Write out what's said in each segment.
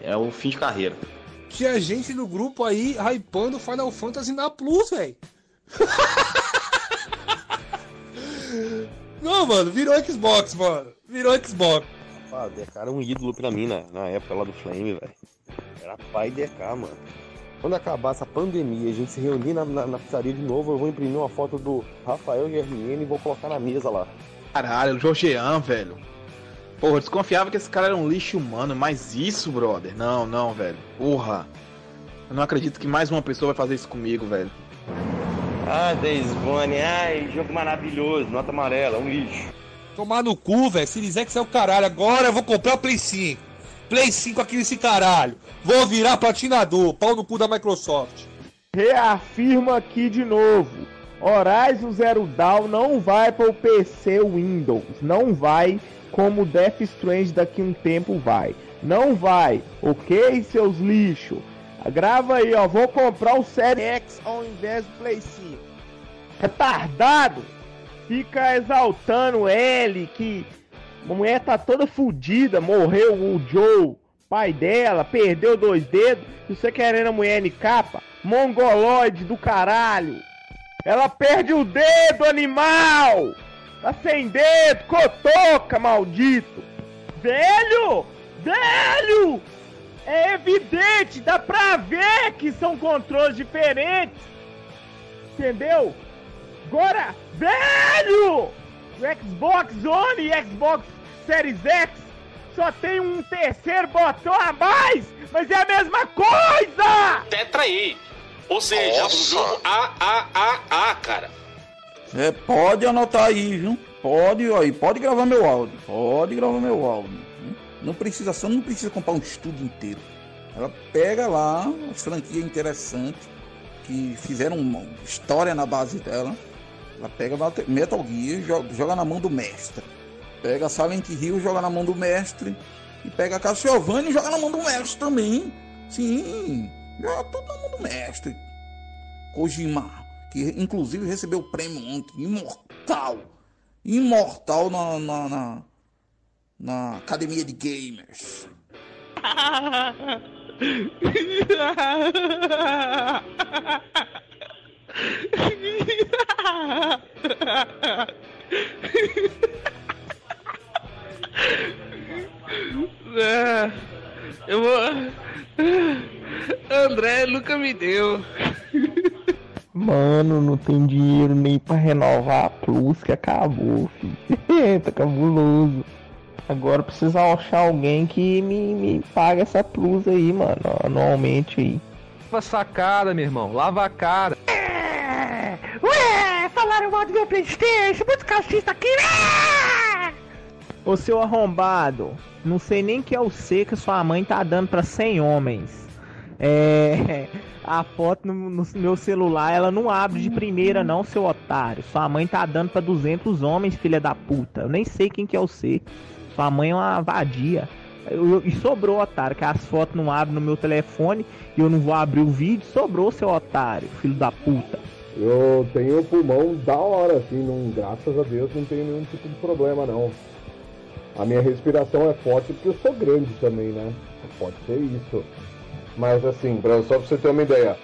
É o fim de carreira. Tinha gente no grupo aí hypando Final Fantasy na Plus, velho. Não, mano, virou Xbox, mano. Virou Xbox. Ah, DK era um ídolo pra mim na, na época lá do Flame, velho. Era pai DK, mano. Quando acabar essa pandemia, a gente se reunir na, na, na pizzaria de novo, eu vou imprimir uma foto do Rafael GRN e vou colocar na mesa lá. Caralho, o Jorgean, velho. Porra, eu desconfiava que esse cara era um lixo humano, mas isso, brother. Não, não, velho. Porra. Eu não acredito que mais uma pessoa vai fazer isso comigo, velho. Ah, Days Gone, ai, jogo maravilhoso, nota amarela, um lixo. Tomar no cu, velho. Series X é o caralho. Agora eu vou comprar o Play 5. Play 5 aqui nesse caralho. Vou virar platinador. Pau no cu da Microsoft. Reafirma aqui de novo. Horizon Zero Dawn não vai para o PC Windows. Não vai como Death Strange daqui um tempo vai. Não vai, ok, seus lixos? Grava aí, ó. Vou comprar o Série X ao invés do Play 5. Retardado! Fica exaltando ele que a mulher tá toda fodida, morreu o Joe, pai dela, perdeu dois dedos, e você querendo a mulher em capa? Mongoloide do caralho! Ela perde o dedo, animal! Tá sem dedo, cotoca, maldito! Velho! Velho! É evidente, dá pra ver que são controles diferentes. Entendeu? Agora, velho! O Xbox One e Xbox Series X só tem um terceiro botão a mais, mas é a mesma coisa! Tetra aí. Ou seja, um jogo AAAA, cara. É, pode anotar aí, viu? Pode, aí, pode gravar meu áudio. Pode gravar meu áudio. Não precisa, só não precisa comprar um estudo inteiro. Ela pega lá uma franquia interessante que fizeram uma história na base dela. Ela pega Metal Gear, joga, joga na mão do mestre. Pega Silent Hill, joga na mão do mestre. E pega Castlevania e joga na mão do mestre também. Sim, joga tudo na mão do mestre. Kojima, que inclusive recebeu o prêmio ontem, imortal. Imortal na, na, na, na academia de gamers. Eu vou. André nunca me deu. Mano, não tem dinheiro nem pra renovar a Plus que acabou, filho. tá cabuloso. Agora precisa achar alguém que me, me pague essa Plus aí, mano, anualmente aí. Lava sacada, meu irmão, lava a cara. É, ué, falaram mal do meu Playstation, muito calcista aqui, né? Ô seu arrombado, não sei nem que é o C que sua mãe tá dando pra 100 homens. É. A foto no, no, meu celular, ela não abre de primeira, não, seu otário. Sua mãe tá dando pra 200 homens, filha da puta. Eu nem sei quem que é o C. Sua mãe é uma vadia. Eu, e sobrou, otário, que as fotos não abrem no meu telefone e eu não vou abrir o vídeo. Sobrou, seu otário, filho da puta. Eu tenho pulmão da hora, assim, não, graças a Deus não tenho nenhum tipo de problema, não. A minha respiração é forte porque eu sou grande também, né? Pode ser isso. Mas assim, pra, só pra você ter uma ideia.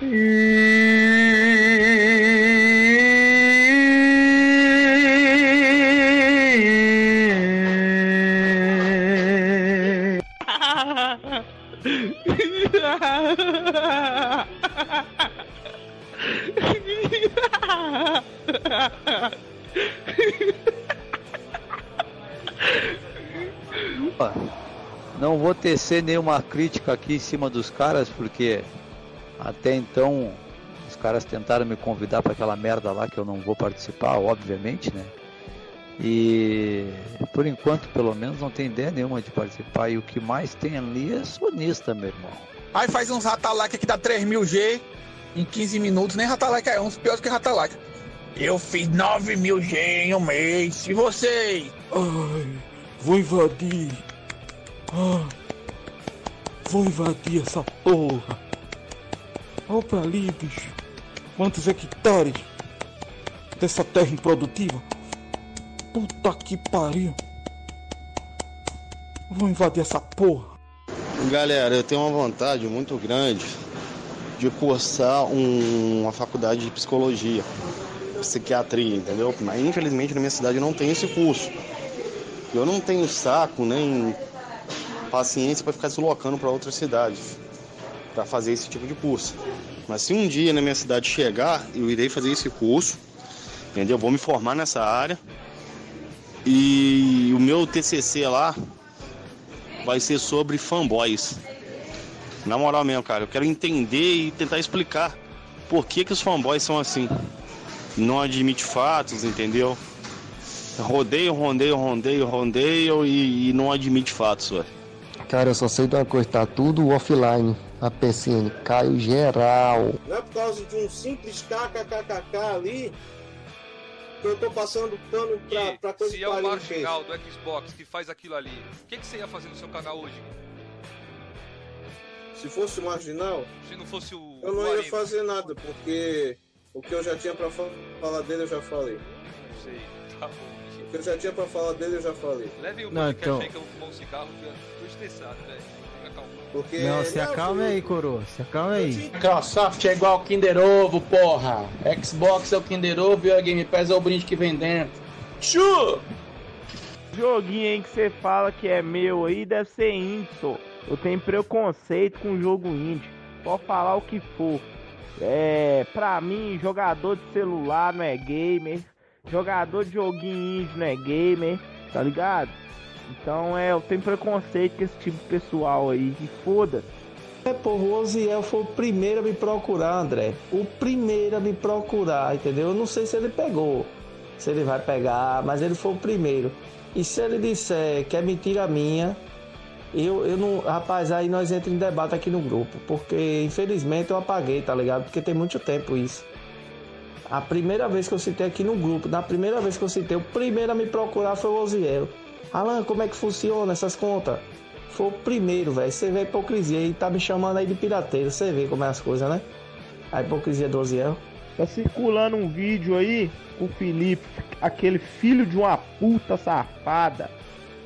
Não vou tecer nenhuma crítica aqui em cima dos caras, porque até então os caras tentaram me convidar para aquela merda lá que eu não vou participar, obviamente, né? E por enquanto, pelo menos, não tem ideia nenhuma de participar. E o que mais tem ali é sonista, meu irmão. Aí faz uns Ratalac que dá 3000G em 15 minutos, nem Ratalac é uns piores que Ratalac. Eu fiz 9000G em um mês. E vocês? Ai, vou invadir. Ah, vou invadir essa porra. Olha pra ali, bicho. Quantos hectares dessa terra improdutiva? Puta que pariu. Vou invadir essa porra. Galera, eu tenho uma vontade muito grande de cursar um- uma faculdade de psicologia, psiquiatria, entendeu? Mas infelizmente na minha cidade não tem esse curso. Eu não tenho saco nem paciência para ficar deslocando para outras cidades para fazer esse tipo de curso. Mas se um dia na minha cidade chegar, eu irei fazer esse curso, entendeu? Vou me formar nessa área. E o meu TCC lá vai ser sobre fanboys. Na moral mesmo, cara, eu quero entender e tentar explicar por que, que os fanboys são assim. Não admite fatos, entendeu? Rodeio, rodeio, rodeio, rodeio e, e não admite fatos, velho. Cara, eu só sei de uma coisa, tá tudo offline. A PCN caiu geral. Não é por causa de um simples kkkk ali que eu tô passando pano pra, pra coisa Se que é o marginal do Xbox que faz aquilo ali, o que, que você ia fazer no seu canal hoje? Se fosse o marginal, Se não fosse o. eu não o ia fazer nada, porque o que eu já tinha pra fa- falar dele eu já falei. Não sei, tá bom. O que eu já tinha pra falar dele eu já falei. Leve o Não, então- aí que eu vou fumar um cigarro, que eu tô estressado, velho. Calmo. Porque Não, se acalme aí, coroa. Se acalme aí. Microsoft é igual Kinder Ovo, porra. Xbox é o Kinder Ovo e a Game Pass é o brinde que vem dentro. Chu! Joguinho aí que você fala que é meu aí deve ser indie, só. Eu tenho preconceito com jogo indie. Pode falar o que for. É, pra mim, jogador de celular não é gamer. Jogador de joguinho indie não é gamer, tá ligado? Então é, eu tenho preconceito com esse tipo de pessoal aí. E foda. É, pô, o Oziel foi o primeiro a me procurar, André. O primeiro a me procurar, entendeu? Eu não sei se ele pegou, se ele vai pegar, mas ele foi o primeiro. E se ele disser que é mentira minha, eu, eu não. Rapaz, aí nós entramos em debate aqui no grupo. Porque infelizmente eu apaguei, tá ligado? Porque tem muito tempo isso. A primeira vez que eu citei aqui no grupo, na primeira vez que eu citei, o primeiro a me procurar foi o Oziel. Alan, como é que funciona essas contas? Foi o primeiro, velho. Você vê a hipocrisia e tá me chamando aí de pirateiro. Você vê como é as coisas, né? A hipocrisia do Oziel. Tá circulando um vídeo aí com o Felipe, aquele filho de uma puta safada,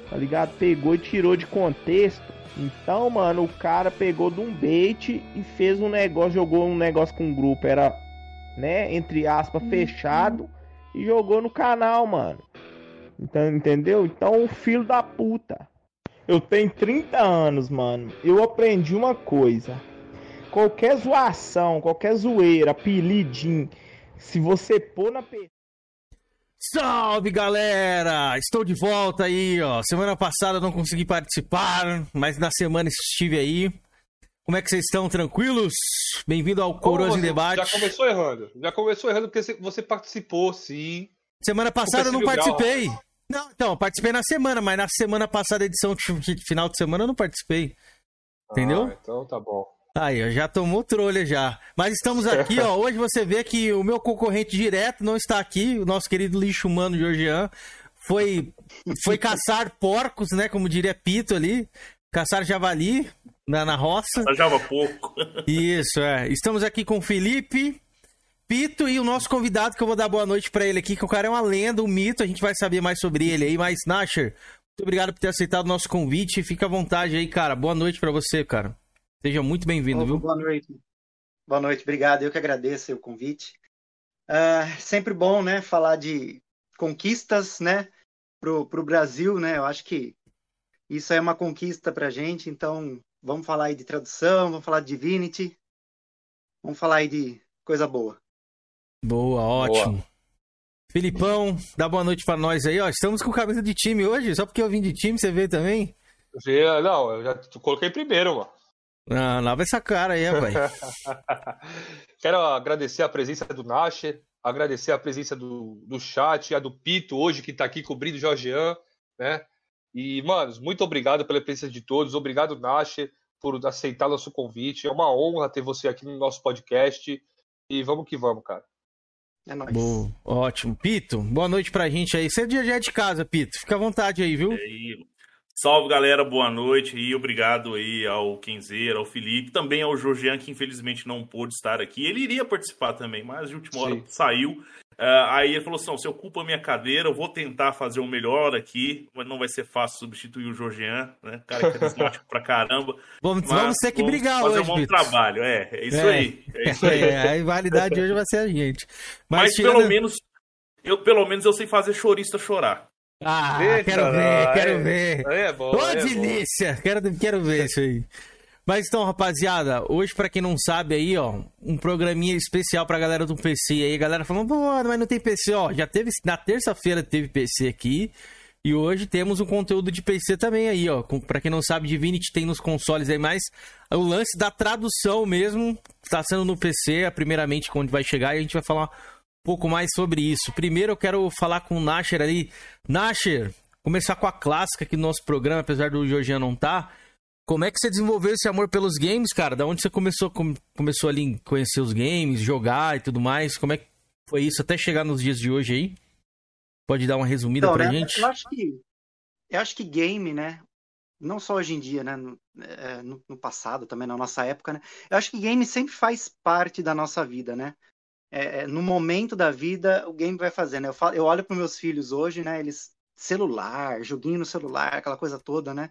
tá ligado? Pegou e tirou de contexto. Então, mano, o cara pegou de um bait e fez um negócio, jogou um negócio com um grupo, era, né, entre aspas, fechado, e jogou no canal, mano. Então, entendeu? Então, o filho da puta. Eu tenho 30 anos, mano. Eu aprendi uma coisa. Qualquer zoação, qualquer zoeira, apelidinho, se você pôr na pessoa. Salve galera! Estou de volta aí, ó. Semana passada eu não consegui participar, mas na semana estive aí. Como é que vocês estão? Tranquilos? Bem-vindo ao Coroas em Debate. Já começou errando. Já começou errando porque você- participou, sim. Semana passada eu não participei. Não, então, participei na semana, mas na semana passada, edição de de final de semana, eu não participei. Entendeu? Ah, então tá bom. Aí, ó, já tomou trolha já. Mas estamos aqui, ó. Hoje você vê que o meu concorrente direto não está aqui, o nosso querido lixo humano Georgian. Foi, foi caçar porcos, né? Como diria Pito ali. Caçar javali na, na roça. Java pouco. Isso, é. Estamos aqui com o Felipe, Pito e o nosso convidado, que eu vou dar boa noite pra ele aqui, que o cara é uma lenda, um mito, a gente vai saber mais sobre ele aí. Mas, Nasher, muito obrigado por ter aceitado o nosso convite. Fica à vontade aí, cara. Boa noite pra você, cara. Seja muito bem-vindo, viu? Boa noite. Boa noite, obrigado. Eu que agradeço o convite. Ah, sempre bom, né, falar de conquistas, né, pro, pro Brasil, né? Eu acho que isso é uma conquista pra gente, então vamos falar aí de tradução, vamos falar de Divinity, vamos falar aí de coisa boa. Boa, ótimo. Filipão, dá boa noite pra nós aí, ó. Estamos com camisa de time hoje, só porque eu vim de time, você veio também? Não, eu já coloquei primeiro, mano. Ah, lava essa cara aí, rapaz. Quero agradecer a presença do Nasher, agradecer a presença do, do chat, a do Pito hoje que tá aqui cobrindo o Jorgean, né? E, manos, muito obrigado pela presença de todos. Obrigado, Nasher, por aceitar nosso convite. É uma honra ter você aqui no nosso podcast. E vamos que vamos, cara. É nóis. Boa, ótimo. Pito, boa noite pra gente aí. Você já é de casa, Pito. Fica à vontade aí, viu? aí. Salve galera, boa noite e obrigado aí ao Kenzeira, ao Felipe, também ao Georgian, que infelizmente não pôde estar aqui. Ele iria participar também, mas de última hora Sim. saiu. Ah, aí ele falou assim: "Ó, você ocupa a minha cadeira, eu vou tentar fazer o melhor aqui, mas não vai ser fácil substituir o Georgian, né? Cara que é carismático pra caramba. Vamos, vamos ter que brigar fazer hoje, um bom trabalho, é, é isso É. aí. É isso aí. É, a rivalidade hoje vai ser a gente. Mas, Mas, pelo tirando- menos, eu pelo menos eu sei fazer chorista chorar. Ah, Eita, quero ver, não, quero é- ver. aí é bom, Ô, aí é bom. delícia! Quero, quero ver isso aí. Mas então, rapaziada, hoje, pra quem não sabe aí, ó, um programinha especial pra galera do PC aí. A galera falando, pô, mas não tem PC, ó. Já teve, na terça-feira teve PC aqui. E hoje temos um conteúdo de PC também aí, ó. Pra quem não sabe, Divinity tem nos consoles aí, mas o lance da tradução mesmo tá sendo no PC, é primeiramente quando vai chegar, e a gente vai falar um pouco mais sobre isso. Primeiro eu quero falar com o Nasher ali. Nasher, começar com a clássica aqui do nosso programa, apesar do Georgian não tá. Como é que você desenvolveu esse amor pelos games, cara? Da onde você começou, com- começou ali em conhecer os games, jogar e tudo mais? Como é que foi isso até chegar nos dias de hoje aí? Pode dar uma resumida Então, pra né, gente? Eu acho que eu acho que game, né? Não só hoje em dia, né? No, é, no- no passado também, na nossa época, né? Eu acho que game sempre faz parte da nossa vida, né? É, é, no momento da vida, o game vai fazendo. Eu, falo, eu olho para meus filhos hoje, né? Eles celular, joguinho no celular, aquela coisa toda, né?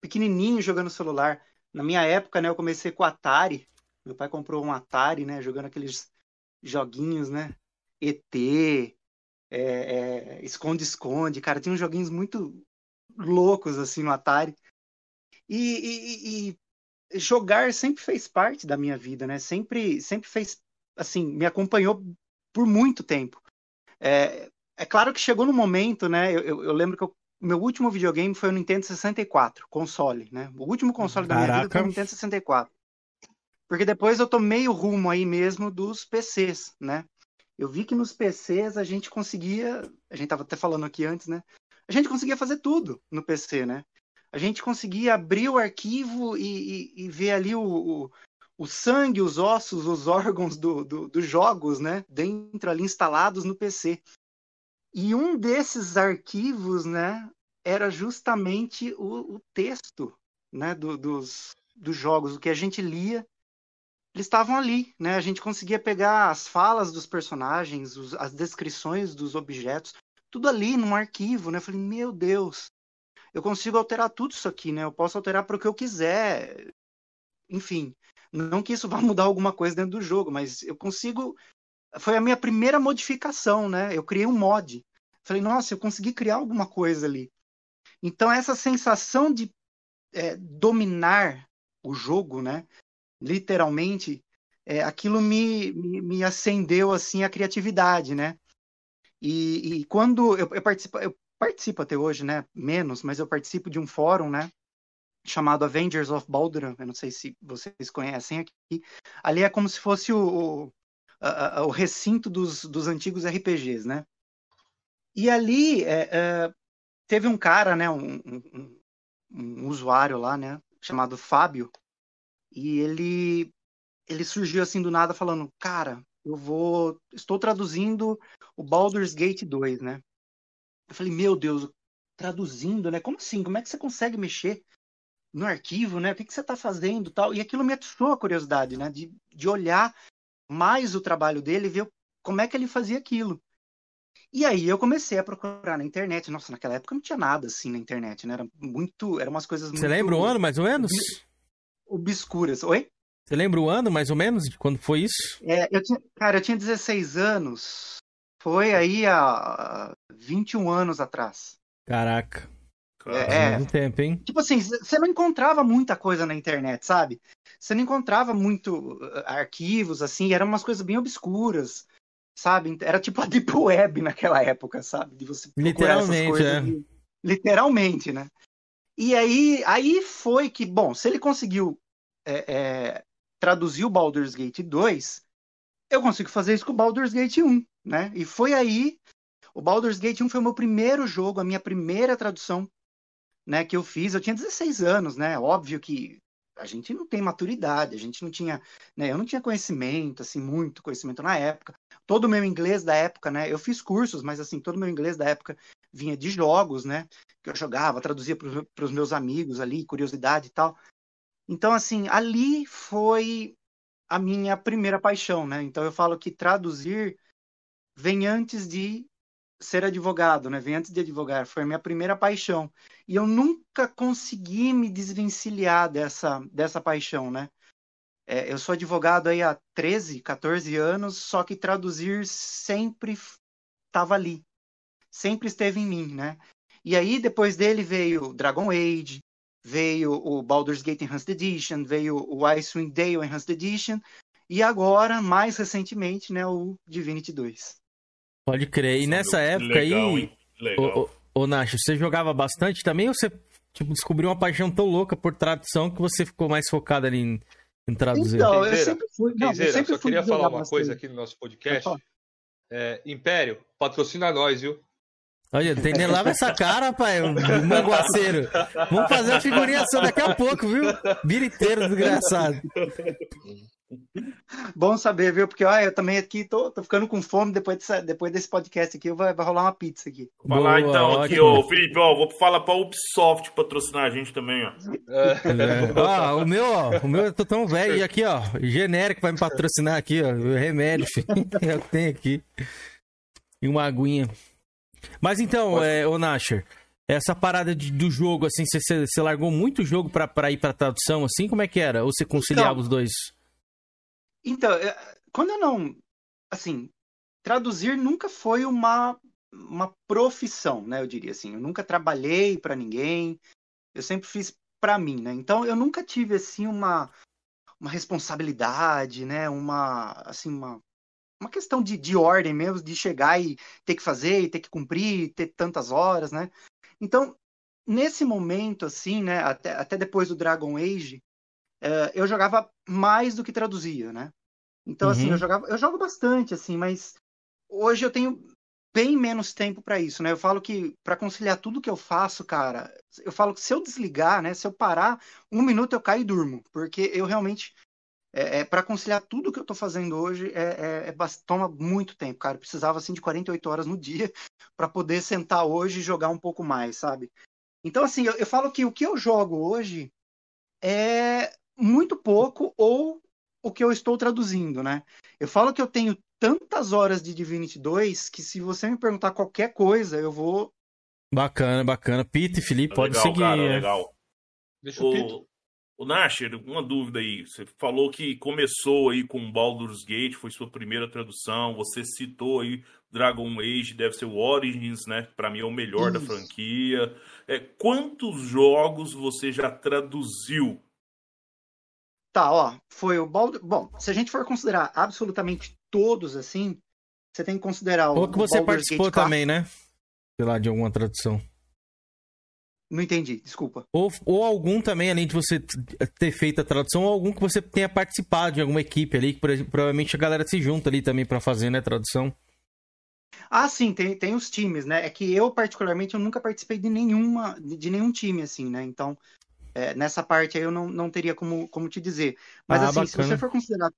Pequenininho jogando celular. Na minha época, né? Eu comecei com Atari. Meu pai comprou um Atari, né? Jogando aqueles joguinhos, né? ET, é, é, esconde-esconde, cara, tinha uns joguinhos muito loucos assim no Atari. E, e- e- jogar sempre fez parte da minha vida, né? Sempre, sempre fez, assim, me acompanhou por muito tempo. É, é claro que chegou no momento, né? Eu, eu- eu lembro que o meu último videogame foi o Nintendo 64, console, né? O último console da minha vida foi Caraca. o Nintendo 64. Porque depois eu tomei o rumo aí mesmo dos PCs, né? Eu vi que nos PCs a gente conseguia, a gente tava até falando aqui antes, né? A gente conseguia fazer tudo no PC, né? A gente conseguia abrir o arquivo e, e- e ver ali o, o, o sangue, os ossos, os órgãos do, do- dos jogos, né? Dentro ali instalados no PC. E um desses arquivos, né? Era justamente o, o texto, né? do- dos, dos jogos, o que a gente lia eles estavam ali, né? A gente conseguia pegar as falas dos personagens, os- as descrições dos objetos, tudo ali num arquivo, né? Eu falei, meu Deus, eu consigo alterar tudo isso aqui, né? Eu posso alterar para o que eu quiser. Enfim, não que isso vá mudar alguma coisa dentro do jogo, mas eu consigo. Foi a minha primeira modificação, né? Eu criei um mod. Falei, nossa, eu consegui criar alguma coisa ali. Então, essa sensação de é, dominar o jogo, né? literalmente, é, aquilo me, me, me acendeu assim a criatividade, né? E, e quando eu, eu participo, eu participo até hoje, né? Menos, mas eu participo de um fórum, né? Chamado Avengers of Balduran. Eu não sei se vocês conhecem aqui. Ali é como se fosse o, a- a- o recinto dos, dos antigos RPGs, né? E ali é, é, teve um cara, né? Um, um, um- usuário lá, né? Chamado Fábio e ele ele surgiu assim do nada falando, cara, eu vou, estou traduzindo o Baldur's Gate 2, né? Eu falei, meu Deus, traduzindo, né? Como assim? Como é que você consegue mexer no arquivo, né? O que que você está fazendo, tal? E aquilo me atiçou a curiosidade, né? De, de olhar mais o trabalho dele e ver como é que ele fazia aquilo. E aí eu comecei a procurar na internet. Nossa, naquela época não tinha nada assim na internet, né? Era muito, eram umas coisas muito Você lembra o ano, mais ou menos? obscuras. Oi? Você lembra o ano, mais ou menos, de quando foi isso? É, eu tinha, cara, eu tinha 16 anos. Foi aí há 21 anos atrás. Caraca. É, Faz um tempo, hein? Tipo assim, você não encontrava muita coisa na internet, sabe? Você não encontrava muito uh, arquivos, assim, eram umas coisas bem obscuras, sabe? Era tipo a Deep Web naquela época, sabe? De você procurar essas Literalmente, coisas. é. e- Literalmente, né? E aí, aí foi que, bom, se ele conseguiu é, é, traduzir o Baldur's Gate 2, eu consigo fazer isso com o Baldur's Gate 1, né? E foi aí, o Baldur's Gate 1 foi o meu primeiro jogo, a minha primeira tradução, né, que eu fiz. Eu tinha 16 anos, né? Óbvio que a gente não tem maturidade, a gente não tinha, né, eu não tinha conhecimento, assim, muito conhecimento na época. Todo o meu inglês da época, né, eu fiz cursos, mas assim, todo o meu inglês da época vinha de jogos, né, que eu jogava, traduzia para os meus amigos ali, curiosidade e tal. Então, assim, ali foi a minha primeira paixão, né? Então eu falo que traduzir vem antes de ser advogado, né? Vem antes de advogar. Foi a minha primeira paixão. E eu nunca consegui me desvencilhar dessa, dessa paixão, né? É, eu sou advogado aí há 13, 14 anos, só que traduzir sempre estava ali. Sempre esteve em mim, né? E aí, depois dele veio Dragon Age, veio o Baldur's Gate Enhanced Edition, veio o Icewind Dale Enhanced Edition, e agora, mais recentemente, né, o Divinity 2. Pode crer. E nessa época legal, aí, hein? Legal. ô, ô, ô, Nacho, você jogava bastante também ou você tipo, descobriu uma paixão tão louca por tradução que você ficou mais focado ali em, em traduzir? Então, eu sempre fui. Não, eu Kenzeira, sempre só fui queria falar uma bastante. coisa aqui no nosso podcast. É, Império, patrocina nós, viu? Olha, tem nem lava essa cara, rapaz, o manguaceiro. Vamos fazer a figurinha só daqui a pouco, viu? Vira inteiro, desgraçado. Bom saber, viu? Porque ó, eu também aqui tô, tô ficando com fome depois, dessa, depois desse podcast aqui. Vai, vai rolar uma pizza aqui. Falar então aqui, Felipe, ó, vou falar pra Ubisoft patrocinar a gente também, ó. É. Ó, o meu, ó, o meu eu tô tão velho e aqui, ó, genérico vai me patrocinar aqui, ó, remédio, filho, é o que tem aqui. E uma aguinha. Mas então, é, ô Nasher, essa parada de- do jogo, assim, você largou muito jogo pra, pra ir pra tradução, assim, como é que era? Ou você conciliava Então, os dois? Então, é, quando eu não. Assim, traduzir nunca foi uma, uma profissão, né? Eu diria assim. Eu nunca trabalhei para ninguém. Eu sempre fiz para mim, né? Então, eu nunca tive, assim, uma, uma responsabilidade, né? Uma, assim, uma, uma questão de, de ordem mesmo, de chegar e ter que fazer, e ter que cumprir, ter tantas horas, né? Então, nesse momento, assim, né? Até, até depois do Dragon Age, eh, eu jogava mais do que traduzia, né? Então, assim, Uhum. eu jogava, eu jogo bastante, assim, mas hoje eu tenho bem menos tempo para isso, né? Eu falo que para conciliar tudo que eu faço, cara, eu falo que se eu desligar, né? Se eu parar um minuto eu caio e durmo, porque eu realmente é, para conciliar tudo que eu tô fazendo hoje é, é, é toma muito tempo, cara. Eu precisava assim de 48 horas no dia para poder sentar hoje e jogar um pouco mais, sabe? Então, assim, eu, eu falo que o que eu jogo hoje é muito pouco ou o que eu estou traduzindo, né? Eu falo que eu tenho tantas horas de Divinity 2 que se você me perguntar qualquer coisa, eu vou. Bacana, bacana. Pita e Felipe, pode legal, seguir. cara, é. legal. Deixa o Pito. O, o Nasher, uma dúvida aí. Você falou que começou aí com Baldur's Gate, foi sua primeira tradução. Você citou aí Dragon Age, deve ser o Origins, né? Pra mim é o melhor da Isso. franquia. É, quantos jogos você já traduziu? Tá, ó, foi o Baldur... Bom, se a gente for considerar absolutamente todos assim, você tem que considerar o. Ou que você Baldur's participou Gate 4. também, né? Sei lá, de alguma tradução. Não entendi, desculpa. Ou, ou algum também, além de você ter feito a tradução, ou algum que você tenha participado de alguma equipe ali, que provavelmente a galera se junta ali também pra fazer, né, tradução. Ah, sim, tem, tem os times, né? É que eu, particularmente, eu nunca participei de nenhuma, de de nenhum time, assim, né? Então, é, nessa parte aí eu não, não teria como, como te dizer. Mas, Ah, assim, se bacana. você for considerar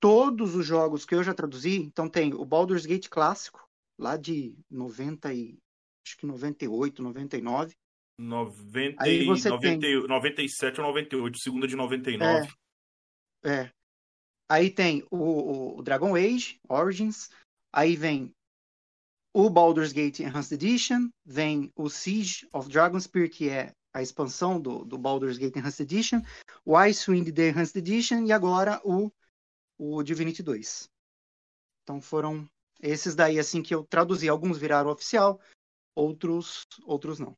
todos os jogos que eu já traduzi, então tem o Baldur's Gate clássico, lá de 90 e... acho que 98, 99. 90, Aí e- você 90, tem- 97 ou 98, segunda de 99. É. Aí tem o, o- o Dragon Age, Origins. Aí vem o Baldur's Gate Enhanced Edition. Vem o Siege of Dragonspear, que é a expansão do, do Baldur's Gate Enhanced Edition. O Icewind Dale Enhanced Edition. E agora o, o Divinity 2. Então foram esses daí assim que eu traduzi. Alguns viraram oficial, outros, outros não.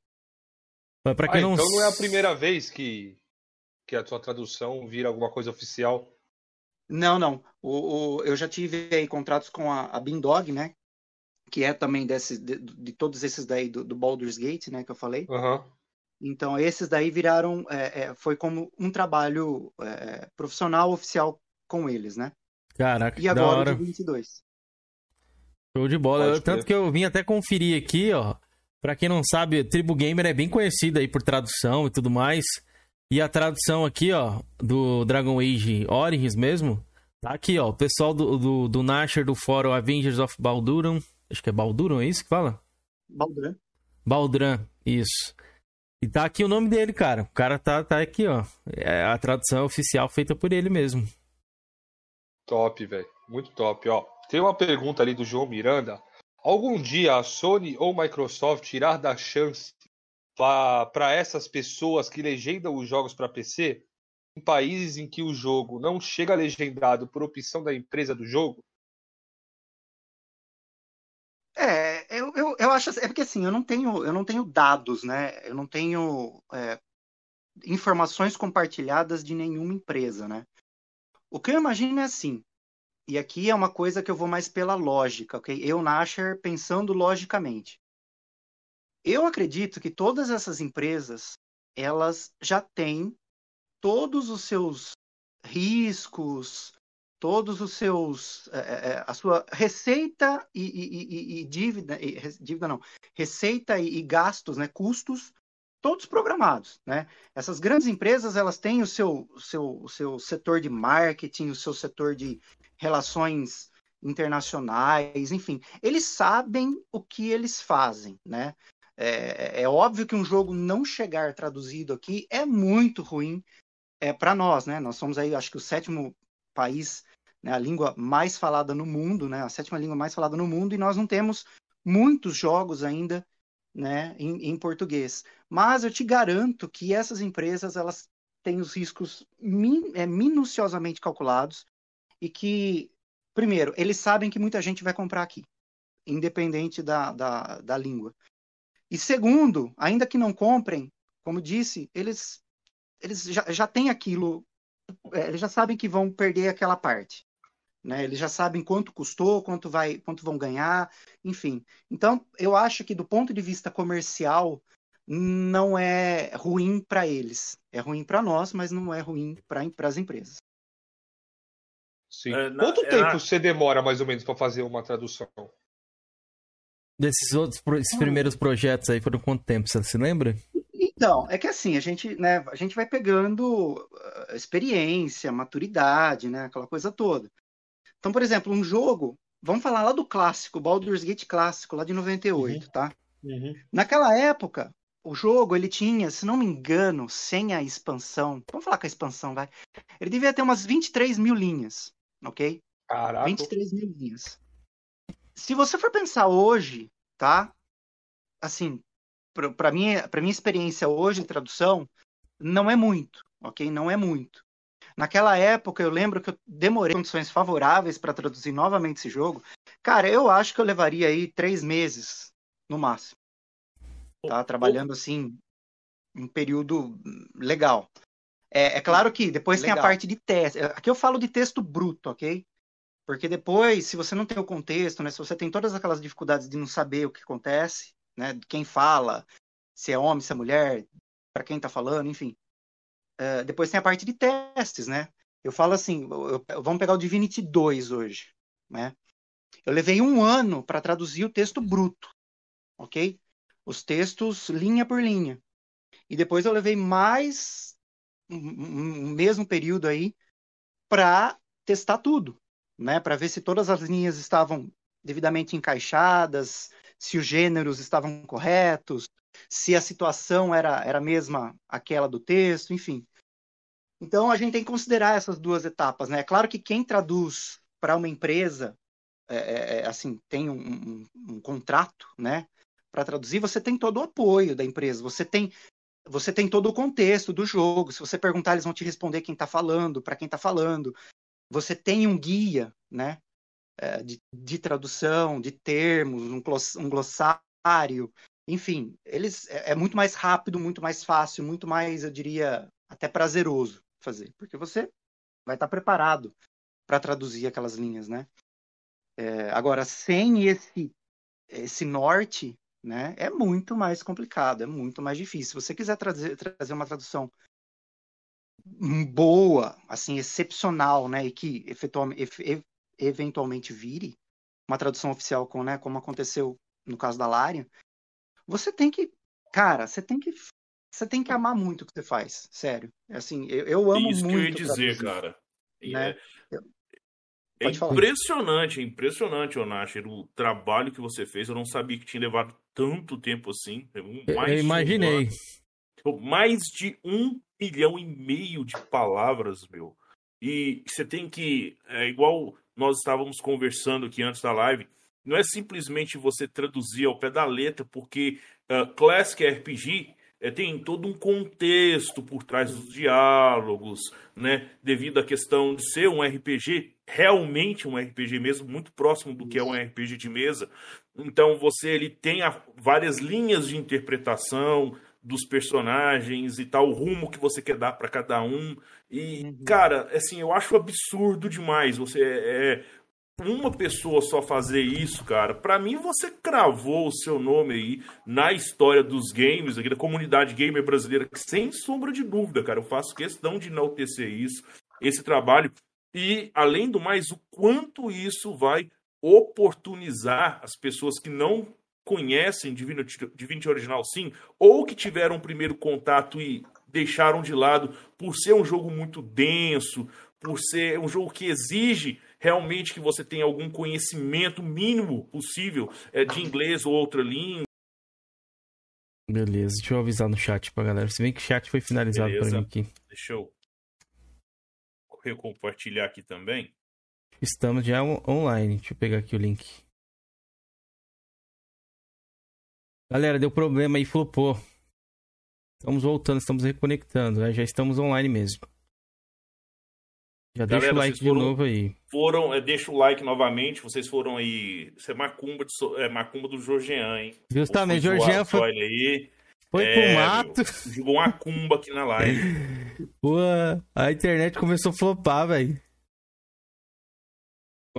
Pra Ah, quem não. então não é a primeira vez que, que a sua tradução vira alguma coisa oficial. Não, não. O, o- eu já tive aí contratos com a, a Bindog, né? Que é também desse, de, de todos esses daí do, do Baldur's Gate, né? Que eu falei. Aham. Então, esses daí viraram. é, é, foi como um trabalho é, profissional oficial com eles, né? Caraca, E que da agora o hora. de 22. Show de bola. Eu- tanto que eu vim até conferir aqui, ó. Pra quem não sabe, Tribu Gamer é bem conhecida aí por tradução e tudo mais. E a tradução aqui, ó, do Dragon Age Origins mesmo, tá aqui, ó. O pessoal do, do, do Nasher do fórum Avengers of Balduran. Acho que é Balduran, é isso que fala? Baldran. Baldran, isso. E tá aqui o nome dele, cara. O cara tá, tá aqui, ó. É a tradução oficial feita por ele mesmo. Top, velho. Muito top, ó. Tem uma pergunta ali do João Miranda. Algum dia a Sony ou Microsoft irá dar chance para essas pessoas que legendam os jogos para PC em países em que o jogo não chega legendado por opção da empresa do jogo? É, acho assim, é porque assim, eu não tenho, eu não tenho dados, né? Eu não tenho é, informações compartilhadas de nenhuma empresa, né? O que eu imagino é assim, e aqui é uma coisa que eu vou mais pela lógica, ok? Eu, Nasher, pensando logicamente. Eu acredito que todas essas empresas, elas já têm todos os seus riscos, todos os seus é, a sua receita e, e, e, e dívida dívida não receita e, gastos né custos todos programados né? Essas grandes empresas elas têm o seu seu seu setor de marketing o seu setor de relações internacionais enfim. Eles sabem o que eles fazem né? É, é óbvio que um jogo não chegar traduzido aqui é muito ruim é, para nós, né? Nós somos aí, acho que o sétimo país, né, a língua mais falada no mundo, né, a sétima língua mais falada no mundo, e nós não temos muitos jogos ainda né, em, em português. Mas eu te garanto que essas empresas elas têm os riscos min, é, minuciosamente calculados e que, primeiro, eles sabem que muita gente vai comprar aqui, independente da, da, da língua. E segundo, ainda que não comprem, como disse, eles, eles já, já têm aquilo é, eles já sabem que vão perder aquela parte. Né? Eles já sabem quanto custou, quanto vai, quanto vão ganhar, enfim. Então, eu acho que do ponto de vista comercial não é ruim para eles. É ruim para nós, mas não é ruim para as empresas. Sim. É, na, Quanto é tempo na... você demora mais ou menos para fazer uma tradução? Desses outros esses primeiros projetos aí foram quanto tempo? Você se lembra? Então, é que assim, a gente, né, a gente vai pegando uh, experiência, maturidade, né, aquela coisa toda. Então, por exemplo, um jogo, vamos falar lá do clássico, Baldur's Gate clássico, lá de 98, uhum. tá? Uhum. Naquela época, o jogo, ele tinha, se não me engano, sem a expansão, vamos falar com a expansão, vai, ele devia ter umas 23 mil linhas, ok? Caraca. 23 mil linhas. Se você for pensar hoje, tá? Assim, para minha, para minha experiência hoje em tradução, não é muito, ok? Não é muito. Naquela época, eu lembro que eu demorei condições favoráveis para traduzir novamente esse jogo. Cara, eu acho que eu levaria aí três meses, no máximo. Tá? Trabalhando assim, um período legal. É, é claro que depois legal. tem a parte de teste. Aqui eu falo de texto bruto, ok? Porque depois, se você não tem o contexto, né, se você tem todas aquelas dificuldades de não saber o que acontece, né? Quem fala, se é homem, se é mulher, para quem está falando, enfim. Uh, depois tem a parte de testes, né? Eu falo assim, vamos pegar o Divinity 2 hoje, né? Eu levei um ano para traduzir o texto bruto, ok? Os textos linha por linha. E depois eu levei mais um, um mesmo período aí para testar tudo, né? Para ver se todas as linhas estavam devidamente encaixadas, se os gêneros estavam corretos, se a situação era, era a mesma aquela do texto, enfim. Então a gente tem que considerar essas duas etapas, né? É claro que quem traduz para uma empresa, é, é, é, assim, tem um, um, um contrato, né? Para traduzir, você tem todo o apoio da empresa, você tem você tem todo o contexto do jogo. Se você perguntar, eles vão te responder quem está falando, para quem está falando. Você tem um guia, né? É, de, de, tradução, de termos, um, um glossário, enfim, eles é, é, muito mais rápido, muito mais fácil, muito mais, eu diria, até prazeroso fazer, porque você vai estar preparado para traduzir aquelas linhas, né? É, agora, sem esse esse norte, né, é muito mais complicado, é muito mais difícil. Se você quiser trazer, trazer uma tradução boa, assim, excepcional, né, e que eventualmente vire uma tradução oficial, com, né, como aconteceu no caso da Larian, você tem que, cara, você tem que você tem que amar muito o que você faz, sério. É assim, eu, eu amo Isso muito. Isso que eu ia dizer, cara. Né? É, é impressionante, é impressionante, Onasher, o trabalho que você fez. Eu não sabia que tinha levado tanto tempo assim. Mais eu imaginei. Um mais de um milhão e meio de palavras, meu. E você tem que, é igual nós estávamos conversando aqui antes da live, não é simplesmente você traduzir ao pé da letra, porque uh, Classic RPG é, tem todo um contexto por trás dos diálogos, né? Devido à questão de ser um RPG, realmente um RPG mesmo, muito próximo do que é um RPG de mesa. Então você ele tem a, várias linhas de interpretação dos personagens e tal, o rumo que você quer dar para cada um. E, cara, assim, eu acho absurdo demais. Você é, é uma pessoa só fazer isso, cara, para mim você cravou o seu nome aí na história dos games, aqui da comunidade gamer brasileira, sem sombra de dúvida, cara. Eu faço questão de enaltecer isso, esse trabalho. E, além do mais, o quanto isso vai oportunizar as pessoas que não conhecem Divinity, Divinity Original sim, ou que tiveram um primeiro contato e deixaram de lado por ser um jogo muito denso, por ser um jogo que exige realmente que você tenha algum conhecimento mínimo possível é, de inglês ou outra língua. Beleza, deixa eu avisar no chat pra galera. Se bem que o chat foi finalizado Beleza. pra mim aqui. Deixa eu compartilhar aqui também. Estamos já on- online. Deixa eu pegar aqui o link. Galera, deu problema aí, flopou. Estamos voltando, estamos reconectando, né? Já estamos online mesmo. Já deixa o Galera, like vocês de foram- novo aí. Foram, é, deixa o like novamente. Vocês foram aí. Isso é macumba, de, é, macumba do Jorgean, hein? Justamente, Jorgean foi- Olha aí. Foi É, pro mato. jogou uma cumba aqui na live. Pô, a internet começou a flopar, velho.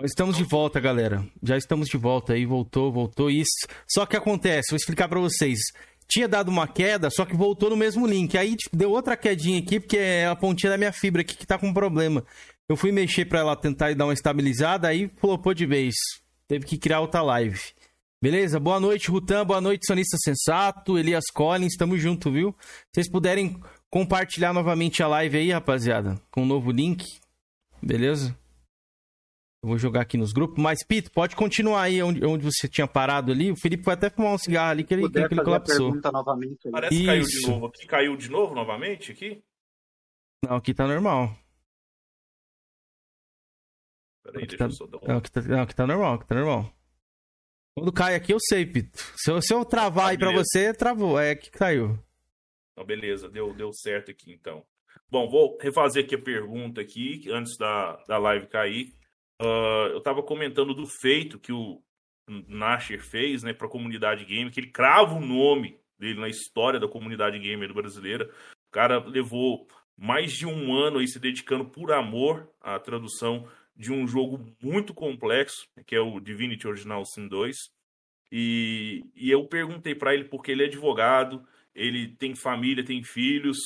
Estamos de volta, galera. Já estamos de volta aí, voltou, voltou. Isso. Só que acontece, vou explicar pra vocês. Tinha dado uma queda, só que voltou no mesmo link. Aí tipo, deu outra quedinha aqui, porque é a pontinha da minha fibra aqui que tá com problema. Eu fui mexer pra ela tentar dar uma estabilizada, aí flopou de vez. Teve que criar outra live. Beleza? Boa noite, Rutan. Boa noite, Sonista Sensato. Elias Collins, tamo junto, viu? Se vocês puderem compartilhar novamente a live aí, rapaziada, com um novo link. Beleza? Eu vou jogar aqui nos grupos. Mas, Pito, pode continuar aí onde, onde você tinha parado ali. O Felipe foi até fumar um cigarro ali que ele, que ele colapsou. pergunta novamente. aí. Parece que caiu de novo aqui. Caiu de novo novamente aqui? Não, aqui tá normal. Peraí, Aqui deixa tá, eu só dar um. não, aqui tá, não, aqui tá normal, aqui tá normal. Quando cai aqui, eu sei, Pito. Se eu, se eu travar aí pra beleza. você, travou. É que caiu. Então, beleza, deu, deu certo aqui então. Bom, vou refazer aqui a pergunta aqui, antes da, da live cair. Ah, eu estava comentando do feito que o Nasher fez né, para a comunidade gamer, que ele crava o nome dele na história da comunidade gamer brasileira. O cara levou mais de um ano aí se dedicando por amor à tradução de um jogo muito complexo, que é o Divinity Original Sin 2. E, e eu perguntei para ele porque ele é advogado, ele tem família, tem filhos.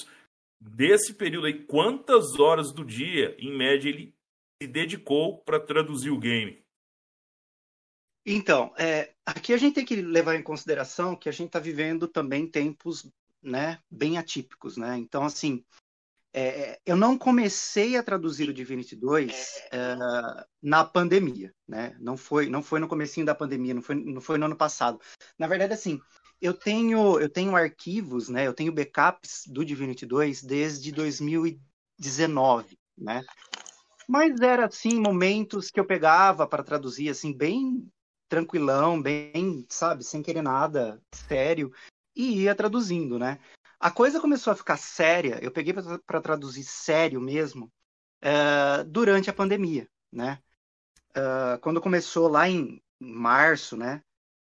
Desse período aí, quantas horas do dia, em média, ele se dedicou para traduzir o game? Então, é, aqui a gente tem que levar em consideração que a gente está vivendo também tempos né, bem atípicos. Né? Então, assim, é, eu não comecei a traduzir o Divinity 2 é, na pandemia. Né? Não, foi, não foi no comecinho da pandemia, não foi, não foi no ano passado. Na verdade, assim, eu tenho, eu tenho arquivos, né, eu tenho backups do Divinity 2 desde 2019. Né? Mas era assim momentos que eu pegava para traduzir assim bem tranquilão, bem, sabe, sem querer nada, sério, e ia traduzindo, né? A coisa começou a ficar séria, eu peguei para traduzir sério mesmo uh, durante a pandemia, né? Uh, quando começou lá em março, né?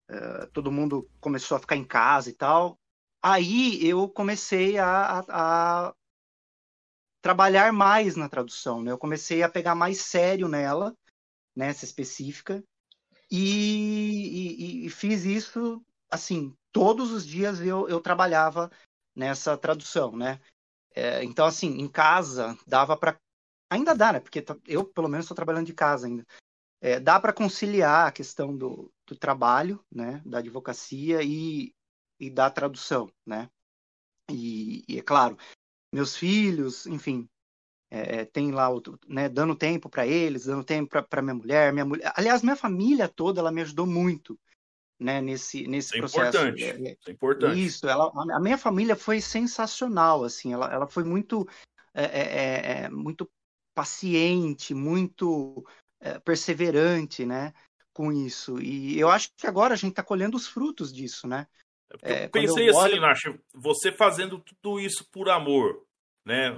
Uh, todo mundo começou a ficar em casa e tal. Aí eu comecei a, a, a trabalhar mais na tradução, né? Eu comecei a pegar mais sério nela, nessa específica, e, e, e fiz isso, assim, todos os dias eu, eu trabalhava nessa tradução, né? É, então, assim, em casa dava para, ainda dá, né? Porque eu, pelo menos, estou trabalhando de casa ainda. É, dá para conciliar a questão do, do trabalho, né? Da advocacia e, e da tradução, né? E, e é claro, meus filhos, enfim, é, tem lá, né, dando tempo para eles, dando tempo para minha mulher, minha mulher. Aliás, minha família toda, ela me ajudou muito, né, nesse nesse Isso é processo. importante. É, Isso é importante. Isso, ela, a minha família foi sensacional, assim, ela, ela foi muito, é, é, muito paciente, muito é, perseverante, né? Com isso. E eu acho que agora a gente está colhendo os frutos disso, né? É, eu pensei eu olho... assim, Nath, você fazendo tudo isso por amor, né?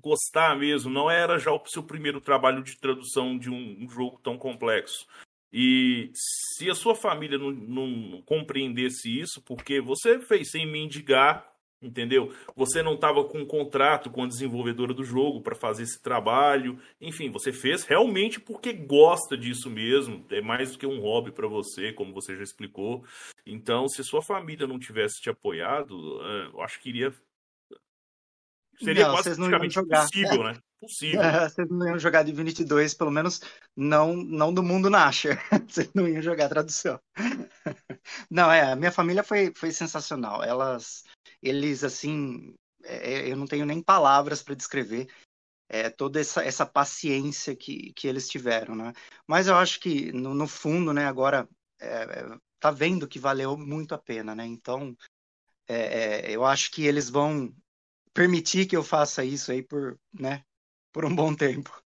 Gostar mesmo, não era já o seu primeiro trabalho de tradução de um, um jogo tão complexo. E se a sua família não, não, compreendesse isso, porque você fez sem mendigar, entendeu? Você não estava com um contrato com a desenvolvedora do jogo para fazer esse trabalho, enfim, você fez realmente porque gosta disso mesmo, é mais do que um hobby para você, como você já explicou. Então, se a sua família não tivesse te apoiado, eh, eu acho que iria seria não, quase praticamente impossível, né? Possível. vocês não iam jogar Divinity 2, pelo menos não, não do mundo Nasher. Vocês não iam jogar tradução. Não, é, a minha família foi, foi sensacional. Elas, eles, assim, é, eu não tenho nem palavras para descrever é, toda essa, essa paciência que, que eles tiveram, né? Mas eu acho que, no, no fundo, né, agora, é, tá vendo que valeu muito a pena, né? Então, é, eu acho que eles vão permitir que eu faça isso aí por, né, por um bom tempo.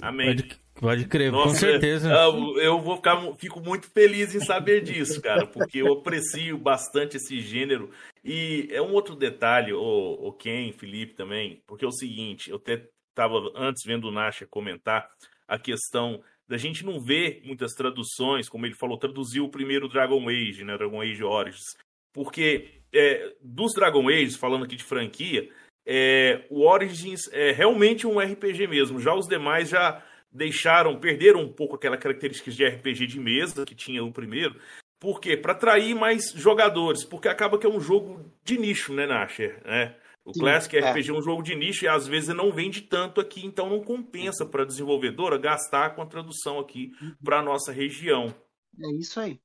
Amém. Pode, pode crer, Nossa, com certeza. Eu, eu vou ficar, fico muito feliz em saber disso, cara, porque eu aprecio bastante esse gênero. E é um outro detalhe, o, o Ken, Felipe também, porque é o seguinte, eu até estava antes vendo o Nasha comentar a questão da gente não ver muitas traduções, como ele falou, traduziu o primeiro Dragon Age, né, Dragon Age Origins, porque é, dos Dragon Age, falando aqui de franquia, é, o Origins é realmente um RPG mesmo. Já os demais já deixaram, perderam um pouco aquela característica de RPG de mesa que tinha o primeiro. Por quê? Para atrair mais jogadores, porque acaba que é um jogo de nicho, né, Nasher? Né? O Sim, Classic RPG é. é um jogo de nicho e às vezes não vende tanto aqui, então não compensa para a desenvolvedora gastar com a tradução aqui para a nossa região. É isso aí.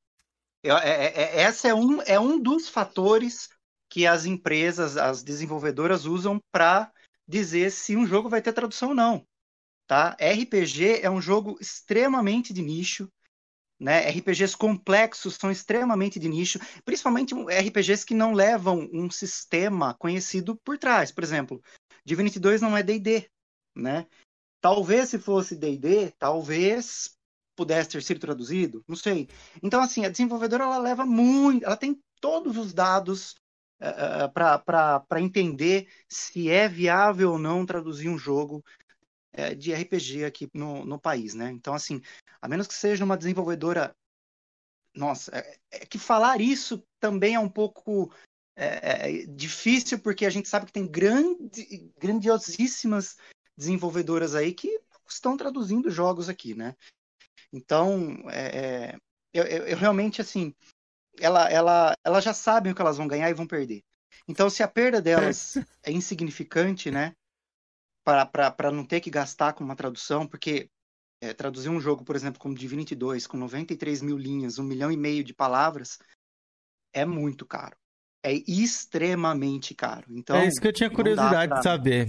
É, é, é, essa é um, é um dos fatores que as empresas, as desenvolvedoras usam para dizer se um jogo vai ter tradução ou não. Tá? RPG é um jogo extremamente de nicho, né? RPGs complexos são extremamente de nicho, principalmente RPGs que não levam um sistema conhecido por trás. Por exemplo, Divinity 2 não é D&D, né? Talvez se fosse D&D, talvez pudesse ter sido traduzido, não sei. Então assim, a desenvolvedora ela leva muito, ela tem todos os dados uh, eh, para entender se é viável ou não traduzir um jogo uh, de RPG aqui no, no país, né? Então, assim, a menos que seja uma desenvolvedora. Nossa, é, é que falar isso também é um pouco é, é, difícil, porque a gente sabe que tem grande, grandiosíssimas desenvolvedoras aí que estão traduzindo jogos aqui, né? Então, é, é eu, eu, eu, realmente, assim, ela, ela, elas já sabem o que elas vão ganhar e vão perder. Então, se a perda delas é insignificante, né? Para não ter que gastar com uma tradução, porque é, traduzir um jogo, por exemplo, como Divinity 2, com 93 mil linhas, um milhão e meio de palavras, é muito caro. É extremamente caro. Então, é isso que eu tinha curiosidade pra... de saber.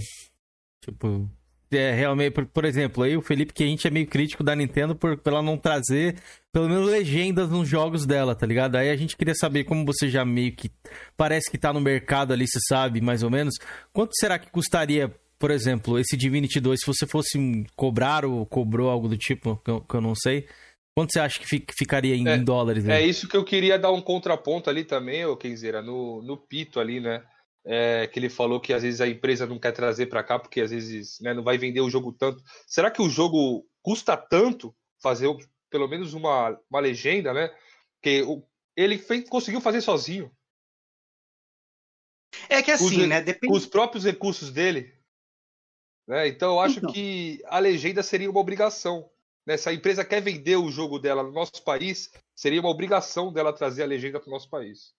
Tipo, é, realmente, por, por, exemplo, aí o Felipe que a gente é meio crítico da Nintendo por, por ela não trazer pelo menos legendas nos jogos dela, tá ligado? Aí a gente queria saber como você já meio que parece que tá no mercado ali, se sabe, mais ou menos. Quanto será que custaria, por exemplo, esse Divinity 2 se você fosse cobrar ou cobrou algo do tipo, que eu, que eu não sei? Quanto você acha que ficaria em, é, em dólares? Aí? É isso que eu queria dar um contraponto ali também, ô Kenzeira, no, no Pito ali, né? é, que ele falou que às vezes a empresa não quer trazer para cá porque às vezes né, não vai vender o jogo tanto. Será que o jogo custa tanto fazer pelo menos uma, uma legenda, né? Que o, ele fez, conseguiu fazer sozinho. É que assim, os, né? Depende... Com os próprios recursos dele. Né? Então eu acho então. que a legenda seria uma obrigação. Né? Se a empresa quer vender o jogo dela no nosso país, seria uma obrigação dela trazer a legenda para o nosso país.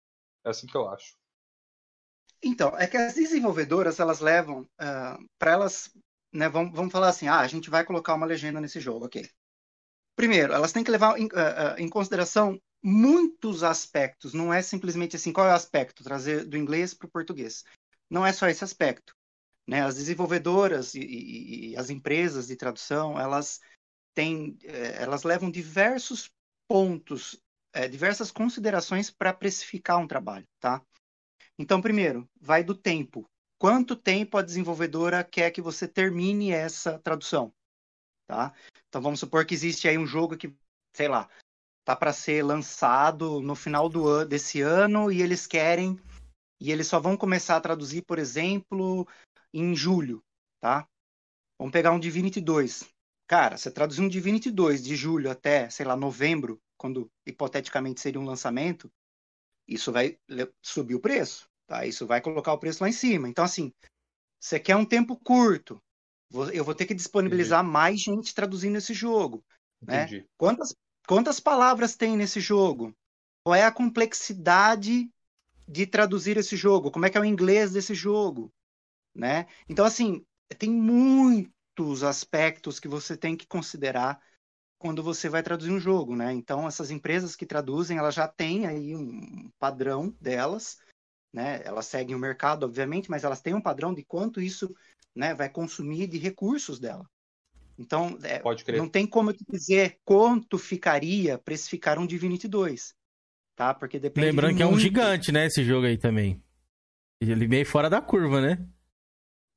É assim que eu acho. Então, é que as desenvolvedoras, elas levam, uh, ah, para elas, né, vamos, falar assim, ah, a gente vai colocar uma legenda nesse jogo, ok. Primeiro, elas têm que levar em, uh, em consideração muitos aspectos, não é simplesmente assim, qual é o aspecto? Trazer do inglês para o português. Não é só esse aspecto. Né? As desenvolvedoras e, e, e as empresas de tradução, elas têm, eh, elas levam diversos pontos, eh, diversas considerações para precificar um trabalho, tá? Então, primeiro, vai do tempo. quanto tempo a desenvolvedora quer que você termine essa tradução, tá? Então vamos supor que existe aí um jogo que, sei lá, tá para ser lançado no final do ano, desse ano e eles querem e eles só vão começar a traduzir, por exemplo, em julho, tá? Vamos pegar um Divinity 2. Cara, você traduzir um Divinity 2 de julho até, sei lá, novembro, quando hipoteticamente seria um lançamento, isso vai subir o preço, tá? Isso vai colocar o preço lá em cima. Então, assim, você quer um tempo curto, eu vou ter que disponibilizar mais gente traduzindo esse jogo, né? Entendi. Quantas, quantas palavras tem nesse jogo? Qual é a complexidade de traduzir esse jogo? Como é que é o inglês desse jogo? Né? Então, assim, tem muitos aspectos que você tem que considerar quando você vai traduzir um jogo, né? Então, essas empresas que traduzem, elas já têm aí um padrão delas, né? Elas seguem o mercado, obviamente, mas elas têm um padrão de quanto isso, né, vai consumir de recursos dela. Então, é, Pode crer. não tem como eu te dizer quanto ficaria precificar um Divinity 2, tá? Porque depende Lembrando de que é um muito- gigante, né, esse jogo aí também. Ele meio fora da curva, né?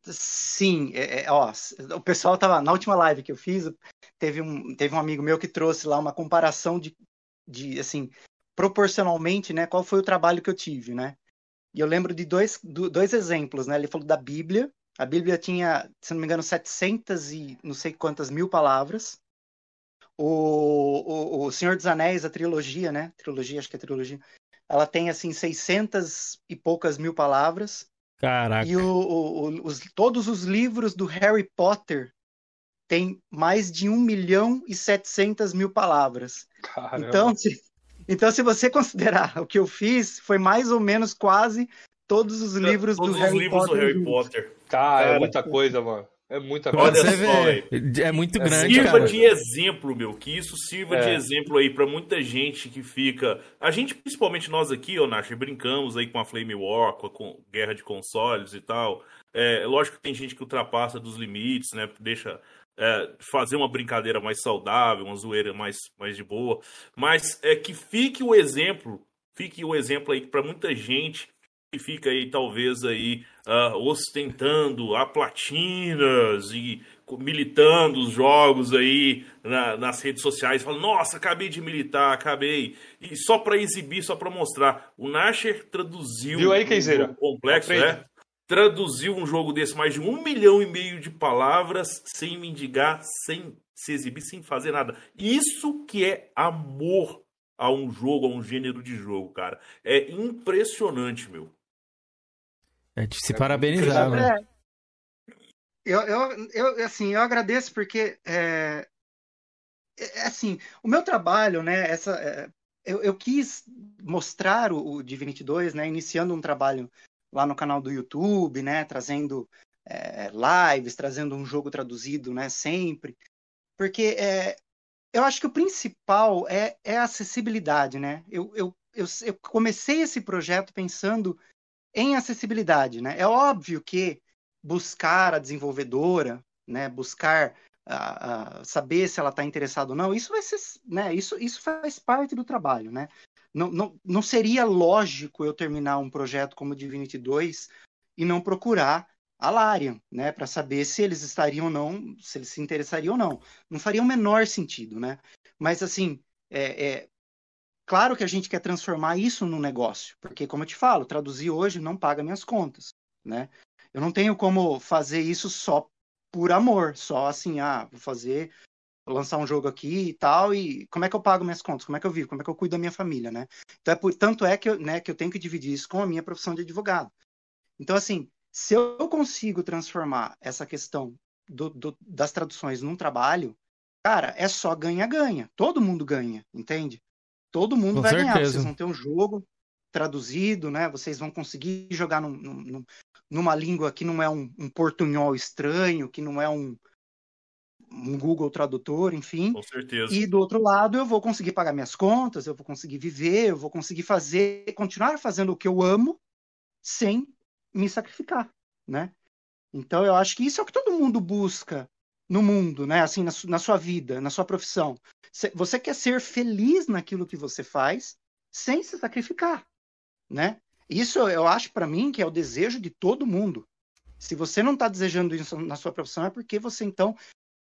Sim, é, é, ó, o pessoal tava na última live que eu fiz, teve um, teve um amigo meu que trouxe lá uma comparação de, de assim, proporcionalmente, né, qual foi o trabalho que eu tive, né? E eu lembro de dois, do- dois exemplos, né? Ele falou da Bíblia. A Bíblia tinha, se não me engano, 700 e não sei quantas mil palavras. O, o, o Senhor dos Anéis, a trilogia, né? Trilogia, acho que é trilogia. Ela tem, assim, 600 e poucas mil palavras. Caraca. E o, o- os, todos os livros do Harry Potter têm mais de 1 milhão e 700 mil palavras. Caramba. Então se, então, se você considerar o que eu fiz, foi mais ou menos quase todos os livros Todos do os Harry livros Potter. do Harry. Potter. Cara, é muita coisa, mano. É muita coisa. você só, é muito grande, Sirva cara. de exemplo, meu. Que isso sirva de É. exemplo aí pra muita gente que fica. A gente, principalmente nós aqui, ô Nath, brincamos aí com a Flame War, com a guerra de consoles e tal. É, lógico que tem gente que ultrapassa dos limites, né? Deixa é, fazer uma brincadeira mais saudável, uma zoeira mais, mais de boa. Mas é que fique o exemplo, fique o exemplo aí pra muita gente fica aí, talvez, aí, ah, ostentando a platinas e militando os jogos aí na- nas redes sociais, falando, nossa, acabei de militar, acabei. E só pra exibir, só pra mostrar. O Nasher traduziu Viu aí, Keizeira? complexo, né? Traduziu um jogo desse mais de um milhão e meio de palavras, sem mendigar, sem se exibir, sem fazer nada. Isso que é amor a um jogo, a um gênero de jogo, cara. É impressionante, meu. É de se parabenizar, né? É. Eu, eu, eu, assim, eu agradeço porque, é, é, assim, o meu trabalho, né, essa, é, eu, eu quis mostrar o, o Divinity 2, né, iniciando um trabalho lá no canal do YouTube, né, trazendo é, lives, trazendo um jogo traduzido, né, sempre, porque é, eu acho que o principal é, é a acessibilidade, né, eu, eu, eu, eu comecei esse projeto pensando em acessibilidade, né, é óbvio que buscar a desenvolvedora, né, buscar saber se ela está interessada ou não, isso vai ser, né, isso, isso faz parte do trabalho, né? Não, não, não seria lógico eu terminar um projeto como Divinity 2 e não procurar a Larian, né, para saber se eles estariam ou não, se eles se interessariam ou não. Não faria o menor sentido, né? Mas assim, é, é claro que a gente quer transformar isso num negócio, porque como eu te falo, traduzir hoje não paga minhas contas, né? Eu não tenho como fazer isso só por amor, só assim, ah, vou fazer, vou lançar um jogo aqui e tal, e como é que eu pago minhas contas? Como é que eu vivo? Como é que eu cuido da minha família, né? Então é por, tanto é que eu, né, que eu tenho que dividir isso com a minha profissão de advogado. Então, assim, se eu consigo transformar essa questão do, do, das traduções num trabalho, cara, é só ganha-ganha. Todo mundo ganha, entende? Todo mundo Com vai ganhar. certeza. Vocês vão ter um jogo traduzido, né? Vocês vão conseguir jogar num, num, numa língua que não é um, um portunhol estranho, que não é um, um Google Tradutor, enfim. Com certeza. E do outro lado, eu vou conseguir pagar minhas contas, eu vou conseguir viver, eu vou conseguir fazer, continuar fazendo o que eu amo sem me sacrificar, né? Então eu acho que isso é o que todo mundo busca no mundo, né? Assim, na, su na sua vida, na sua profissão. Você quer ser feliz naquilo que você faz sem se sacrificar, né? Isso eu acho para mim que é o desejo de todo mundo, Se você não está desejando isso na sua profissão, é porque você então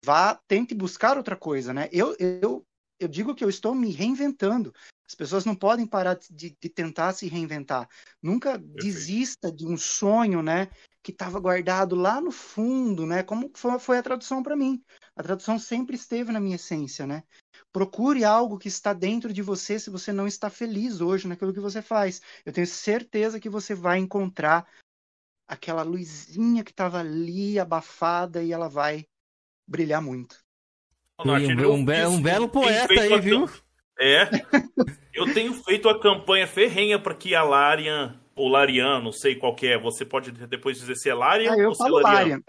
vá, tente buscar outra coisa, né? Eu, eu, eu digo que eu estou me reinventando. As pessoas não podem parar de, de tentar se reinventar. Nunca desista de um sonho, né? Que estava guardado lá no fundo, né? Como foi, foi a tradução para mim. A tradução sempre esteve na minha essência, né? Procure algo que está dentro de você se você não está feliz hoje naquilo que você faz. Eu tenho certeza que você vai encontrar aquela luzinha que estava ali abafada e ela vai brilhar muito. Um, um, be- um belo poeta aí, viu? É. Eu tenho feito a campanha ferrenha para que a Larian, ou Larian, não sei qual que é, você pode depois dizer se é Larian Ah, eu ou se é. Larian.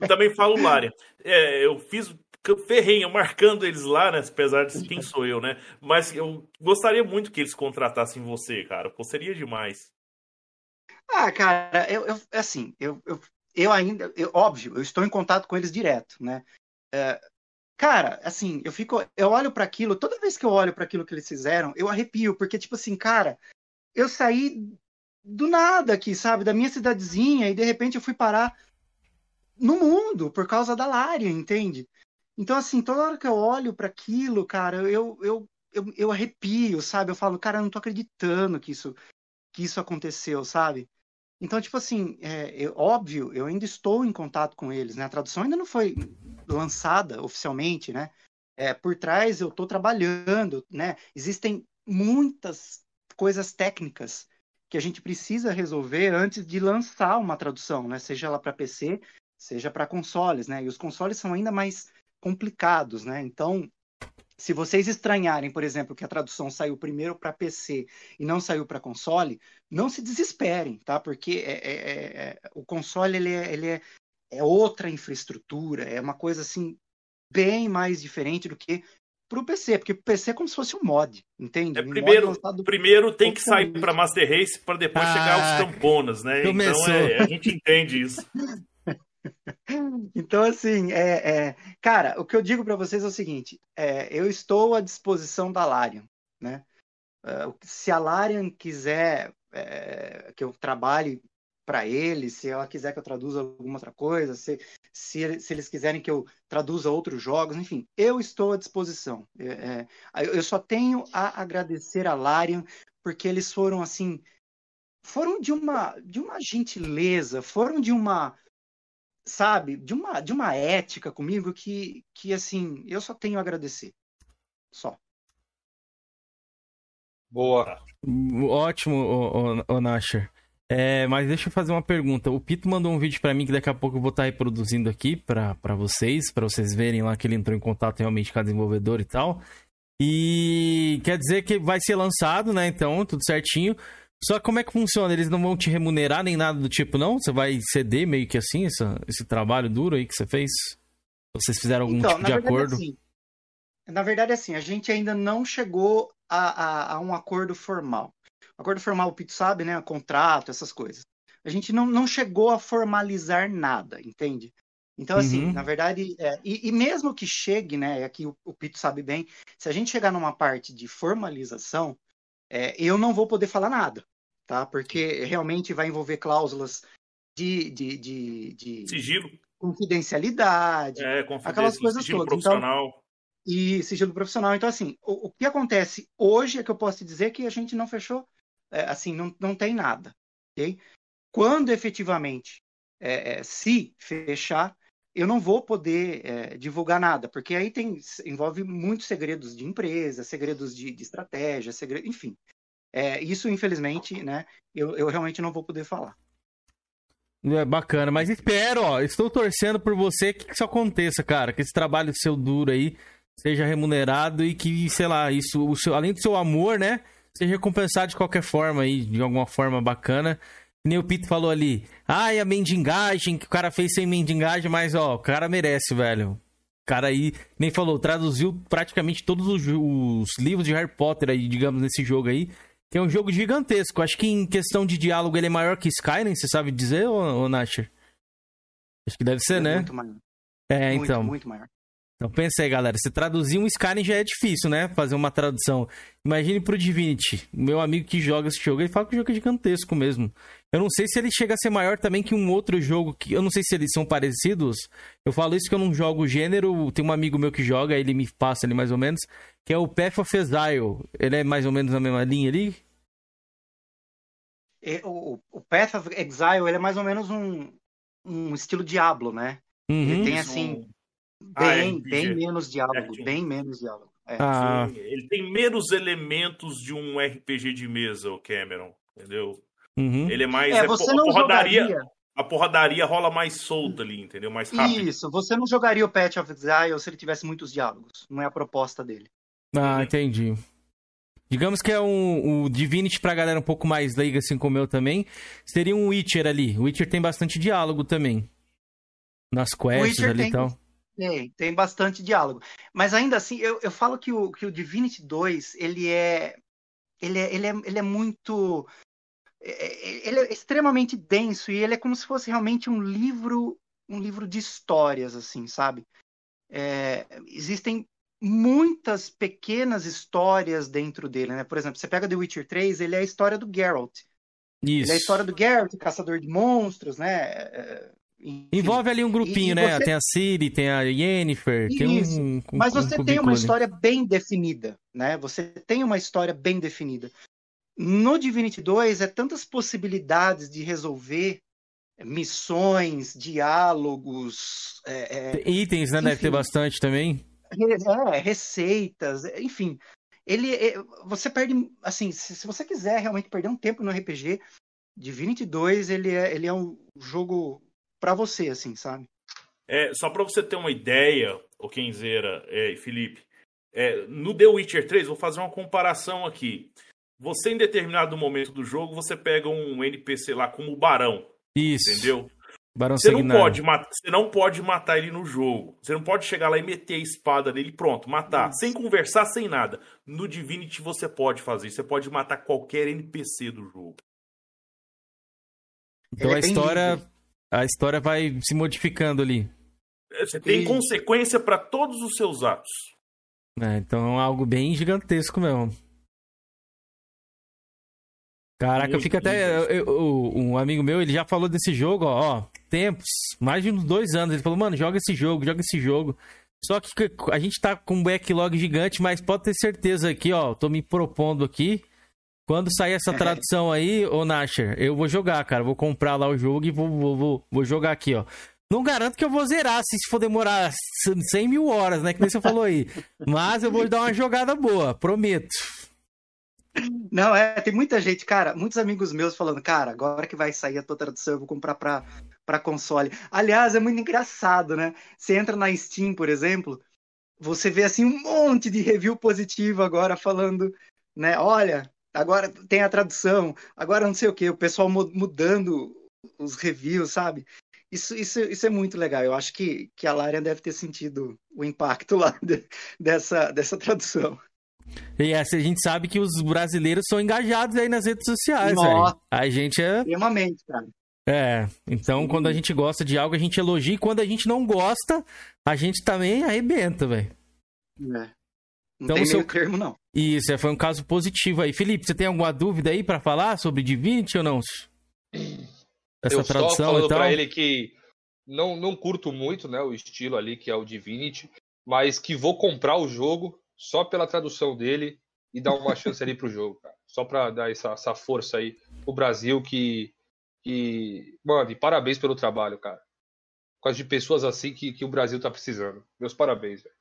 Eu também falo Larian. É, eu fiz ferrenha, marcando eles lá, né? Apesar de quem sou eu, né? Mas eu gostaria muito que eles contratassem você, cara. Pô, seria demais. Ah, cara, eu, eu assim, eu, eu, eu ainda, eu- óbvio, eu estou em contato com eles direto, né? É, cara, assim, eu fico, eu olho para aquilo, toda vez que eu olho para aquilo que eles fizeram, eu arrepio, porque tipo assim, cara, eu saí do nada aqui, sabe, da minha cidadezinha e de repente eu fui parar no mundo por causa da Larian, entende? Então assim, toda hora que eu olho para aquilo, cara, eu, eu, eu, eu arrepio, sabe? Eu falo, cara, eu não tô acreditando que isso que isso aconteceu, sabe? Então, tipo assim, é, eu- óbvio, eu ainda estou em contato com eles, né? A tradução ainda não foi lançada oficialmente, né? É, por trás eu estou trabalhando, né? Existem muitas coisas técnicas que a gente precisa resolver antes de lançar uma tradução, né? Seja ela para PC, seja para consoles, né? E os consoles são ainda mais complicados, né? Então, se vocês estranharem, por exemplo, que a tradução saiu primeiro para PC e não saiu para console, não se desesperem, tá? Porque é- é- é- é- o console ele é, ele é, é outra infraestrutura, é uma coisa assim bem mais diferente do que para o PC, porque o PC é como se fosse um mod, entende? Um mod Primeiro, lançado primeiro tem que sair para Master Race para depois Ah, chegar aos camponas, né? começou. Então é, a gente entende isso. Então, assim, é, é, cara, o que eu digo para vocês é o seguinte: é, eu estou à disposição da Larian, né? É, se a Larian quiser é, que eu trabalhe para eles, se ela quiser que eu traduza alguma outra coisa, se, se, se eles quiserem que eu traduza outros jogos, enfim, eu estou à disposição. É, é, eu só tenho a agradecer a Larian porque eles foram assim, foram de uma de uma gentileza, foram de uma sabe, de uma, de uma ética comigo que, que, assim, eu só tenho a agradecer. Só. Boa. Ótimo, ô, ô, ô Nasher. É, mas deixa eu fazer uma pergunta. O Pito mandou um vídeo pra mim que daqui a pouco eu vou estar reproduzindo aqui pra vocês, pra vocês verem lá que ele entrou em contato realmente com a desenvolvedora e tal. E quer dizer que vai ser lançado, né? Então, tudo certinho. Só que como é que funciona? Eles não vão te remunerar nem nada do tipo, não? Você vai ceder meio que assim, essa, esse trabalho duro aí que você fez? Vocês fizeram algum Então, tipo na de verdade, acordo? assim, na verdade, assim, a gente ainda não chegou a, a, a um acordo formal. Acordo formal, o Pito sabe, né? Contrato, essas coisas. A gente não, não chegou a formalizar nada, entende? Então, assim, Uhum. na verdade, é, e, e mesmo que chegue, né? Aqui o, o Pito sabe bem, se a gente chegar numa parte de formalização, é, eu não vou poder falar nada, tá? Porque realmente vai envolver cláusulas de, de, de, de Sigilo. confidencialidade, É, confidência, aquelas coisas sigilo todas. Então, profissional. e sigilo profissional. Então, assim, o, o que acontece hoje é que eu posso te dizer que a gente não fechou, é, assim, não, não tem nada, ok? Quando efetivamente, é, é, se fechar, eu não vou poder é, divulgar nada, porque aí tem, envolve muitos segredos de empresa, segredos de, de estratégia, segredo, enfim. É, isso, infelizmente, né, eu, eu realmente não vou poder falar. É bacana, mas espero, ó, estou torcendo por você que isso aconteça, cara, que esse trabalho seu duro aí seja remunerado e que, sei lá, isso, o seu, além do seu amor, né, seja recompensado de qualquer forma aí, de alguma forma bacana. Nem o Pito falou ali, ai, a mendigagem que o cara fez sem mendigagem, mas ó, o cara merece, velho. O cara aí, nem falou, traduziu praticamente todos os, os livros de Harry Potter aí, digamos, nesse jogo aí. Que é um jogo gigantesco. Acho que em questão de diálogo ele é maior que Skyrim, você sabe dizer, ô, ô Nasher? Acho que deve ser, né? Muito maior. É, Muito, então. muito maior. Então pensa aí, galera. Se traduzir um Skyrim já é difícil, né? Fazer uma tradução. Imagine pro Divinity. Meu amigo que joga esse jogo, ele fala que o jogo é gigantesco mesmo. Eu não sei se ele chega a ser maior também que um outro jogo que. Eu não sei se eles são parecidos. Eu falo isso que eu não jogo o gênero. Tem um amigo meu que joga, ele me passa ali mais ou menos. Que é o Path of Exile. Ele é mais ou menos na mesma linha ali? O, o Path of Exile ele é mais ou menos um, um estilo Diablo, né? Uhum. Ele tem assim. Ah, Bem, RPG. bem menos diálogo, bem menos diálogo. É. Ah. Ele tem menos elementos de um RPG de mesa, o Cameron, entendeu? Uhum. Ele é mais. É, é você a não porradaria. jogaria- A porradaria rola mais solta ali, entendeu? Mais rápido. Isso, você não jogaria o Path of Exile se ele tivesse muitos diálogos. Não é a proposta dele. Ah, entendi. Digamos que é um, o Divinity pra galera um pouco mais leiga, assim como eu também. Seria um Witcher ali. O Witcher tem bastante diálogo também. Nas quests Witcher ali e tem- tal. Tem, tem bastante diálogo. Mas ainda assim, eu, eu falo que o, que o Divinity 2, ele é. Ele é, ele é, ele é muito. é- é- Ele é extremamente denso e ele é como se fosse realmente um livro, um livro de histórias, assim, sabe? É, existem muitas pequenas histórias dentro dele, né? Por exemplo, você pega The Witcher 3, ele é a história do Geralt. Ele Isso. é a história do Geralt, caçador de monstros, né? Enfim. Envolve ali um grupinho, E- e né? você- Tem a Ciri, tem a Yennefer, tem Isso. um, um Mas um você tem cubículo uma história bem definida, né? Você tem uma história bem definida. No Divinity 2 é tantas possibilidades de resolver missões, diálogos, é, é, Itens, né? Deve enfim. ter bastante também. é, receitas, enfim. Ele, é- você perde, assim, se, se você quiser realmente perder um tempo no RPG, Divinity 2 ele é, ele é um jogo pra você, assim, sabe? É, só pra você ter uma ideia, o Kenzeira é, e Felipe, é, no The Witcher 3, vou fazer uma comparação aqui. Você, em determinado momento do jogo, você pega um NPC lá como o Barão. Isso. Entendeu? Barão Você não, pode matar, você não pode matar ele no jogo. Você não pode chegar lá e meter a espada nele e pronto, matar. Sem conversar, sem nada. No Divinity você pode fazer isso. Você pode matar qualquer NPC do jogo. Então Ele a é bem história, a história vai se modificando ali. É, Você tem E- consequência para todos os seus atos. É, então é algo bem gigantesco mesmo. Caraca, Muito fica até. eu- eu- um amigo meu, ele já falou desse jogo, ó, ó, tempos, mais de uns dois anos. Ele falou, mano, joga esse jogo, joga esse jogo. Só que a gente tá com um backlog gigante, mas pode ter certeza aqui, ó, tô me propondo aqui. Quando sair essa tradução aí, ô Nasher, eu vou jogar, cara. Vou comprar lá o jogo e vou, vou, vou, vou jogar aqui, ó. Não garanto que eu vou zerar se for demorar 100 mil horas, né? Que nem você falou aí. Mas eu vou dar uma jogada boa, prometo. Não, é, tem muita gente, cara, muitos amigos meus falando, cara, agora que vai sair a tua tradução, eu vou comprar pra, pra console. Aliás, é muito engraçado, né? Você entra na Steam, por exemplo, você vê assim um monte de review positivo agora falando, né? Olha, agora tem a tradução, agora não sei o que, o pessoal mu- mudando os reviews, sabe? Isso, isso, isso é muito legal. Eu acho que, que a Larian deve ter sentido o impacto lá de- dessa, dessa tradução. E essa, a gente sabe que os brasileiros são engajados aí nas redes sociais. A gente é. Extremamente, cara. É. Então, quando a gente gosta de algo, a gente elogia. E quando a gente não gosta, a gente também arrebenta, velho. É. Não Então, tem o seu- meio termo, não. Isso, é, foi um caso positivo aí. Felipe, você tem alguma dúvida aí pra falar sobre Divinity ou não? Essa eu só tradução falando e tal? pra ele que não, não curto muito né, o estilo ali, que é o Divinity, mas que vou comprar o jogo só pela tradução dele e dar uma chance ali pro jogo, cara. Só pra dar essa, essa força aí pro Brasil que, que. Mano, e parabéns pelo trabalho, cara. Por causa de pessoas assim que, que o Brasil tá precisando. Meus parabéns, velho.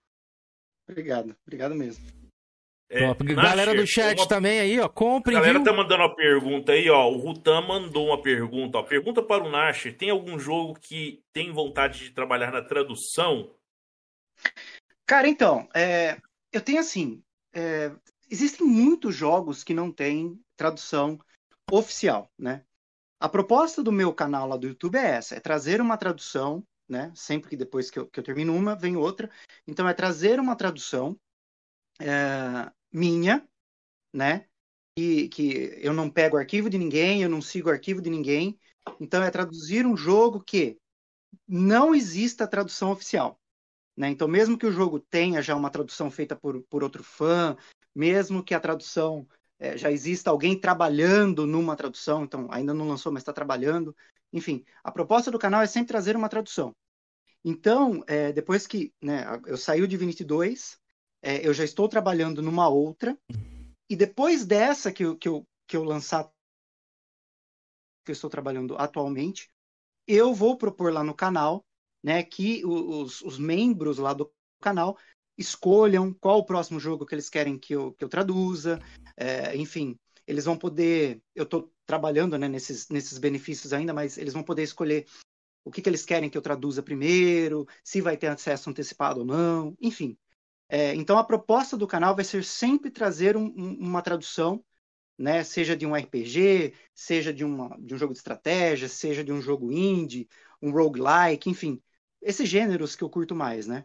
Obrigado, obrigado mesmo. É, Top. Galera do chat uma- também aí, ó. A Comprem, galera viu? tá mandando uma pergunta aí, ó. O Rutan mandou uma pergunta, ó. Pergunta para o Nasher: tem algum jogo que tem vontade de trabalhar na tradução? Cara, então, é, eu tenho assim, é, existem muitos jogos que não têm tradução oficial, né? A proposta do meu canal lá do YouTube é essa, é trazer uma tradução, né? Sempre que depois que eu, que eu termino uma, vem outra. Então, é trazer uma tradução é, minha, né? Que, que eu não pego arquivo de ninguém, eu não sigo arquivo de ninguém. Então, é traduzir um jogo que não exista tradução oficial. Né? Então, mesmo que o jogo tenha já uma tradução feita por, por outro fã, mesmo que a tradução é, já exista alguém trabalhando numa tradução, então ainda não lançou, mas está trabalhando. Enfim, a proposta do canal é sempre trazer uma tradução. Então, é, depois que né, eu saí o Divinity 2, é, eu já estou trabalhando numa outra, e depois dessa que eu, que eu, que eu lançar, que eu estou trabalhando atualmente, eu vou propor lá no canal né, que os, os membros lá do canal escolham qual o próximo jogo que eles querem que eu, que eu traduza, é, enfim, eles vão poder, eu estou trabalhando né, nesses, nesses benefícios ainda, mas eles vão poder escolher o que, que eles querem que eu traduza primeiro, se vai ter acesso antecipado ou não, enfim. É, então a proposta do canal vai ser sempre trazer um, um, uma tradução, né, seja de um RPG, seja de, uma, de um jogo de estratégia, seja de um jogo indie, um roguelike, enfim, esses gêneros que eu curto mais, né?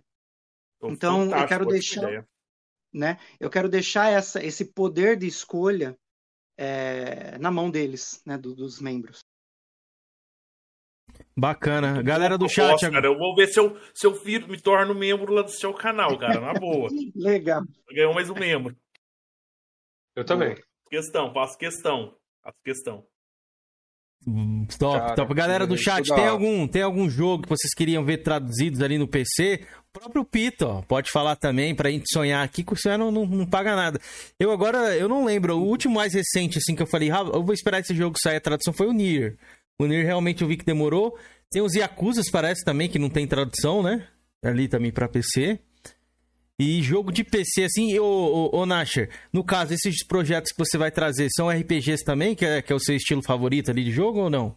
Então, eu quero deixar, né? Eu quero deixar essa, esse poder de escolha é, na mão deles, né? Do, dos membros. Bacana. Galera do chat. Cara, eu vou ver se eu, se eu viro, me torno membro lá do seu canal, cara, na boa. Legal. Ganhou mais um membro. Eu também. Questão, faço questão. Faço questão. Top, Cara, top. Galera do chat, tem algum, tem algum jogo que vocês queriam ver traduzidos ali no PC? O próprio Pito, ó, pode falar também pra gente sonhar aqui, que o sonhar não, não, não paga nada. Eu agora, eu não lembro, o último mais recente, assim, que eu falei, ah, eu vou esperar esse jogo sair a tradução, foi o Nier. Nier realmente eu vi que demorou. Tem os Yakuzas, parece também, que não tem tradução, né? Ali também pra PC. E jogo de PC, assim, ô, ô, ô Nasher, no caso, esses projetos que você vai trazer são RPGs também, que é, que é o seu estilo favorito ali de jogo ou não?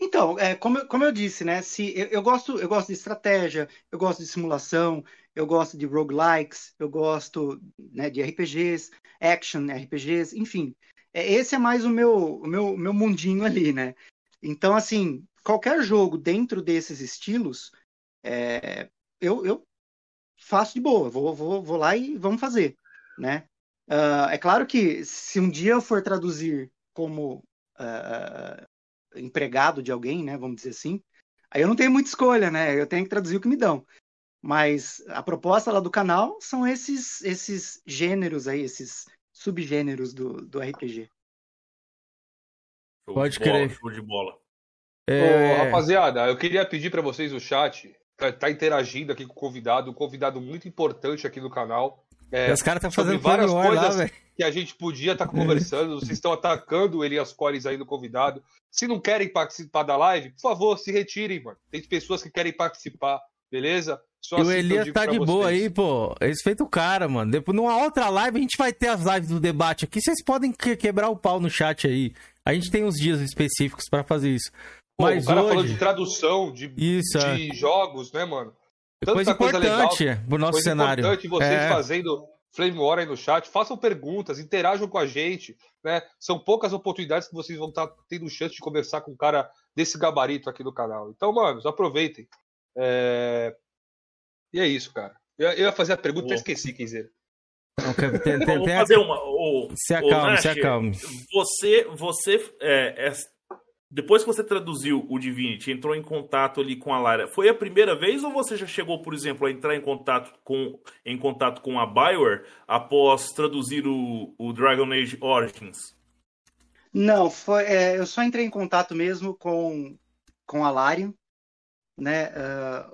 Então, é, como, eu- como eu disse, né? Se, eu, eu gosto, eu gosto de estratégia, eu gosto de simulação, eu gosto de roguelikes, eu gosto né, de RPGs, action RPGs, enfim. É, esse é mais o meu, o meu, meu mundinho ali, né? Então, assim, qualquer jogo dentro desses estilos, é, eu, eu faço de boa, vou, vou, vou lá e vamos fazer, né? Ah, é claro que se um dia eu for traduzir como ah, empregado de alguém, né, vamos dizer assim, aí eu não tenho muita escolha, né? Eu tenho que traduzir o que me dão. Mas a proposta lá do canal são esses esses gêneros aí, esses subgêneros do, do RPG. Pode bola, crer. Show de bola. É. Ô, rapaziada, eu queria pedir pra vocês o chat, pra tá interagindo aqui com o convidado, um convidado muito importante aqui no canal. É, Os caras tá sobre fazendo várias lá, coisas velho. que a gente podia estar conversando. Vocês estão atacando ele e as cores aí do convidado. Se não querem participar da live, por favor, se retirem, mano. Tem pessoas que querem participar, beleza? Só E o assim Elias tá de boa vocês. aí, pô. Respeita o cara, mano. Depois, numa outra live, a gente vai ter as lives do debate aqui. Vocês podem que- quebrar o pau no chat aí. A gente tem uns dias específicos pra fazer isso. Pô, Mas o cara falou hoje... de tradução, de, Isso, é. de jogos, né, mano? Coisa importante legal, pro nosso coisa cenário. importante vocês É. fazendo Flame War aí no chat. Façam perguntas, interajam com a gente, né? São poucas oportunidades que vocês vão estar tendo chance de conversar com um cara desse gabarito aqui do canal. Então, manos, aproveitem. É... E é isso, cara. Eu eu ia fazer a pergunta, até esqueci, quem dizer. Não, quer- tem- tem- Vou fazer uma. Ô, Se acalme, Nash, se acalme. Você, você é, é, depois que você traduziu o Divinity, entrou em contato ali com a Lara, foi a primeira vez ou você já chegou, por exemplo, a entrar em contato com, em contato com a Bioware após traduzir o, o Dragon Age Origins? Não, foi, é, eu só entrei em contato mesmo com, com a Larian, né? ah,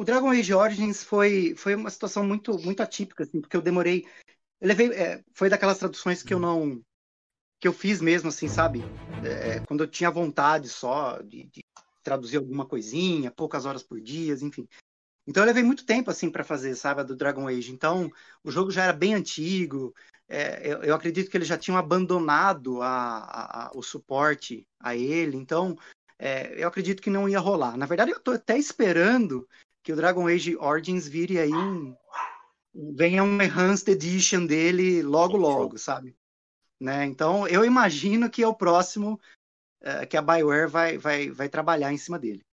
o, Dragon Age Origins foi, foi uma situação muito, muito atípica, assim, porque eu demorei. Eu levei, é, foi daquelas traduções que eu não. que eu fiz mesmo, assim, sabe? É, quando eu tinha vontade só de, de traduzir alguma coisinha, poucas horas por dia, enfim. Então eu levei muito tempo assim para fazer, sabe, a do Dragon Age. Então o jogo já era bem antigo. é, eu, eu acredito que eles já tinham abandonado a, a- a- o suporte a ele. Então é, eu acredito que não ia rolar. Na verdade, eu tô até esperando que o Dragon Age Origins vire aí um venha um Enhanced Edition dele logo logo, sabe? Né? Então eu imagino que é o próximo eh, que a BioWare vai, vai, vai trabalhar em cima dele.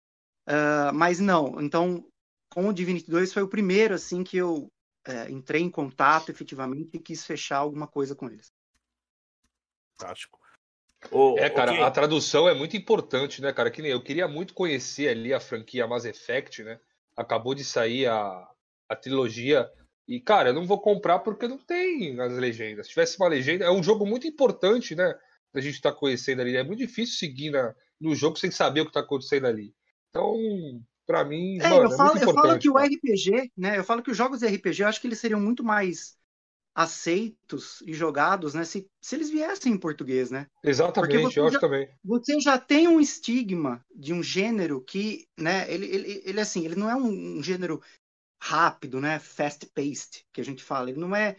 Ah, mas não, então com o Divinity 2 foi o primeiro assim que eu eh, entrei em contato efetivamente e quis fechar alguma coisa com eles. Fantástico. É, cara, ok. a tradução é muito importante, né, cara? Que nem eu queria muito conhecer ali a franquia Mass Effect, né? Acabou de sair a, a trilogia. E, cara, eu não vou comprar porque não tem as legendas. Se tivesse uma legenda, é um jogo muito importante, né? A gente tá conhecendo ali. É muito difícil seguir na, no jogo sem saber o que tá acontecendo ali. Então, pra mim, É, mano, eu, é falo, muito eu falo que o RPG, né? Eu falo que os jogos de RPG, eu acho que eles seriam muito mais aceitos e jogados, né? Se, se eles viessem em português, né? Exatamente, Porque você eu acho já- também. Você já tem um estigma de um gênero que, né? Ele, ele, ele assim, ele não é um, um gênero rápido, né? Fast-paced, que a gente fala. Ele não é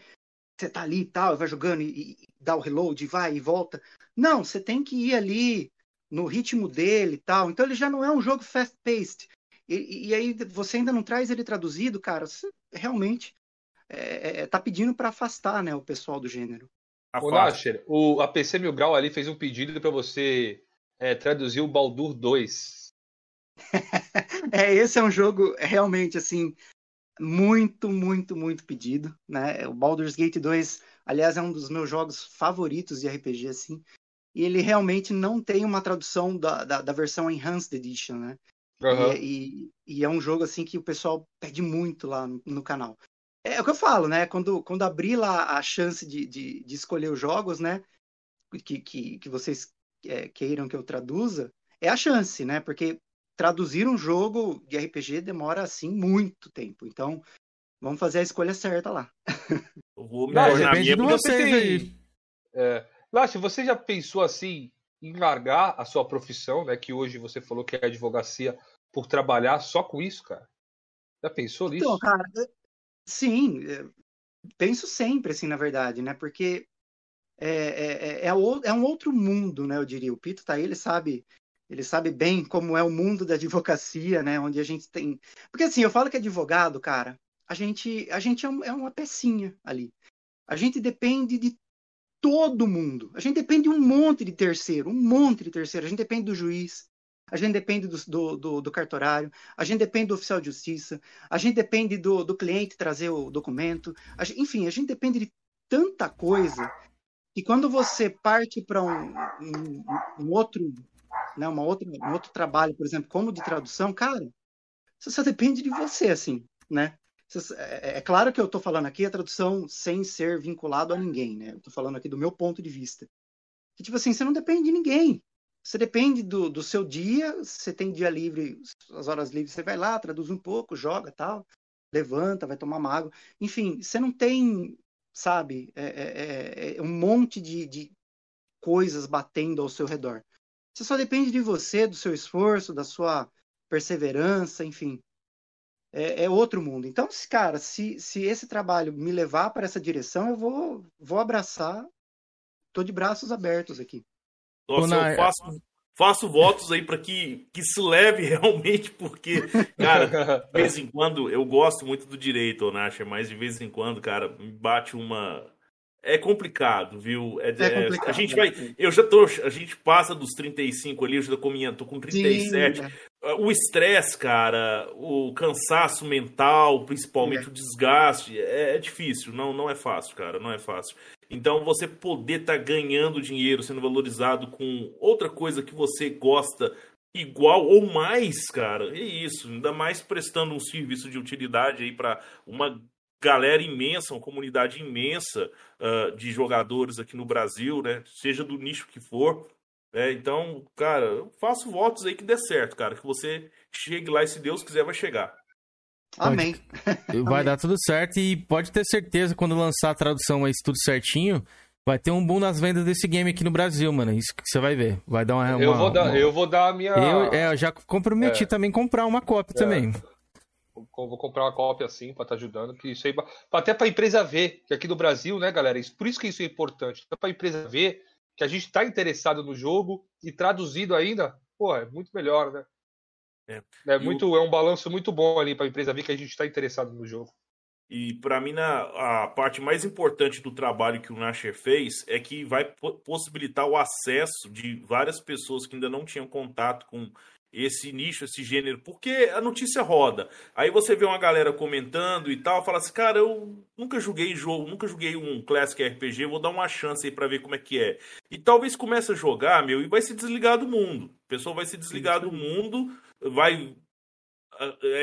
você tá ali e tal, vai jogando e, e dá o reload, e vai e volta. Não, você tem que ir ali no ritmo dele e tal. Então ele já não é um jogo fast-paced. E, e aí você ainda não traz ele traduzido, cara. Você realmente é, é, tá pedindo para afastar, né, o pessoal do gênero. O Nasher, o, a PC Mil Grau ali fez um pedido pra você é, traduzir o Baldur 2. É, esse é um jogo realmente assim muito, muito, muito pedido, né? O Baldur's Gate 2, aliás, é um dos meus jogos favoritos de RPG assim. E ele realmente não tem uma tradução da, da, da versão Enhanced Edition, né? Aham. E, e, e é um jogo assim que o pessoal pede muito lá no, no canal. É o que eu falo, né? Quando, quando abrir lá a chance de, de, de escolher os jogos, né? Que, que, que vocês é, queiram que eu traduza, é a chance, né? Porque traduzir um jogo de RPG demora assim muito tempo. Então, vamos fazer a escolha certa lá. Eu vou me tornar depende de vocês aí. É, Nash, você já pensou assim em largar a sua profissão, né? Que hoje você falou que é advocacia, por trabalhar só com isso, cara? Já pensou nisso? Então, cara, sim, é, penso sempre assim, na verdade, né? Porque é, é, é, é é um outro mundo, né? Eu diria. O Pito tá aí, ele sabe, ele sabe bem como é o mundo da advocacia, né? Onde a gente tem. Porque assim, eu falo que advogado, cara, a gente, a gente é, um- é uma pecinha ali. A gente depende de todo mundo. A gente depende de um monte de terceiro, um monte de terceiro. A gente depende do juiz, a gente depende do, do, do- do cartorário, a gente depende do oficial de justiça, a gente depende do, do cliente trazer o documento. a gen- enfim, a gente depende de tanta coisa que quando você parte para um, um- um outro, né, uma outra, um outro trabalho, por exemplo, como de tradução, cara, você só depende de você, assim, né? Você- É, é claro que eu estou falando aqui a tradução sem ser vinculado a ninguém, né? Estou falando aqui do meu ponto de vista. Que, tipo assim, você não depende de ninguém. Você depende do, do seu dia, você tem dia livre, as horas livres, você vai lá, traduz um pouco, joga tal, levanta, vai tomar uma água. Enfim, você não tem, sabe, é, é- é- é um monte de, de coisas batendo ao seu redor. Você só depende de você, do seu esforço, da sua perseverança, enfim. É, é outro mundo. Então, cara, se, se esse trabalho me levar para essa direção, eu vou, vou abraçar. Tô de braços abertos aqui. Nossa, Na- eu faço, faço votos aí para que, que se leve realmente, porque, cara, de vez em quando eu gosto muito do direito, Nacha, mas de vez em quando, cara, me bate uma. É complicado, viu? É, é- complicado, a gente né? vai. Eu já tô. A gente passa dos 35 ali, eu já tô com, minha, tô com 37. Sim, O estresse, cara, o cansaço mental, principalmente É. o desgaste, é, é difícil, não, não é fácil, cara, não é fácil. Então você poder estar ganhando dinheiro, sendo valorizado com outra coisa que você gosta igual ou mais, cara, é isso. Ainda mais prestando um serviço de utilidade aí para uma galera imensa, uma comunidade imensa ah, de jogadores aqui no Brasil, né? Seja do nicho que for. É, então, cara, faço votos aí que dê certo, cara. Que você chegue lá e, se Deus quiser, vai chegar. Amém. Vai dar tudo certo e pode ter certeza, quando lançar a tradução aí, tudo certinho, vai ter um boom nas vendas desse game aqui no Brasil, mano. Isso que você vai ver. Vai dar uma. eu, uma- vou dar, uma- eu vou dar a minha. Eu, é, eu já comprometi É. também comprar uma cópia É. também. Eu Vou comprar uma cópia assim pra estar ajudando, que isso aí, até pra empresa ver, que aqui no Brasil, né, galera, isso, por isso que isso é importante, até pra empresa ver que a gente tá interessado no jogo e traduzido ainda, pô, é muito melhor, né? É, É E o- muito, é um balanço muito bom ali pra empresa ver que a gente tá interessado no jogo. E para mim, na, a parte mais importante do trabalho que o Nasher fez é que vai po- possibilitar o acesso de várias pessoas que ainda não tinham contato com esse nicho, esse gênero, porque a notícia roda. Aí você vê uma galera comentando e tal, fala assim, cara, eu nunca joguei jogo, nunca joguei um Classic RPG, vou dar uma chance aí pra ver como é que é. E talvez comece a jogar, meu, e vai se desligar do mundo. A pessoa vai se desligar do mundo, vai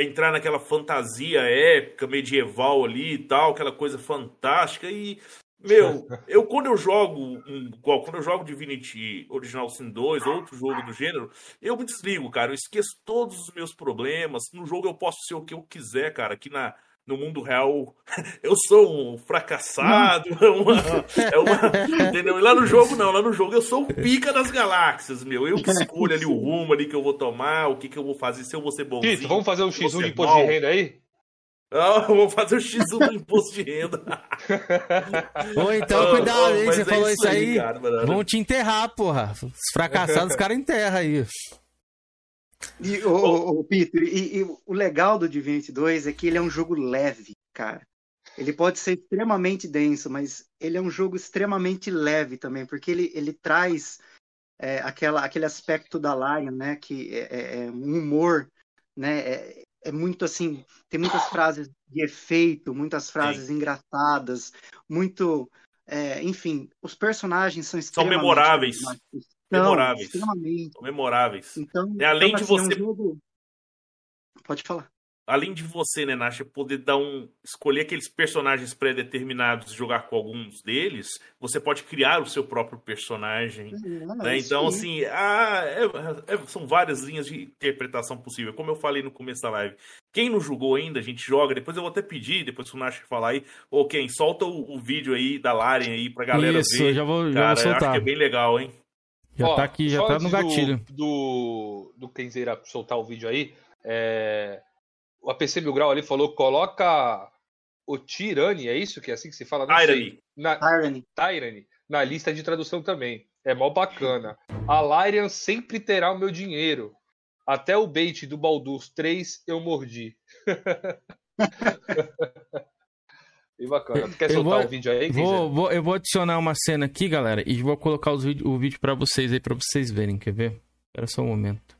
entrar naquela fantasia épica, medieval ali e tal, aquela coisa fantástica. E, meu, eu quando eu jogo, quando eu jogo Divinity Original Sin 2, outro jogo do gênero, eu me desligo, cara. Eu esqueço todos os meus problemas. No jogo eu posso ser o que eu quiser, cara. Aqui na, no mundo real, eu sou um fracassado. É uma, é uma- entendeu? E lá no jogo, não. Lá no jogo eu sou o pica das galáxias, meu. Eu que escolho ali o rumo ali que eu vou tomar, o que, que eu vou fazer, se eu vou ser bonzinho. Tito, vamos fazer um se eu vou X1 de imposto de mal. renda aí? Ah, vamos fazer o X1 do imposto de renda. Ou então, Ô, cuidado, hein? Você é falou isso aí, aí. cara, vão te enterrar, porra. Os fracassados, os caras enterram aí. E, o, o, o Peter, e, e o legal do Divinity 2 é que ele é um jogo leve, cara. Ele pode ser extremamente denso, mas ele é um jogo extremamente leve também, porque ele, ele traz é, aquela, aquele aspecto da Lion, né? Que é, é- é um humor, né? É, é muito assim, tem muitas frases de efeito, muitas frases engraçadas, muito, é, enfim, os personagens são São extremamente memoráveis. carismáticos. São, Memoráveis. extremamente. São memoráveis. Então, É além então, de assim, é um você jogo- Pode falar. além de você, né, Nasha, poder dar um. escolher aqueles personagens pré-determinados e jogar com alguns deles, você pode criar o seu próprio personagem. né? isso Então, aí. assim, ah, é- é- são várias linhas de interpretação possível. Como eu falei no começo da live. Quem não jogou ainda, a gente joga. Depois eu vou até pedir, depois que o Nasha falar aí, ô, quem, solta o, o vídeo aí da Laren aí pra galera Isso, ver. eu já vou- já Cara, vou eu acho soltar. que é bem legal, hein? Já Ó, tá aqui, já tá no gatilho. Do, do, do Kenzeira soltar o vídeo aí, é, o APC Mil Grau ali falou: coloca o Tirani, é isso que é assim que se fala? Não Tyranny. sei. Na, Tyranny. Tyranny. Na lista de tradução também. É mó bacana. A Lyrian sempre terá o meu dinheiro. Até o bait do Baldur's 3 eu mordi. Bem bacana. Tu quer Eu soltar vou- o vídeo aí, Vou, vou, eu vou adicionar uma cena aqui, galera, e vou colocar os o vídeo pra vocês aí, pra vocês verem, quer ver? Espera só um momento.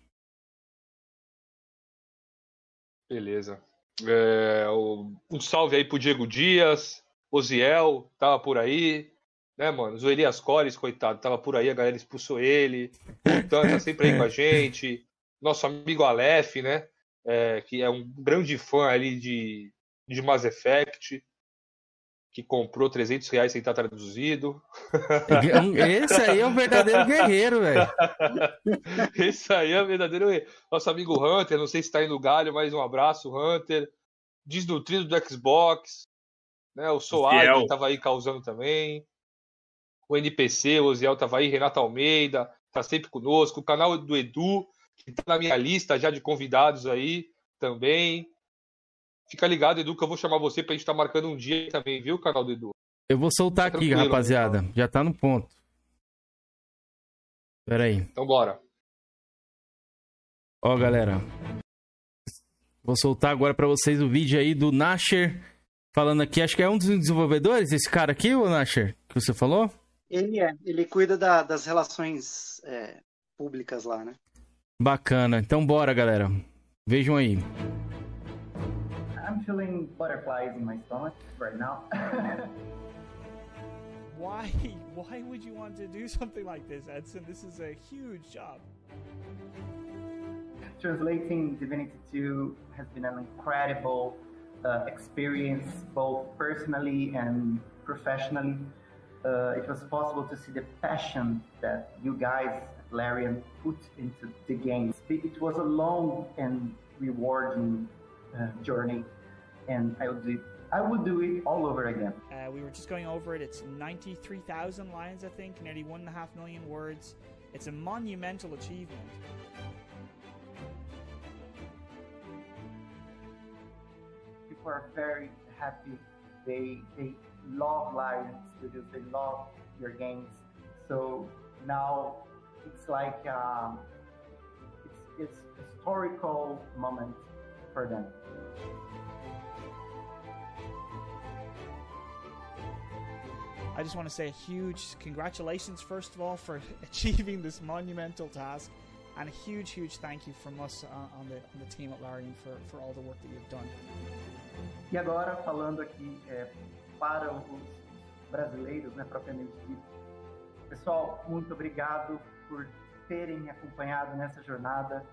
Beleza. É, um salve aí pro Diego Dias, Oziel, tava por aí. Né, mano? O Elias Cores, coitado, tava por aí, a galera expulsou ele. O Tan tá sempre aí com a gente. Nosso amigo Aleph, né? é, que é um grande fã ali de, de Mass Effect, que comprou 300 reais sem estar traduzido. Esse aí é o verdadeiro guerreiro, velho. Esse aí é o verdadeiro. Nosso amigo Hunter, não sei se está aí no galho, mas um abraço, Hunter. Desnutrido do Xbox. Né? O Soad Fiel. estava aí causando também. O NPC, o Oziel estava aí, Renato Almeida, tá sempre conosco. O canal do Edu, que tá na minha lista já de convidados aí também. Fica ligado, Edu, que eu vou chamar você pra gente estar marcando um dia também, viu, canal do Edu? Eu vou soltar aqui, rapaziada. Já tá no ponto. Pera aí. Então bora. Ó, galera. Vou soltar agora pra vocês o vídeo aí do Nasher falando aqui. Acho que é um dos desenvolvedores, esse cara aqui, o Nasher, que você falou? Ele é, ele cuida da- das relações é, públicas lá, né? Bacana. Então bora, galera. Vejam aí. I'm feeling butterflies in my stomach right now. Why? Why would you want to do something like this, Edson? This is a huge job. Translating Divinity 2 has been an incredible uh, experience, both personally and professionally. Uh, it was possible to see the passion that you guys at Larian put into the game. It was a long and rewarding uh, journey, and I would do, I would do it all over again. Uh, we were just going over it. It's 93,000 lines, I think, nearly one and a half million words. It's a monumental achievement. people are very happy. They they love Lion Studios. They love your games. So now it's like um, it's it's historical moment for them. I just want to say a huge congratulations, first of all, for achieving this monumental task, and a huge, huge thank you from us uh, on the on the team at Larian for, for all the work that you've done. E agora falando aqui é, para os brasileiros, né, propriamente dito. Pessoal, muito obrigado por terem me acompanhado nessa jornada.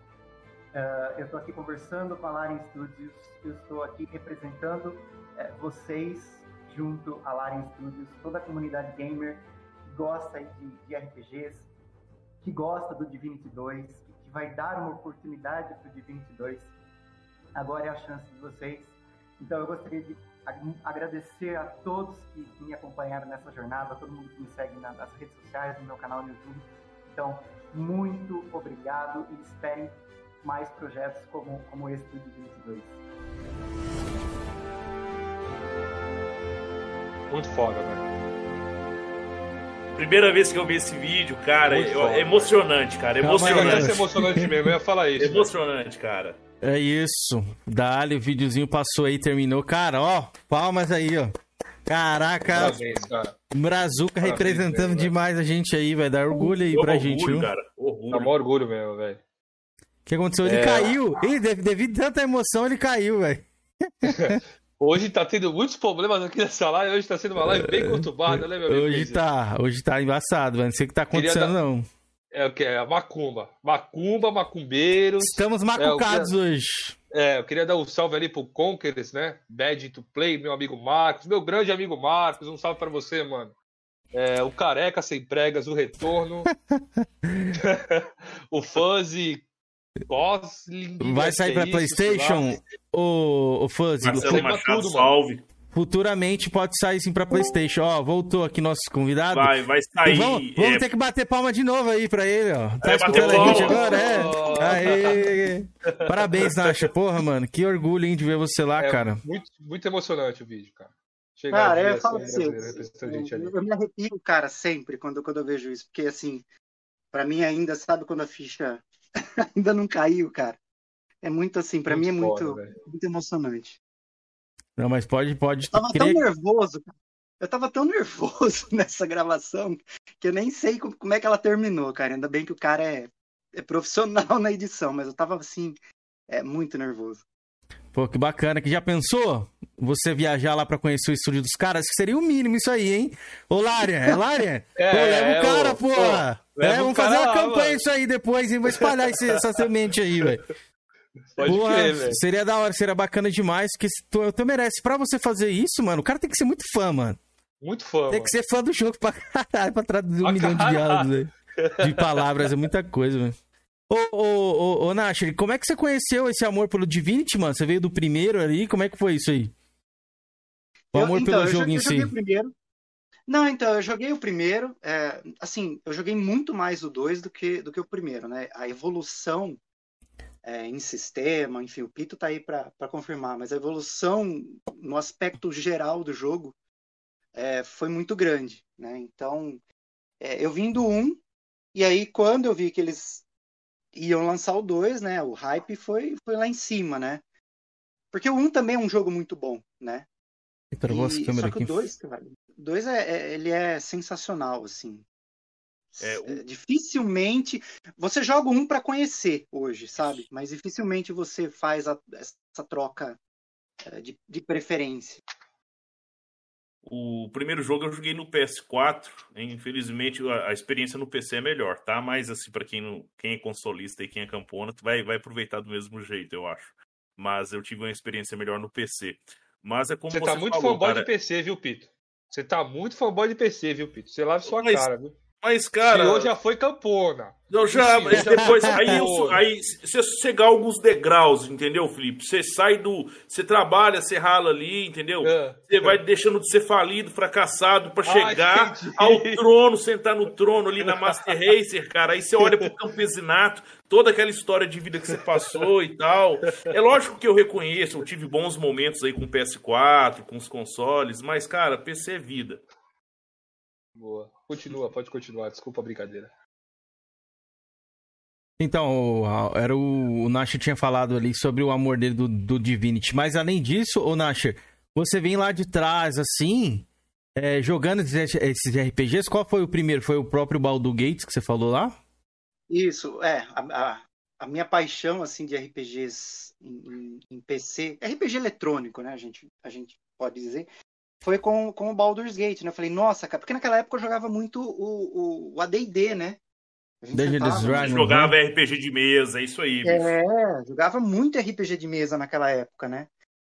Uh, eu estou aqui conversando com a Larian Studios, eu estou aqui representando uh, vocês junto à Larian Studios, toda a comunidade gamer que gosta de, de RPGs, que gosta do Divinity 2, que, que vai dar uma oportunidade para o Divinity 2. Agora é a chance de vocês. Então eu gostaria de agradecer a todos que, me acompanharam nessa jornada, a todo mundo que me segue nas redes sociais, no meu canal no YouTube. Então, muito obrigado e esperem mais projetos como, como esse do Divinity 2. Muito foda, velho. Primeira vez que eu vi esse vídeo, cara, Muito eu- foda. é emocionante, cara. Aí, Emocionante. é emocionante mesmo, eu ia falar isso. Emocionante, cara. É isso. Dali, o videozinho passou aí, terminou. Cara, ó, palmas aí, ó. Caraca, Parabéns, cara. Brazuca Parabéns representando mesmo, demais a gente aí, vai dar orgulho aí pra gente, viu? Dá maior orgulho mesmo, velho. O que aconteceu? Ele É. caiu. Ih, dev- devido a tanta emoção, ele caiu, velho. Hoje tá tendo muitos problemas aqui nessa live, hoje tá sendo uma live bem conturbada, né, meu amigo? Hoje Luiz? tá, hoje tá embaçado, mano. Não sei o que tá acontecendo, dar- não. É o que? É a macumba. Macumba, macumbeiros. Estamos É, macucados queria- hoje. É, eu queria dar um salve ali pro Conquerors, né? Bad to Play, meu amigo Marcos, meu grande amigo Marcos, um salve pra você, mano. É, o Careca Sem Pregas, o Retorno. o Fuzzy Gosling. Vai sair é pra lá. PlayStation, o, o Fuzzy. Marcelo Machado, salve. Futuramente pode sair sim pra PlayStation. Ó, voltou aqui nosso convidado. Vai, vai sair, E Vamos, vamos é- ter que bater palma de novo aí pra ele, ó. Tá É, escutando a gente agora? É. Aê. Parabéns, Nasha. Porra, mano. Que orgulho, hein, de ver você lá, É cara. Muito, muito emocionante o vídeo, cara. Cara, a eu falo assim, pra você, brasileiro representando a gente ali. eu, eu me arrepio, cara, sempre quando, quando eu vejo isso, porque assim, pra mim ainda, sabe quando a ficha ainda não caiu, cara? É muito assim, pra Muito mim é muito, foda, muito emocionante. Não, mas pode, pode. Eu tava tão crer- nervoso, cara. Eu tava tão nervoso nessa gravação que eu nem sei como, como é que ela terminou, cara. Ainda bem que o cara é, é profissional na edição, mas eu tava assim, é muito nervoso. Pô, que bacana. Que já pensou? Você viajar lá pra conhecer o estúdio dos caras? Que seria o mínimo isso aí, hein? Ô, Larian, é Larian? É, Pô, leva é, o cara, ô, porra. ô, leva é, vamos fazer uma lá, campanha mano. isso aí depois, hein? Vou espalhar esse- essa semente aí, velho. Pode crer, velho. seria da hora, seria bacana demais. Que tu, tu merece. Pra você fazer isso, mano, o cara tem que ser muito fã, mano. Muito fã, Tem mano. que ser fã do jogo pra caralho, pra traduzir um Pra milhão de caralho. diálogos, velho. De palavras, é muita coisa, velho. Ô, ô, ô, ô, Nasher, como é que você conheceu esse amor pelo Divinity, mano? Você veio do primeiro ali, como é que foi isso aí? O Eu- amor então, pelo eu jogo joguei- em eu si. o primeiro. Não, então, eu joguei o primeiro. é, assim, eu joguei muito mais o 2 do que, do que o primeiro, né? A evolução é, em sistema, enfim, o Pito tá aí para confirmar, mas a evolução no aspecto geral do jogo é, foi muito grande, né? Então, é, eu vim do 1, e aí quando eu vi que eles iam lançar o 2, né? O hype foi, foi lá em cima, né? Porque o 1 também é um jogo muito bom, né? Travou essa E- câmera só que aqui. o 2, cara, 2 é, é- ele é sensacional, assim. É, dificilmente. Você joga um para conhecer hoje, sabe? Mas dificilmente você faz a- essa troca é, de, de preferência. O primeiro jogo eu joguei no PS4. Infelizmente, a, a experiência no PC é melhor, tá? Mas, assim, pra quem, não, quem é consolista e quem é campona, tu vai, vai aproveitar do mesmo jeito, eu acho. Mas eu tive uma experiência melhor no PC. Mas é como Você você, tá muito falou, fanboy cara. de PC, viu, Pito? Você tá muito fanboy de PC, viu, Pito? Você lava sua Mas- cara, viu? Mas, cara. O senhor já foi campona. Eu já, mas depois, aí, eu- aí você chegar alguns degraus, entendeu, Felipe? Você sai do. Você trabalha, você rala ali, entendeu? Você vai deixando de ser falido, fracassado, pra Ah, chegar entendi. ao trono, sentar no trono ali na Master Racer, cara. Aí você olha pro campesinato, toda aquela história de vida que você passou e tal. É lógico que eu reconheço, eu tive bons momentos aí com o PS4, com os consoles, mas, cara, PC é vida. Boa. Continua, pode continuar. Desculpa a brincadeira. Então, o- era o, o Nasher tinha falado ali sobre o amor dele do, do Divinity. Mas além disso, o Nasher, você vem lá de trás, assim, é, jogando esses, esses RPGs. Qual foi o primeiro? Foi o próprio Baldur Gates que você falou lá? Isso, é. A, a- a minha paixão, assim, de RPGs em, em- em PC, RPG eletrônico, né, a gente, a gente pode dizer, foi com, com o Baldur's Gate, né? Eu falei, nossa, cara, porque naquela época eu jogava muito o, o, o AD&D, né? A gente Dungeons sentava, Dragons, Jogava RPG de mesa, é isso aí. bicho. É, jogava muito RPG de mesa naquela época, né?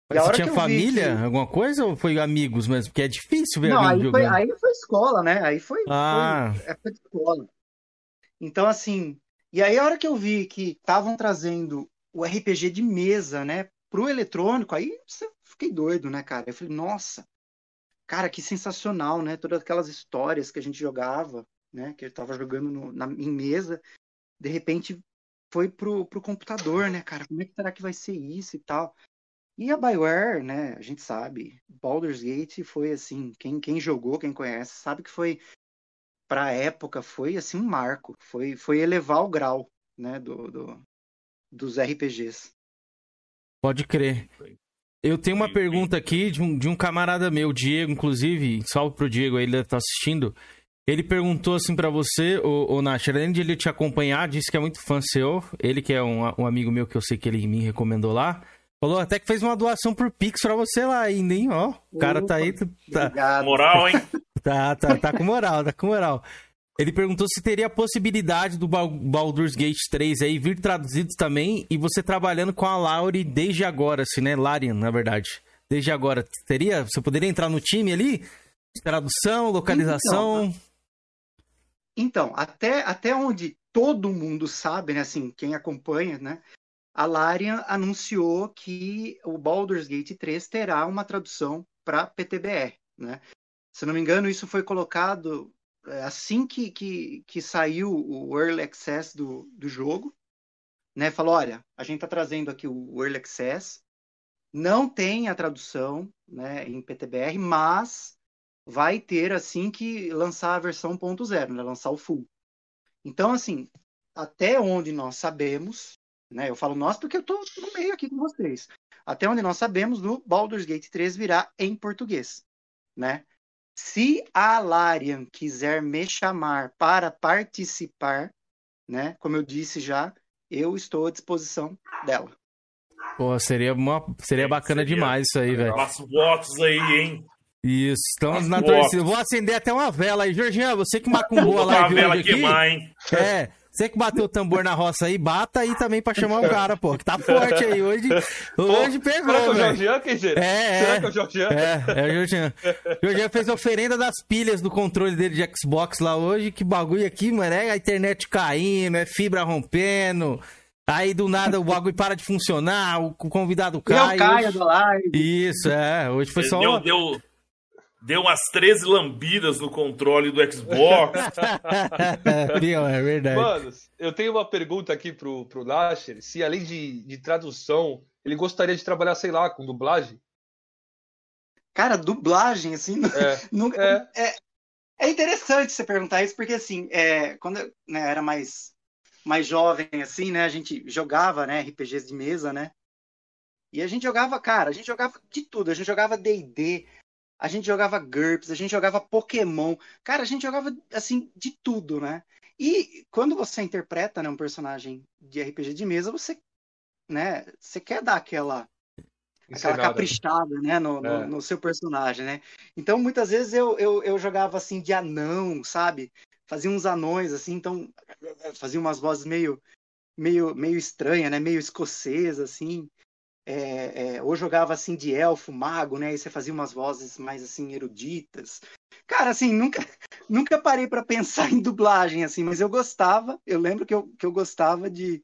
E Mas a você tinha família, que- alguma coisa, ou foi amigos mesmo? Porque é difícil ver Não, aí foi, jogando. aí foi escola, né? Aí foi, Ah. foi época de escola. Então, assim, e aí a hora que eu vi que estavam trazendo o RPG de mesa, né, pro eletrônico, aí eu fiquei doido, né, cara? Eu falei, nossa, cara, que sensacional, né? Todas aquelas histórias que a gente jogava, né, que eu tava jogando no- na, em mesa, de repente foi pro, pro computador, né, cara? Como é que será que vai ser isso e tal? E a BioWare, né, a gente sabe, Baldur's Gate foi assim, quem, quem jogou, quem conhece, sabe que foi, pra época, foi assim um marco, foi, foi elevar o grau, né, do, do- dos RPGs. Pode crer. Eu tenho uma pergunta aqui de um, de um camarada meu, Diego, inclusive, salve pro Diego aí, ele tá assistindo. Ele perguntou assim pra você, ô, ô Nath, além de ele te acompanhar, disse que é muito fã seu, ele que é um, um amigo meu que eu sei que ele me recomendou lá, falou até que fez uma doação por Pix pra você lá ainda, hein, ó. O cara tá aí, tá... Moral, hein? tá, tá, tá com moral, tá com moral. Ele perguntou se teria a possibilidade do Bal- Baldur's Gate 3 aí vir traduzido também e você trabalhando com a Lauri desde agora, assim, né? Larian, na verdade. Desde agora. Teria? Você poderia entrar no time ali? Tradução, localização. Então, até, até onde todo mundo sabe, né, assim, quem acompanha, né, a Larian anunciou que o Baldur's Gate 3 terá uma tradução para PTBR, né? Se não me engano, isso foi colocado é, assim que, que, que saiu o Early Access do, do jogo, né? Falou, olha, a gente está trazendo aqui o Early Access, não tem a tradução, né, em PTBR, mas vai ter assim que lançar a versão 1.0, né? Lançar o full. Então, assim, até onde nós sabemos, né? Eu falo nós porque eu tô no meio aqui com vocês. Até onde nós sabemos, o Baldur's Gate 3 virá em português, né? Se a Larian quiser me chamar para participar, né? Como eu disse já, eu estou à disposição dela. Pô, seria, uma, seria bacana demais isso aí, velho. Faço votos aí, hein? Isso, estamos na Nossa. torcida. Vou acender até uma vela aí. Jorginho, você que macumbou a Vou live a vela aqui. queimar, hein? É, você que bateu o tambor na roça aí, bata aí também pra chamar o cara, pô. Que tá forte aí. Hoje, hoje pegou, será que é o velho. Jorginho, Kenzeiro? É, Será é. que é o Jorginho? É, é o Jorginho. O fez oferenda das pilhas do controle dele de Xbox lá hoje. Que bagulho aqui, mano. É a internet caindo, é fibra rompendo. Aí do nada o bagulho para de funcionar, o convidado Eu cai. caio hoje- da live. Isso, é. Hoje foi só deu, deu, deu umas 13 lambidas no controle do Xbox. Pior, é verdade. Mano, eu tenho uma pergunta aqui pro, pro Nasher, se além de, de tradução, ele gostaria de trabalhar, sei lá, com dublagem? Cara, dublagem, assim, nunca. É. é interessante você perguntar isso, porque assim, é, quando eu né, era mais, mais jovem, assim, né, a gente jogava, né, RPGs de mesa, né? E a gente jogava, cara, a gente jogava de tudo, a gente jogava D&D, a gente jogava GURPS, a gente jogava Pokémon, cara, a gente jogava, assim, de tudo, né? E quando você interpreta, né, um personagem de RPG de mesa, você, né, você quer dar aquela aquela Encenada. caprichada, né, no, no, É. no seu personagem, né? Então, muitas vezes eu, eu, eu jogava assim de anão, sabe? Fazia uns anões assim, então fazia umas vozes meio meio meio estranha, né? Meio escocesa assim. É, é, ou jogava assim de elfo, mago, né? E você fazia umas vozes mais assim eruditas. Cara, assim, nunca nunca parei para pensar em dublagem assim, mas eu gostava. Eu lembro que eu, que eu gostava de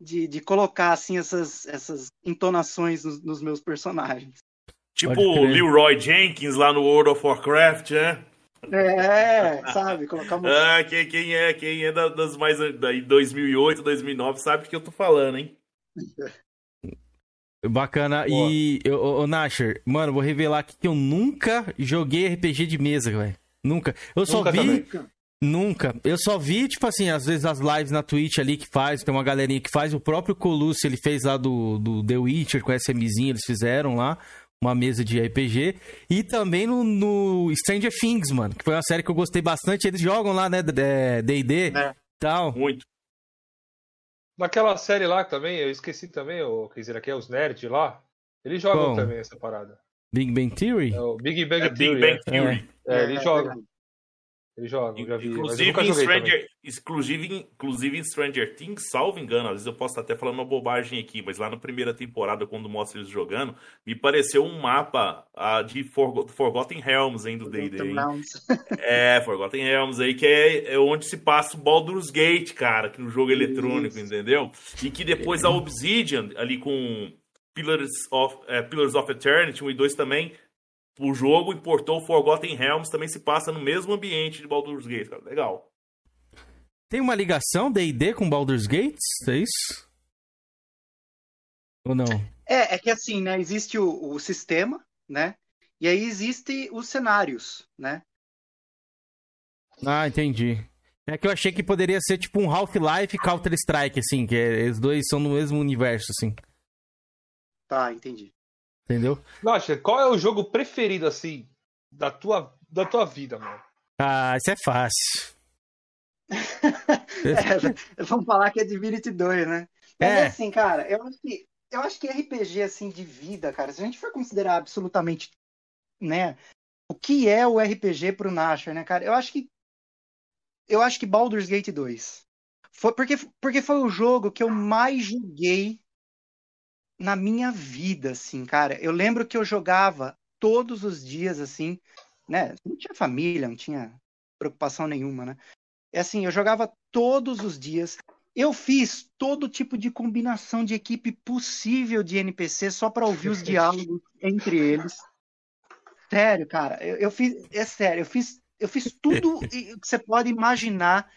de, de colocar assim essas, essas entonações nos, nos meus personagens. tipo o. Leroy Jenkins lá no World of Warcraft, né? É, sabe, colocar uma... Ah, quem, quem é, quem é da- das mais daí 2008, 2009 sabe do que eu tô falando, hein? Bacana. E, ô, ô, Nasher, mano, vou revelar aqui que eu nunca joguei RPG de mesa, velho. Nunca. Eu só Nunca vi. também. Nunca. Eu só vi, tipo assim, às vezes as lives na Twitch ali que faz, tem uma galerinha que faz. O próprio Colucci, ele fez lá do, do The Witcher com SMzinho, eles fizeram lá uma mesa de RPG. E também no, no Stranger Things, mano, que foi uma série que eu gostei bastante. Eles jogam lá, né, D&D e tal. Muito. Naquela série lá também, eu esqueci também, o quer dizer, aqui é os nerds lá. Eles jogam Qual? também essa parada. Big Bang Theory? É o Big Bang É Big Theory. Bang é. Theory. É, eles É, jogam. Ele joga, eu já vi. mas eu Inclusive nunca. Stranger, inclusive, inclusive em Stranger Things, salvo engano, às vezes eu posso estar até falando uma bobagem aqui, mas lá na primeira temporada, quando mostra eles jogando, me pareceu um mapa ah, de Forgo- Forgotten Realms ainda do D&D. hein? É, Forgotten Realms aí, que é, é onde se passa o Baldur's Gate, cara, que no jogo eletrônico, entendeu? E que depois a Obsidian, ali com Pillars of, é, Pillars of Eternity, 1 e 2 também, o jogo importou Forgotten Realms, também se passa no mesmo ambiente de Baldur's Gate, cara. Legal. Tem uma ligação D&D com Baldur's Gates? É isso? Ou não? É, é que assim, né? Existe o, o sistema, né? E aí existe os cenários, né? Ah, entendi. É que eu achei que poderia ser tipo um Half-Life e Counter-Strike, assim, que é- os dois são no mesmo universo, assim. Tá, entendi. Entendeu? Nossa, qual é o jogo preferido, assim, da tua, da tua vida, mano? Ah, isso é fácil. É, vamos falar que é Divinity 2, né? Mas É. assim, cara, eu acho que eu acho que RPG assim de vida, cara, se a gente for considerar absolutamente, né, o que é o RPG pro Nasher, né, cara? Eu acho que eu acho que Baldur's Gate 2 foi porque porque foi o jogo que eu mais joguei na minha vida, assim, cara. Eu lembro que eu jogava todos os dias assim, né? Não tinha família, não tinha preocupação nenhuma, né? É assim, eu jogava todos os dias. Eu fiz todo tipo de combinação de equipe possível de NPC só para ouvir os diálogos entre eles. Sério, cara, eu, eu fiz, é sério, eu fiz, eu fiz tudo que você pode imaginar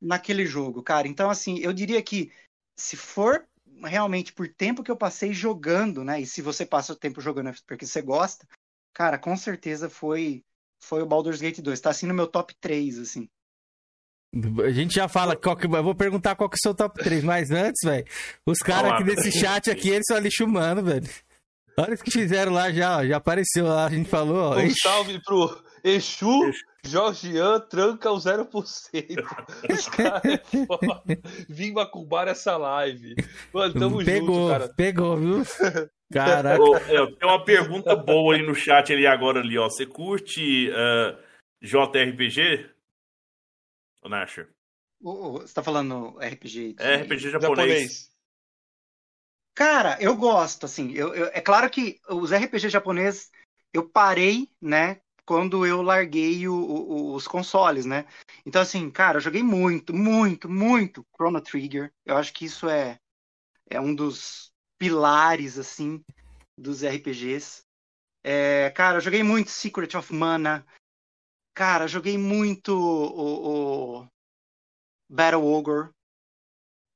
naquele jogo, cara. Então, assim, eu diria que se for realmente por tempo que eu passei jogando, né? E se você passa o tempo jogando é porque você gosta, cara, com certeza foi foi o Baldur's Gate 2. Tá assim no meu top 3, assim. A gente já fala qual que. Eu vou perguntar qual que é o seu top 3, mas antes, velho, os caras aqui desse chat aqui, eles são lixo humano, velho. Olha o que fizeram lá já, ó. Já apareceu lá, a gente falou, ó. Um salve pro Exu, Georgian, tranca o 0%. Os caras é foda. Vim macumbar essa live. Mano, tamo pegou, junto, cara. pegou, viu? Caraca. Ô, é, tem uma pergunta boa aí no chat ali agora ali, ó. Você curte ah, JRPG? Ô, Nasher? O- o- Você tá falando RPG? de- É RPG japonês. Cara, eu gosto, assim. Eu, eu- é claro que os RPG japoneses eu parei, né? Quando eu larguei o- o- os consoles, né? Então, assim, cara, eu joguei muito, muito, muito Chrono Trigger. Eu acho que isso é, é um dos pilares, assim, dos RPGs. É, cara, eu joguei muito Secret of Mana. Cara, eu joguei muito o, o Battle Ogre.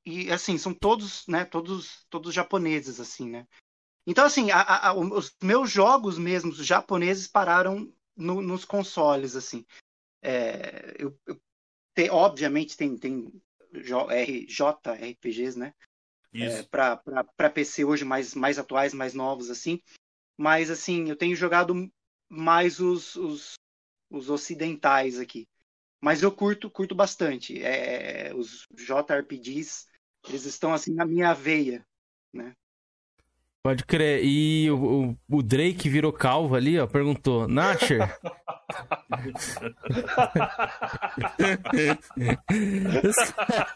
E assim, são todos, né, todos, todos japoneses assim, né? Então assim, a- a- os meus jogos mesmos japoneses pararam no- nos consoles assim. É, eu, eu te- obviamente tem tem JRPGs, né? Isso. para PC hoje mais mais atuais, mais novos assim. Mas assim, eu tenho jogado mais os, os, os ocidentais aqui. Mas eu curto, curto bastante. É, os JRPGs, eles estão assim na minha veia, né? Pode crer. E o, o, o Drake virou calvo ali, ó, perguntou: Nasher.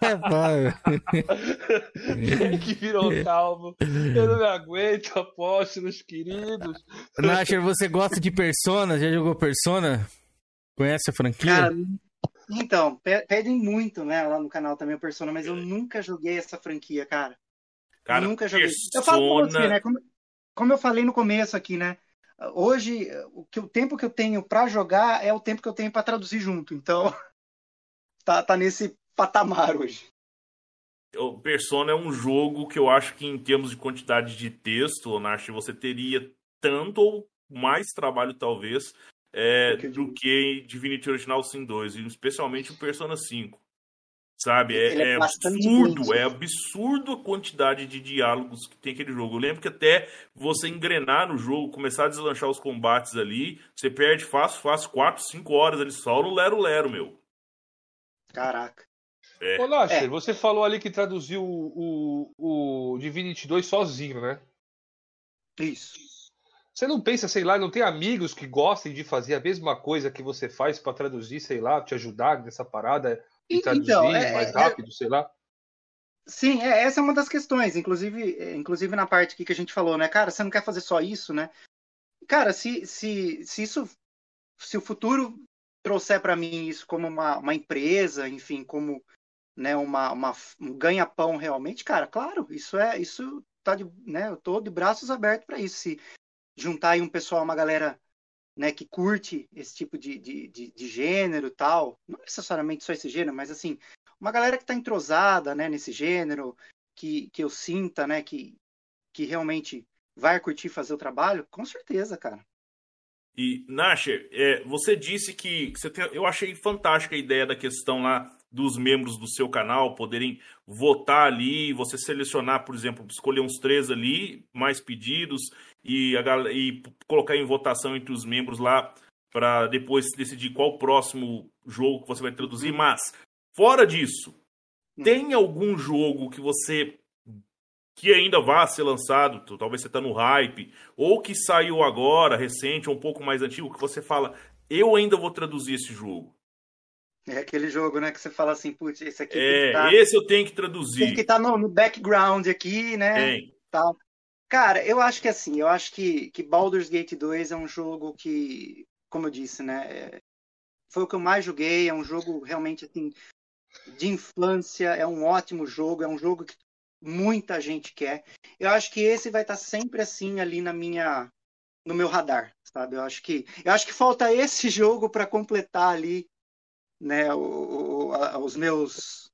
É, vai. que virou calmo. Eu não me aguento, apóstolos queridos. Nasher, você gosta de Persona? Já jogou Persona? Conhece a franquia? Cara, então, pe- pedem muito, né, lá no canal também o Persona, mas eu nunca joguei essa franquia, cara. Cara, nunca joguei. Eu falo com você, Persona- né? Como, como eu falei no começo aqui, né? Hoje, o, que, o tempo que eu tenho pra jogar é o tempo que eu tenho pra traduzir junto. Então, tá, tá nesse patamar hoje. O Persona é um jogo que eu acho que, em termos de quantidade de texto, Nash, você teria tanto ou mais trabalho, talvez, é, do que Divinity Original Sin 2, e especialmente o Persona 5. Sabe? É, é é absurdo, é absurdo a quantidade de diálogos que tem aquele jogo. Eu lembro que até você engrenar no jogo, começar a deslanchar os combates ali, você perde fácil, fácil 4, 5 horas ali só no Lero Lero, meu. Caraca. É. Ô, Nasher, você falou ali que traduziu o, o, o Divinity 2 sozinho, né? Isso. Você não pensa, sei lá, não tem amigos que gostem de fazer a mesma coisa que você faz para traduzir, sei lá, te ajudar nessa parada e Então, é- mais é- rápido, sei lá? Sim, é, essa é uma das questões, inclusive, é, inclusive na parte aqui que a gente falou, né? Cara, você não quer fazer só isso, né? Cara, se, se, se isso, se o futuro trouxer para mim isso como uma, uma empresa, enfim, como né, uma, uma, um ganha-pão realmente, cara, claro, isso é, isso tá de, né, eu tô de braços abertos para isso. Se juntar aí um pessoal, uma galera, né, que curte esse tipo de, de, de, de gênero tal, não necessariamente só esse gênero, mas assim, uma galera que tá entrosada, né, nesse gênero, que, que eu sinta, né, que, que realmente vai curtir fazer o trabalho, com certeza, cara. E, Nasher, é, você disse que, que você tem- eu achei fantástica a ideia da questão lá dos membros do seu canal poderem votar ali, você selecionar, por exemplo, escolher uns três ali, mais pedidos, e, a e colocar em votação entre os membros lá para depois decidir qual o próximo jogo que você vai traduzir. Mas, fora disso, tem algum jogo que você que ainda vá ser lançado, talvez você tá no hype, ou que saiu agora, recente, ou um pouco mais antigo, que você fala, eu ainda vou traduzir esse jogo. É aquele jogo, né, que você fala assim, putz, esse aqui É, tá, esse eu tenho que traduzir. tem que estar no, no background aqui, né? Tem. Tal. Cara, eu acho que assim, eu acho que, que Baldur's Gate 2 é um jogo que, como eu disse, né, é- foi o que eu mais joguei, é um jogo realmente assim de infância, é um ótimo jogo, é um jogo que muita gente quer. Eu acho que esse vai estar sempre assim ali na minha no meu radar, sabe? Eu acho que eu acho que falta esse jogo para completar ali, né, o- o- a- os meus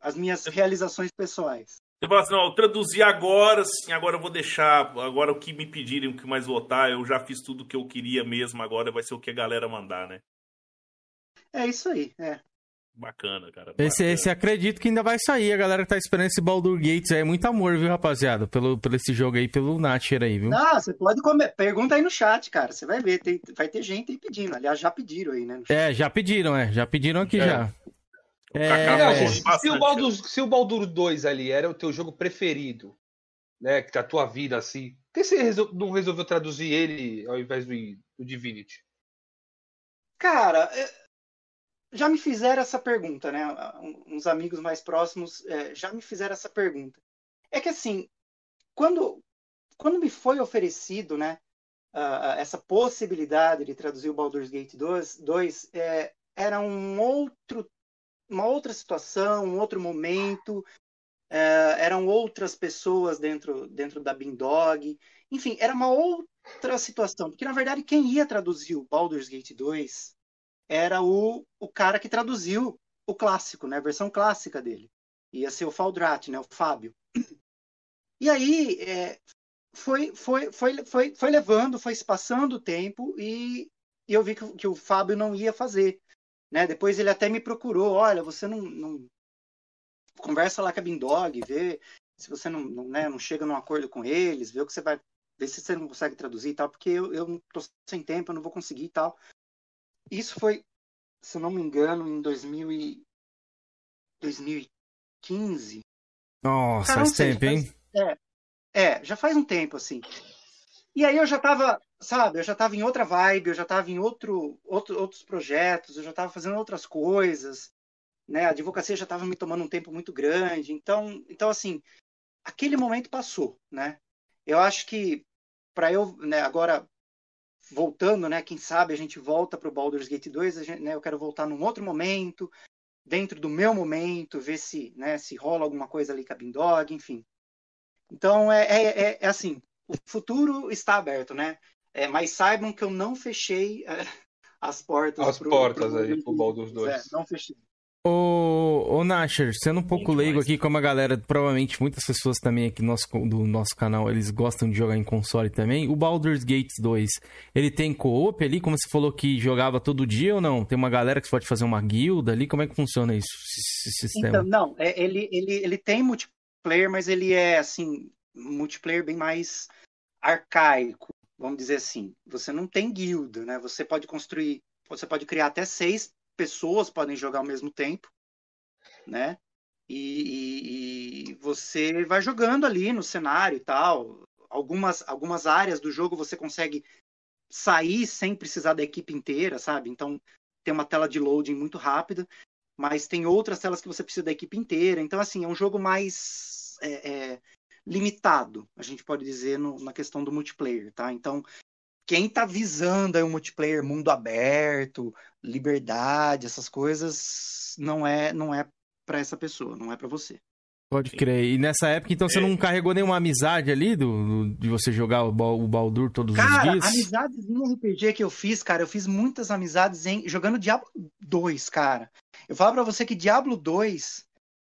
as minhas realizações pessoais. Você fala assim, não, eu traduzi agora, sim, agora eu vou deixar, agora o que me pedirem, o que mais votar, eu já fiz tudo o que eu queria mesmo, agora vai ser o que a galera mandar, né? É isso aí, é. Bacana, cara. Esse, esse acredito que ainda vai sair. A galera tá esperando esse Baldur Gates aí. É muito amor, viu, rapaziada? Pelo, pelo esse jogo aí, pelo Natcher aí, viu? Não, você pode comer. Pergunta aí no chat, cara. Você vai ver. Tem- vai ter gente aí pedindo. Aliás, já pediram aí, né? É, já pediram, é. Já pediram aqui É. já. Não, É, se, o Baldur, se o Baldur 2 ali era o teu jogo preferido, né, que da tua vida assim, por que você resol- não resolveu traduzir ele ao invés do, do Divinity? Cara, é, já me fizeram essa pergunta, né? Um- Uns amigos mais próximos é, já me fizeram essa pergunta. É que assim, quando, quando me foi oferecido, né, a- essa possibilidade de traduzir o Baldur's Gate 2, 2 é, era um outro, uma outra situação, um outro momento, é, eram outras pessoas dentro, dentro da Bindog, enfim, era uma outra situação, porque na verdade quem ia traduzir o Baldur's Gate 2 era o, o cara que traduziu o clássico, né, a versão clássica dele. Ia ser o Faldrat, né, o Fábio. E aí é, foi, foi, foi, foi, foi levando, foi se passando o tempo e, e eu vi que, o- que o Fábio não ia fazer. Né? Depois ele até me procurou, olha, você não, não- conversa lá com a Bindog, vê se você não, não, né, não chega num acordo com eles, vê o que você vai, vê se você não consegue traduzir e tal, porque eu, eu tô sem tempo, eu não vou conseguir e tal. Isso foi, se eu não me engano, em 2000 e... 2015. Nossa, Cara, faz sei, tempo, hein? É, é, já faz um tempo, assim. E aí eu já tava, sabe, eu já tava em outra vibe, eu já tava em outro, outro, outros projetos, eu já tava fazendo outras coisas, né? A advocacia já tava me tomando um tempo muito grande. Então, então assim, aquele momento passou, né? Eu acho que para eu, né, agora voltando, né, quem sabe a gente volta para o Baldur's Gate 2, a gente, né, eu quero voltar num outro momento, dentro do meu momento, ver se, né, se rola alguma coisa ali com a Bindog, enfim. Então é, é, é- é assim, o futuro está aberto, né? É, mas saibam que eu não fechei é, as portas. As portas aí pro Baldur's 2. É, não fechei. Ô, ô Nasher, sendo um pouco leigo aqui, como a galera, provavelmente muitas pessoas também aqui no nosso, do nosso canal, eles gostam de jogar em console também. O Baldur's Gate 2, ele tem co-op ali, como você falou que jogava todo dia ou não? Tem uma galera que pode fazer uma guilda ali, como é que funciona isso, esse esse sistema? Então, não, é, ele, ele, ele tem multiplayer, mas ele é assim, multiplayer bem mais arcaico, vamos dizer assim. Você não tem guilda, né? Você pode construir, você pode criar até seis pessoas podem jogar ao mesmo tempo, né? E, e- e você vai jogando ali no cenário e tal. algumas, algumas áreas do jogo você consegue sair sem precisar da equipe inteira, sabe? Então tem uma tela de loading muito rápida, mas tem outras telas que você precisa da equipe inteira. Então, assim, é um jogo mais é, é, limitado, a gente pode dizer, no, na questão do multiplayer, tá? Então, quem tá visando aí um multiplayer mundo aberto, liberdade, essas coisas, não é não é para essa pessoa, não é para você. Pode crer. E nessa época, então, você não carregou nenhuma amizade ali do, do- de você jogar o, o Baldur todos os Cara, dias? amizades em RPG que eu fiz, cara, eu fiz muitas amizades em jogando Diablo 2, cara. Eu falo pra você que Diablo 2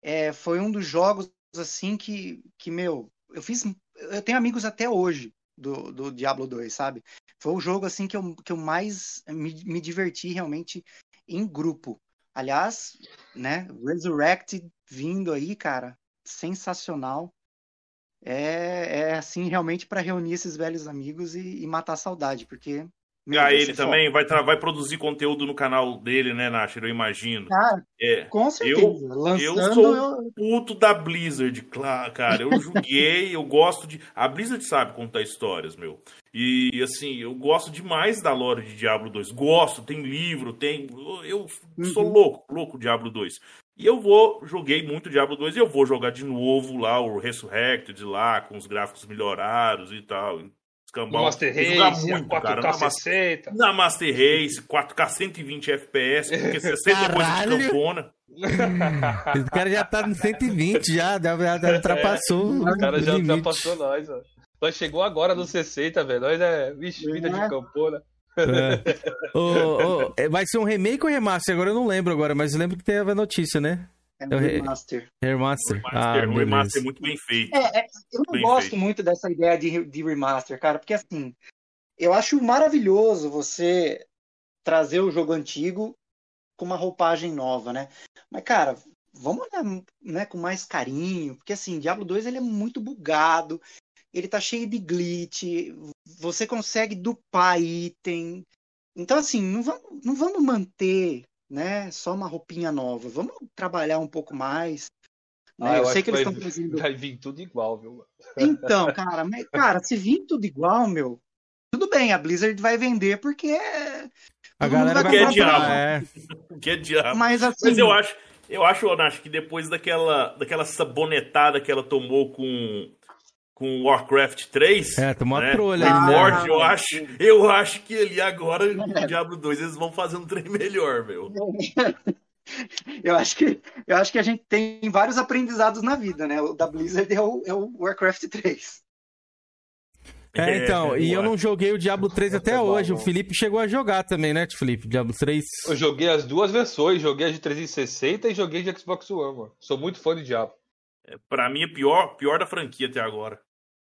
é, foi um dos jogos assim que, que meu, eu fiz, eu tenho amigos até hoje do, do Diablo 2, sabe? Foi o jogo assim que eu, que eu mais me, me diverti realmente em grupo. Aliás, né, Resurrected vindo aí, cara, sensacional. É, é assim realmente pra reunir esses velhos amigos e, e matar a saudade, porque Ah, ele ser também vai, vai produzir conteúdo no canal dele, né, Nasher? Eu imagino. Cara, É. com certeza. Eu, eu Lançando, sou eu- um puto da Blizzard, claro, cara. Eu joguei, eu gosto de. A Blizzard sabe contar histórias, meu. E assim, eu gosto demais da lore de Diablo 2. Gosto, tem livro, tem. Eu sou Uhum. louco, louco Diablo 2. E eu vou, joguei muito Diablo 2 e eu vou jogar de novo lá o Resurrected lá, com os gráficos melhorados e tal. Escambau. No Master jogar Race, a muito, cara. 4K Na Mas- 60. na Master Race, 4K 120 FPS, porque 60 é coisa de campona. O cara já tá no 120, já, já, já, já ultrapassou O cara já limite. ultrapassou nós, ó. Nós chegou agora no 60, velho. Nós é, vixe, vida de campona. É. Ô, é, vai ser um remake ou remaster? Agora eu não lembro agora, mas eu lembro que teve a notícia, né? É o um re- remaster. Remaster. Ah, Master, um remaster muito bem feito. É, é, eu não Bem gosto feito. muito dessa ideia de, de remaster, cara, porque assim, eu acho maravilhoso você trazer o jogo antigo com uma roupagem nova, né? Mas, cara, vamos olhar né, com mais carinho, porque assim, Diablo 2 ele é muito bugado, ele tá cheio de glitch, você consegue dupar item. Então, assim, não vamos, não vamos manter né, só uma roupinha nova, vamos trabalhar um pouco mais. né? Ah, eu, acho sei que eles vai estão fazendo. Vai vir tudo igual, viu? Então, cara, mas, cara, se vir tudo igual, meu, tudo bem, a Blizzard vai vender porque é- A galera vai Que é comprar diabo. pra- Que é diabo. Mas, assim- eu acho, eu acho, Onash, que depois daquela, daquela sabonetada que ela tomou com com Warcraft 3, É, tomou uma né? trolha Foi ali, né? forte, eu acho, eu acho que ali agora no Diablo 2 eles vão fazer um trem melhor, meu. Eu acho que eu acho que a gente tem vários aprendizados na vida, né? O da Blizzard é o, é o Warcraft 3. É, então, É, e eu não joguei o Diablo 3 até é hoje. bom. O Felipe chegou a jogar também, né, Felipe? Diablo 3. Eu joguei as duas versões, joguei a de 360 e joguei de Xbox One, mano. Sou muito fã de Diablo. Pra mim é pior, pior da franquia até agora.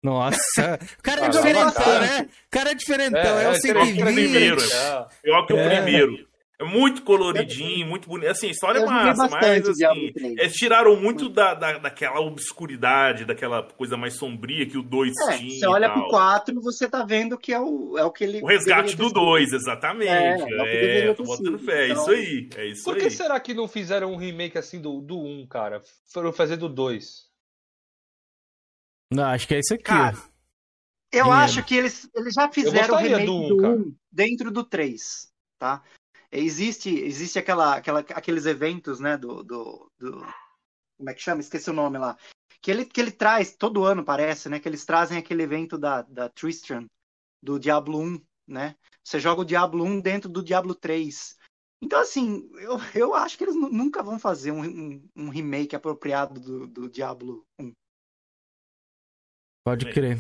Nossa, o cara é Ah, diferentão, cara. né? O cara é diferentão, É, é, o é, pior que o primeiro. 120. é. Pior que o É. primeiro. É muito coloridinho, muito bonito. Assim, a história é massa, mas assim, Diablo 3. eles tiraram muito da, da, daquela obscuridade, daquela coisa mais sombria que o 2 É, tinha. você olha pro 4, você tá vendo que é o, é o que ele. O resgate do ter sido. 2, exatamente. É, é o que deveria É, tô botando fé. É Então- isso aí. É isso Por aí. que será que não fizeram um remake assim do, do 1, cara? Foram fazer do 2. Não, acho que é isso aqui. Cara. Eu Dinheiro. acho que eles, eles já fizeram o remake do um, do 1 cara. dentro do 3, tá? Existe, existe aquela, aquela, aqueles eventos, né, do, do, do- Como é que chama? Esqueci o nome lá. Que ele, que ele traz, todo ano parece, né? Que eles trazem aquele evento da, da Tristram, do Diablo 1, né? Você joga o Diablo 1 dentro do Diablo 3. Então, assim, eu, eu acho que eles nu- nunca vão fazer um, um, um remake apropriado do, do Diablo 1. Pode crer.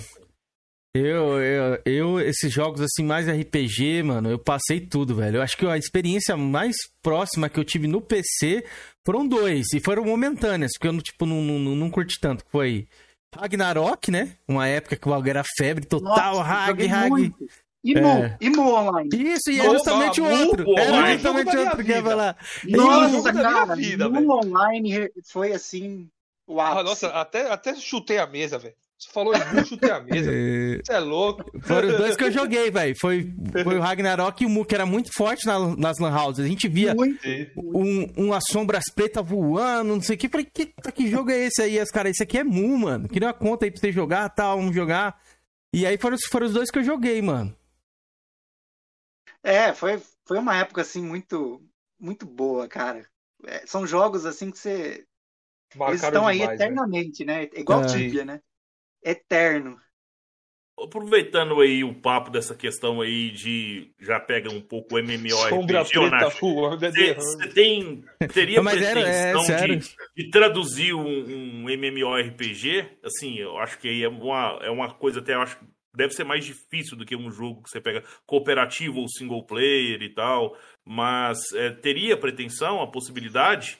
Eu, eu, eu, esses jogos assim, mais RPG, mano, eu passei tudo, velho. Eu acho que a experiência mais próxima que eu tive no PC foram dois, e foram momentâneas, porque eu, não, tipo, não, não, não curti tanto. Foi Ragnarok, né? Uma época que o bagulho era febre total, Nossa, Rag, muito. E Mu, É. e Online. Isso, e é justamente o outro. Mu Era justamente da outro que ia falar. Nossa, cara, vida, Online foi assim, o Ah, nossa, até, até chutei a mesa, velho. Você falou em Mu, chutei a mesa. É. Você é louco. Foram os dois que eu joguei, velho. Foi, foi o Ragnarok e o Mu, que era muito forte na- nas Lan Houses. A gente via um, umas sombras pretas voando, não sei o que. Falei, que, que jogo é esse aí? As caras, esse aqui é Mu, mano. Queria uma conta aí pra você jogar tal, vamos jogar. E aí foram, foram os dois que eu joguei, mano. É, foi, foi uma época assim muito muito boa, cara. É, são jogos assim que você eles Marcaram estão aí demais, né? eternamente, né? É igual É. Tibia, né? Eterno. Aproveitando aí o papo dessa questão aí de já pega um pouco o Sombra MMORPG, ô, preta Nath, voando, é derrame. Você tem teria mas era- é, pretensão de, de traduzir um, um MMORPG? Assim, eu acho que aí é uma, é uma coisa até eu acho que deve ser mais difícil do que um jogo que você pega cooperativo ou single player e tal, mas é, teria pretensão, a possibilidade?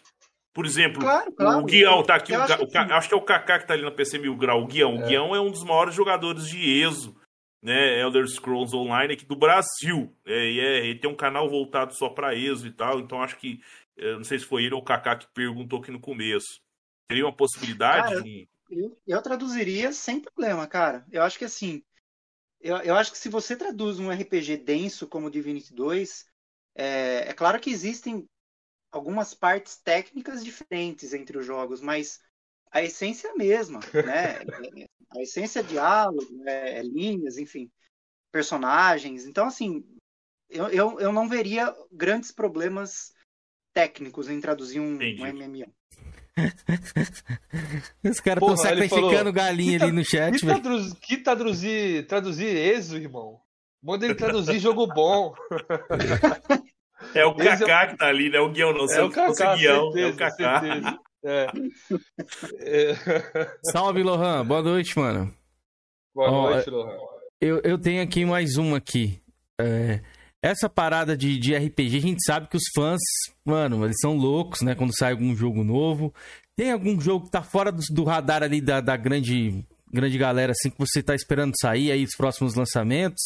Por exemplo, Claro, claro. o Guião tá aqui, Eu o acho o que sim. acho que é o Kaká que tá ali na PC Mil Grau, o Guião. O Guião é um dos maiores jogadores de ESO, né, Elder Scrolls Online aqui do Brasil. É, e é, ele tem um canal voltado só pra ESO e tal, então acho que, eu não sei se foi ele ou o Kaká que perguntou aqui no começo. Teria uma possibilidade Cara, de... Eu, eu traduziria sem problema, cara. Eu acho que assim, eu, eu acho que se você traduz um RPG denso como Divinity 2, é, é claro que existem algumas partes técnicas diferentes entre os jogos, mas a essência é a mesma, né? A essência é diálogo, é, é linhas, enfim, personagens. Então, assim, eu, eu, eu não veria grandes problemas técnicos em traduzir um, um MMO. Os caras estão sacrificando falou, galinha ali no chat, Que, traduz, que traduzir, traduzir ESO, irmão? Manda ele traduzir jogo bom. É o Esse é Kaká que tá ali, né? O Guião não, É o Kaká, Guião, é o Kaká. certeza. É. É. Salve, Lohan. Boa noite, mano. Boa Ó, noite, Lohan. Eu, eu tenho aqui mais uma aqui. É, essa parada de, de RPG, a gente sabe que os fãs, mano, eles são loucos, né? Quando sai algum jogo novo. Tem algum jogo que tá fora do, do radar ali da, da grande, grande galera, assim, que você tá esperando sair aí, os próximos lançamentos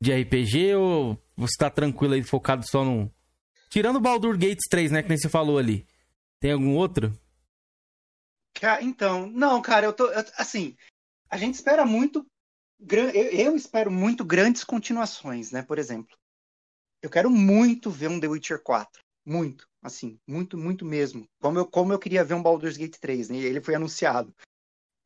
de RPG? Ou você tá tranquilo aí, focado só no... Tirando o Baldur Gates 3, né? Que nem você falou ali. Tem algum outro? Então, não, cara, eu tô. eu- Assim, a gente espera muito. Eu, eu espero muito grandes continuações, né? Por exemplo, eu quero muito ver um The Witcher 4. Muito. Assim, muito, muito mesmo. Como eu, como eu queria ver um Baldur's Gate 3, né? Ele foi anunciado.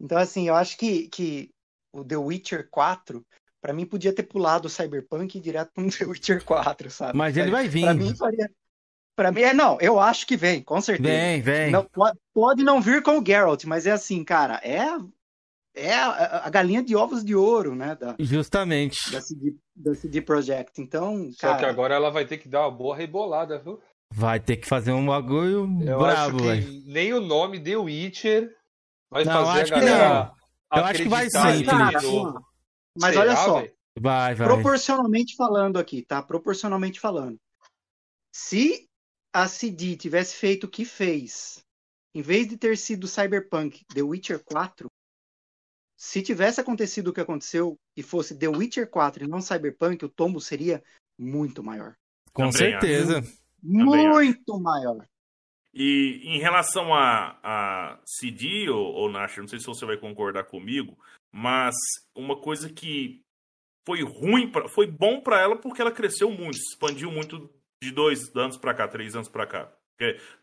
Então, assim, eu acho que, que o The Witcher 4, pra mim, podia ter pulado o Cyberpunk direto pra um The Witcher 4, sabe? Mas ele vai vir. Pra mim, faria. Pra mim, é, não, eu acho que vem, com certeza. Vem, vem. Não, pode, pode não vir com o Geralt, mas é assim, cara, é, é a, a galinha de ovos de ouro, né? Da, Justamente. da, CD, da CD Projekt. Então, Só cara, que agora ela vai ter que dar uma boa rebolada, viu? Vai ter que fazer um bagulho Eu brabo, acho velho. que nem o nome The Witcher vai Não, fazer acho a que galera não. Eu acho que vai ali Felipe. Mas Será, olha só? Vai, vai. proporcionalmente falando aqui, tá? Proporcionalmente falando. Se a CD tivesse feito o que fez, em vez de ter sido Cyberpunk The Witcher 4, se tivesse acontecido o que aconteceu e fosse The Witcher 4 e não Cyberpunk, o tombo seria muito maior. Com Também certeza. Muito maior. E em relação a, a CD, ou, ou Nash, não sei se você vai concordar comigo, mas uma coisa que foi ruim, pra, foi bom pra ela porque ela cresceu muito, expandiu muito de dois anos pra cá, três anos pra cá.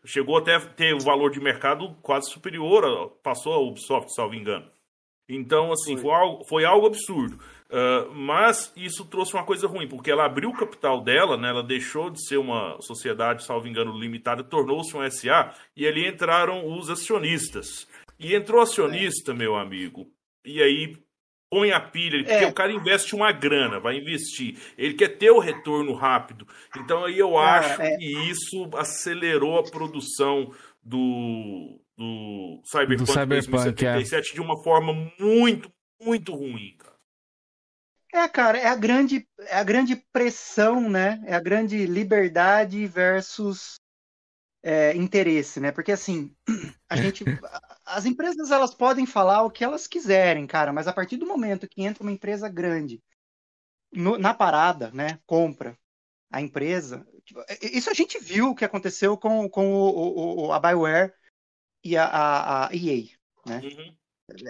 Chegou até a ter o valor de mercado quase superior, passou a Ubisoft, salvo engano. Então, assim, foi algo, foi algo absurdo. Ah, mas isso trouxe uma coisa ruim, porque ela abriu o capital dela, né? Ela deixou de ser uma sociedade, salvo engano, limitada, tornou-se um SA, e ali entraram os acionistas. E entrou acionista, meu amigo, e aí põe a pilha, porque É. o cara investe uma grana, vai investir. Ele quer ter o retorno rápido. Então aí eu Cara, acho é. que isso acelerou a produção do, do Cyberpunk, Do Cyberpunk, 2077 de uma forma muito, muito ruim, cara. É, cara, é a grande, é a grande pressão, né? É a grande liberdade versus é, interesse, né? Porque assim, a gente, as empresas elas podem falar o que elas quiserem, cara, mas a partir do momento que entra uma empresa grande no- na parada, né? Compra a empresa. tipo, Isso a gente viu o que aconteceu com, com o, o- o- a Bioware e a, a, a EA, né?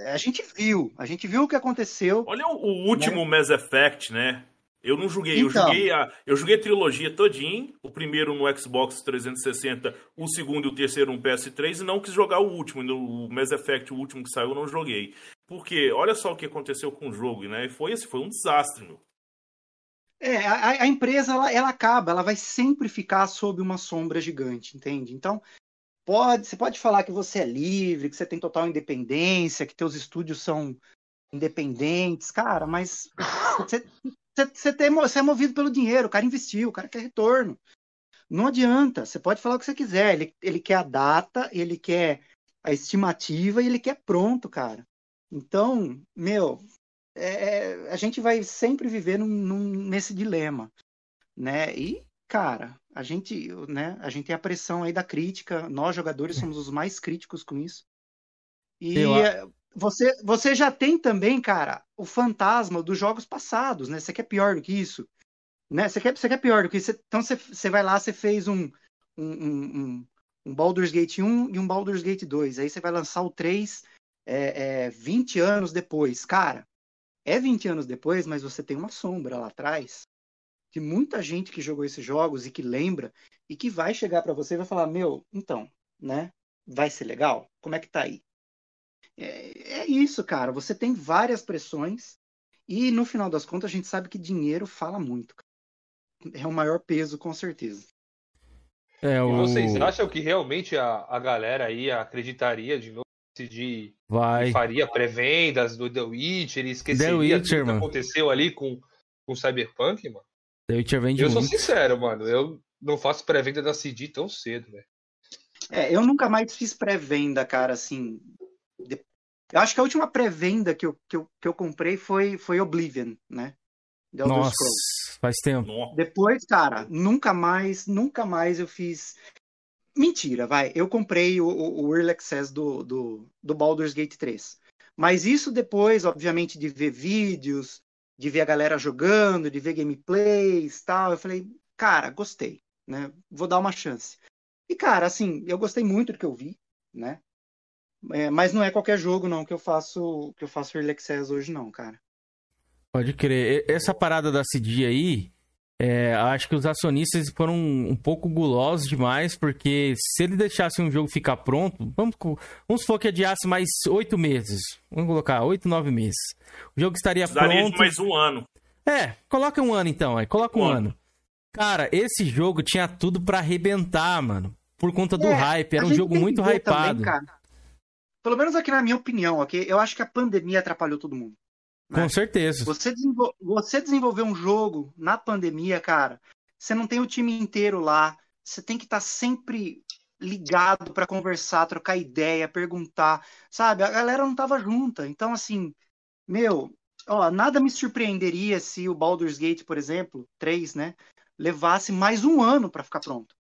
A gente viu, a gente viu o que aconteceu. Olha o, o último Mass Effect, né? Eu não joguei, eu Então. joguei a, eu joguei a trilogia todinho, o primeiro no Xbox 360, o segundo e o terceiro no PS3 e não quis jogar o último, no Mass Effect, o último que saiu, eu não joguei. Porque olha só o que aconteceu com o jogo, né? Foi esse, foi um desastre, meu. É, a, a empresa ela, ela acaba, ela vai sempre ficar sob uma sombra gigante, entende? Então, pode, você pode falar que você é livre, que você tem total independência, que teus estúdios são independentes, cara, mas você, você, você, tem, você é movido pelo dinheiro, o cara investiu, o cara quer retorno. Não adianta, você pode falar o que você quiser, ele, ele quer a data, ele quer a estimativa e ele quer pronto, cara. Então, meu, é, a gente vai sempre viver num, num- nesse dilema, né? E, cara, a gente, né, a gente tem a pressão aí da crítica, nós jogadores somos os mais críticos com isso. E Eu você, você já tem também, cara, o fantasma dos jogos passados, né? Você quer pior do que isso? Né? Você quer, você quer pior do que isso? Então você, você vai lá, você fez um, um, um, um- Baldur's Gate 1 e um Baldur's Gate 2. Aí você vai lançar o 3 é, é, 20 anos depois. Cara, é 20 anos depois, mas você tem uma sombra lá atrás de muita gente que jogou esses jogos e que lembra e que vai chegar pra você e vai falar: Meu, então, né? Vai ser legal? Como é que tá aí? É, é isso, cara. Você tem várias pressões e no final das contas a gente sabe que dinheiro fala muito. cara. É o maior peso, com certeza. É, E o... vocês acham que realmente a, a galera aí acreditaria de novo de Vai. faria pré-vendas do The Witcher e esqueceria The Witcher, tudo que mano. aconteceu ali com com o Cyberpunk, mano? The Witcher vende Eu sou muito. sincero, mano. Eu não faço pré-venda da CD tão cedo, velho. É, eu nunca mais fiz pré-venda, cara, assim. De- Eu acho que a última pré-venda que eu, que, eu, que eu comprei foi, foi Oblivion, né? The Elder Nossa, Scrolls. faz tempo. Depois, cara, nunca mais, nunca mais eu fiz. Mentira, vai. Eu comprei o, o, o Early Access do, do, do Baldur's Gate 3. Mas isso depois, obviamente, de ver vídeos, de ver a galera jogando, de ver gameplays e tal. Eu falei, cara, gostei, né? Vou dar uma chance. E, cara, assim, eu gostei muito do que eu vi, né? É, mas não é qualquer jogo, não, que eu faço que eu faço Early Access hoje, não, cara. Pode crer. Essa parada da CD aí, é, acho que os acionistas foram um pouco gulosos demais, porque se ele deixasse um jogo ficar pronto, vamos, vamos supor que adiasse mais oito meses. Vamos colocar oito, nove meses. O jogo estaria Precisaria de pronto. mais um ano. É, coloca um ano então, aí. Coloca um Um ano. Cara, esse jogo tinha tudo pra arrebentar, mano. Por conta do É, hype. Era um jogo muito hypado. também, cara. Pelo menos aqui na minha opinião, ok? Eu acho que a pandemia atrapalhou todo mundo. Com certeza. Você, desenvol... você desenvolver um jogo na pandemia, cara, você não tem o time inteiro lá. Você tem que estar sempre ligado pra conversar, trocar ideia, perguntar, sabe? A galera não tava junta. Então, assim, meu, ó, nada me surpreenderia se o Baldur's Gate, por exemplo, 3, né, levasse mais um ano pra ficar pronto.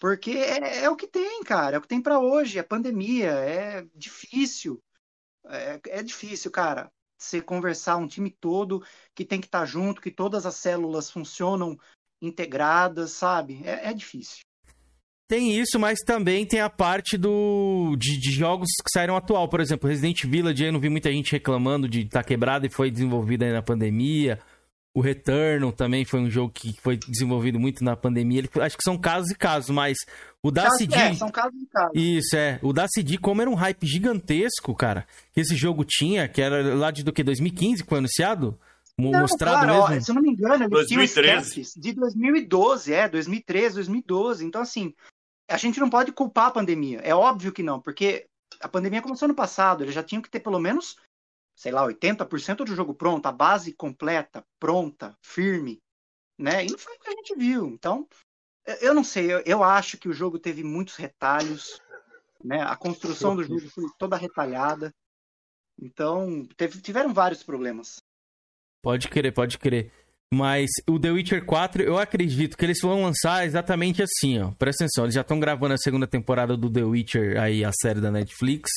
Porque é, é o que tem, cara, é o que tem pra hoje, é pandemia, é difícil. É, é difícil, cara, você conversar um time todo que tem que estar junto, que todas as células funcionam integradas, sabe? É, é difícil. Tem isso, mas também tem a parte do de, de jogos que saíram atual. Por exemplo, Resident Village, eu não vi muita gente reclamando de estar quebrado e foi desenvolvido aí na pandemia. O Returnal também foi um jogo que foi desenvolvido muito na pandemia. Ele- acho que são casos e casos, mas o da CD... é, são casos e casos. Isso, é. O da CD, como era um hype gigantesco, cara, que esse jogo tinha, que era lá de do que? 2015 que foi anunciado? Não, Mostrado claro, ó, mesmo? se eu não me engano, tinham 2013. sketches de 2012, é, 2013, 2012. Então, assim, a gente não pode culpar a pandemia. É óbvio que não, porque a pandemia começou no passado, eles já tinham que ter pelo menos, sei lá, 80% do jogo pronto, a base completa, pronta, firme, né? E não foi o que a gente viu. Então, eu- não sei, eu, eu acho que o jogo teve muitos retalhos, né? A construção do jogo foi toda retalhada. Então, teve- tiveram vários problemas. Pode crer, pode crer. Mas o The Witcher 4, eu acredito que eles vão lançar exatamente assim, ó. Presta atenção, eles já estão gravando a segunda temporada do The Witcher, aí a série da Netflix.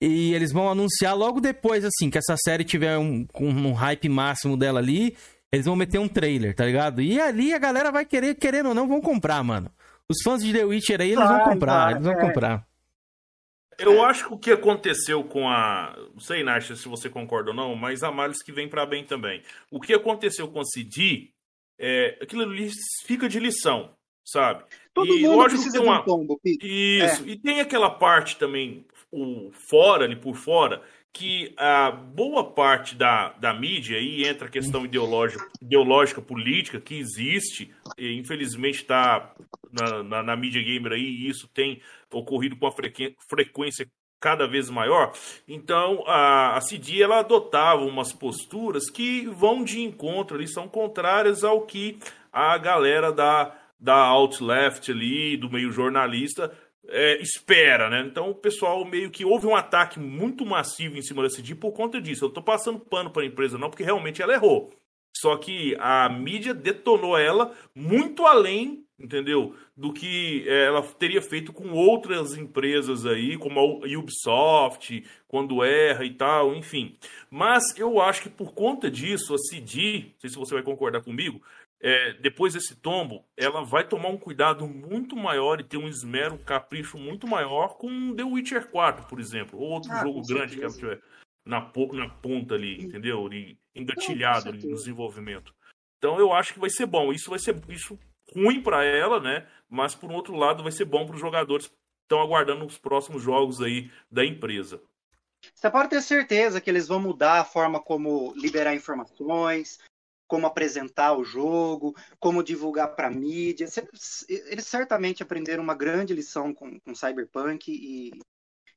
E eles vão anunciar logo depois, assim, que essa série tiver um, com um hype máximo dela ali, eles vão meter um trailer, tá ligado? E ali a galera vai querer, querendo ou não, vão comprar, mano. Os fãs de The Witcher aí, eles vão Vai, comprar, vai, eles vão é. comprar. Eu acho que o que aconteceu com a. Não sei, Nath, se você concorda ou não, mas a males que vem para bem também. O que aconteceu com a CD, é, aquilo ali fica de lição, sabe? Todo e mundo precisa tem de uma... um tombo, Pito. Isso. É. E tem aquela parte também, o fora, ali por fora, que a boa parte da, da mídia, aí entra a questão ideológica, ideológica política que existe, e infelizmente está na, na, na mídia gamer aí, e isso tem ocorrido com a frequência cada vez maior. Então, a, a CD, ela adotava umas posturas que vão de encontro ali, são contrárias ao que a galera da, da alt-left ali, do meio jornalista, é, espera, né? Então o pessoal meio que houve um ataque muito massivo em cima da CD por conta disso. Eu tô passando pano para a empresa não, porque realmente ela errou. Só que a mídia detonou ela muito além, entendeu? Do que é, ela teria feito com outras empresas aí, como a Ubisoft, quando erra e tal, enfim. Mas eu acho que por conta disso, a CD, não sei se você vai concordar comigo, é, depois desse tombo, ela vai tomar um cuidado muito maior e ter um esmero, um capricho muito maior com The Witcher 4, por exemplo, ou outro Ah, jogo grande que ela tiver na, na ponta ali, entendeu? Ali, engatilhado ali no desenvolvimento. Então eu acho que vai ser bom. Isso vai ser isso ruim para ela, né? Mas por outro lado vai ser bom para os jogadores que estão aguardando os próximos jogos aí da empresa. Você pode ter certeza que eles vão mudar a forma como liberar informações, como apresentar o jogo, como divulgar para mídia. Cê- Eles certamente aprenderam uma grande lição com, com Cyberpunk e,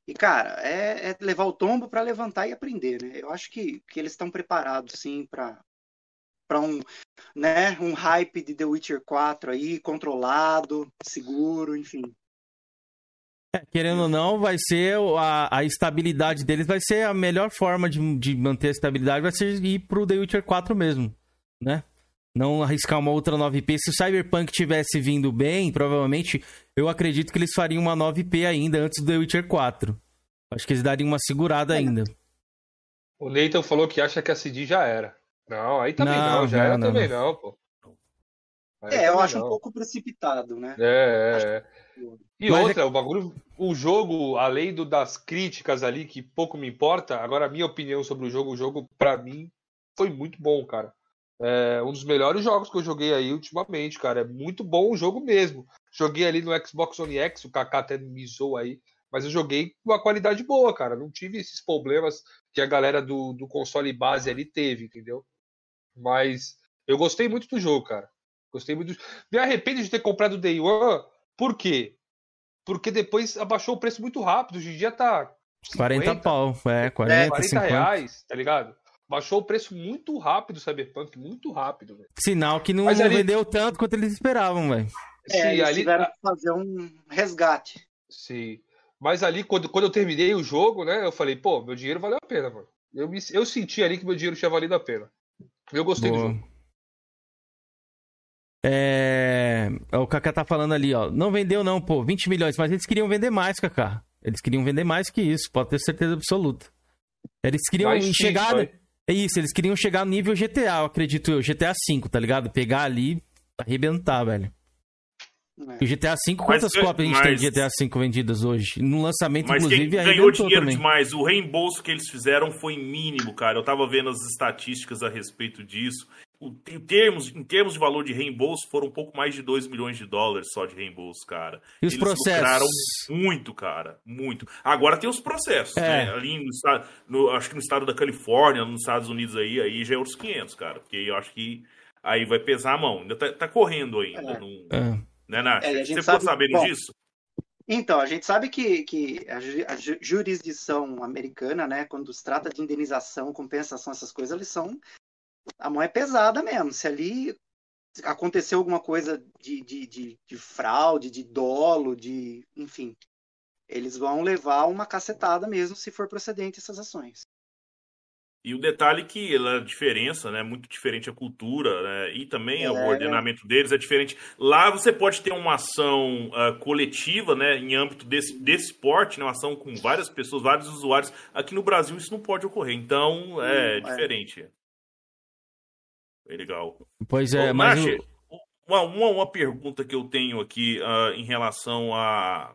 e cara, é, é levar o tombo para levantar e aprender, né? Eu acho que, que eles estão preparados, sim, para para um, né, um hype de The Witcher 4 aí, controlado, seguro, enfim. Querendo ou não, vai ser a, a estabilidade deles, vai ser a melhor forma de, de manter a estabilidade, vai ser ir pro The Witcher 4 mesmo, né? Não arriscar uma outra 9P. Se o Cyberpunk tivesse vindo bem, provavelmente, eu acredito que eles fariam uma 9P ainda antes do The Witcher 4. Acho que eles dariam uma segurada ainda. O Nathan falou que acha que a CD já era. Não, aí também não, Não, já não, era não, também não. pô. Aí É, eu acho um pouco precipitado, né? É, é, é. E Mas é outra, o bagulho, o jogo, além do, das críticas ali, que pouco me importa, agora a minha opinião sobre o jogo, o jogo, pra mim, foi muito bom, cara. É um dos melhores jogos que eu joguei aí ultimamente, cara. É muito bom o jogo mesmo. Joguei ali no Xbox One X, o Kaká até me zoou aí, mas eu joguei com uma qualidade boa, cara. Não tive esses problemas que a galera do, do console base ali teve, entendeu? Mas eu gostei muito do jogo, cara. Gostei muito. Do... Me arrependo de ter comprado o Day One, por quê? Porque depois abaixou o preço muito rápido. Hoje em dia tá 40 pau, é, 40, é, 40 50. reais, tá ligado? Baixou o preço muito rápido o Cyberpunk, muito rápido, velho. Sinal que não Mas ali- vendeu tanto quanto eles esperavam, velho. É, Sim, eles ali- tiveram que fazer um resgate. Sim. Mas ali, quando, quando eu terminei o jogo, né, eu falei, pô, meu dinheiro valeu a pena, mano. Eu, me, eu senti ali que meu dinheiro tinha valido a pena. Eu gostei Boa. do jogo. É... O Kaká tá falando ali, ó. Não vendeu, não, pô. 20 milhões. Mas eles queriam vender mais, Kaká. Eles queriam vender mais que isso, pode ter certeza absoluta. Eles queriam chegar. É isso, eles queriam chegar no nível GTA, eu acredito eu. GTA V, tá ligado? Pegar ali, arrebentar, velho. É. O GTA V, Mas- quantas cópias a gente tem mas- de GTA V vendidas hoje? No lançamento, Mas quem inclusive, ganhou arrebentou dinheiro também. demais, o reembolso que eles fizeram foi mínimo, cara. Eu tava vendo as estatísticas a respeito disso. Em termos, em termos de valor de reembolso, foram um pouco mais de 2 milhões de dólares só de reembolso, cara. E os Eles processos? lucraram muito, cara. Muito. Agora tem os processos, É. né? Ali no estado, no- acho que no estado da Califórnia, nos Estados Unidos aí, aí já é outros 500, cara. Porque eu acho que aí vai pesar a mão. Ainda tá, tá correndo ainda. É. Não, É. né, Nath? É, Você ficou sabe- sabendo bom, disso? Então, a gente sabe que, que a, ju- a ju- jurisdição americana, né, quando se trata de indenização, compensação, essas coisas, eles são. A mão é pesada mesmo. Se ali aconteceu alguma coisa de, de, de, de fraude, de dolo, de. Enfim. Eles vão levar uma cacetada mesmo se for procedente essas ações. E o detalhe que a diferença, né, muito diferente a cultura, né, e também É. o ordenamento deles é diferente. Lá você pode ter uma ação ah, coletiva, né, em âmbito desse, desse porte, né, uma ação com várias pessoas, vários usuários. Aqui no Brasil isso não pode ocorrer, então é Hum, é. diferente. Bem legal. Pois é, Ô, mas. Uma, uma, uma pergunta que eu tenho aqui ah, em relação a,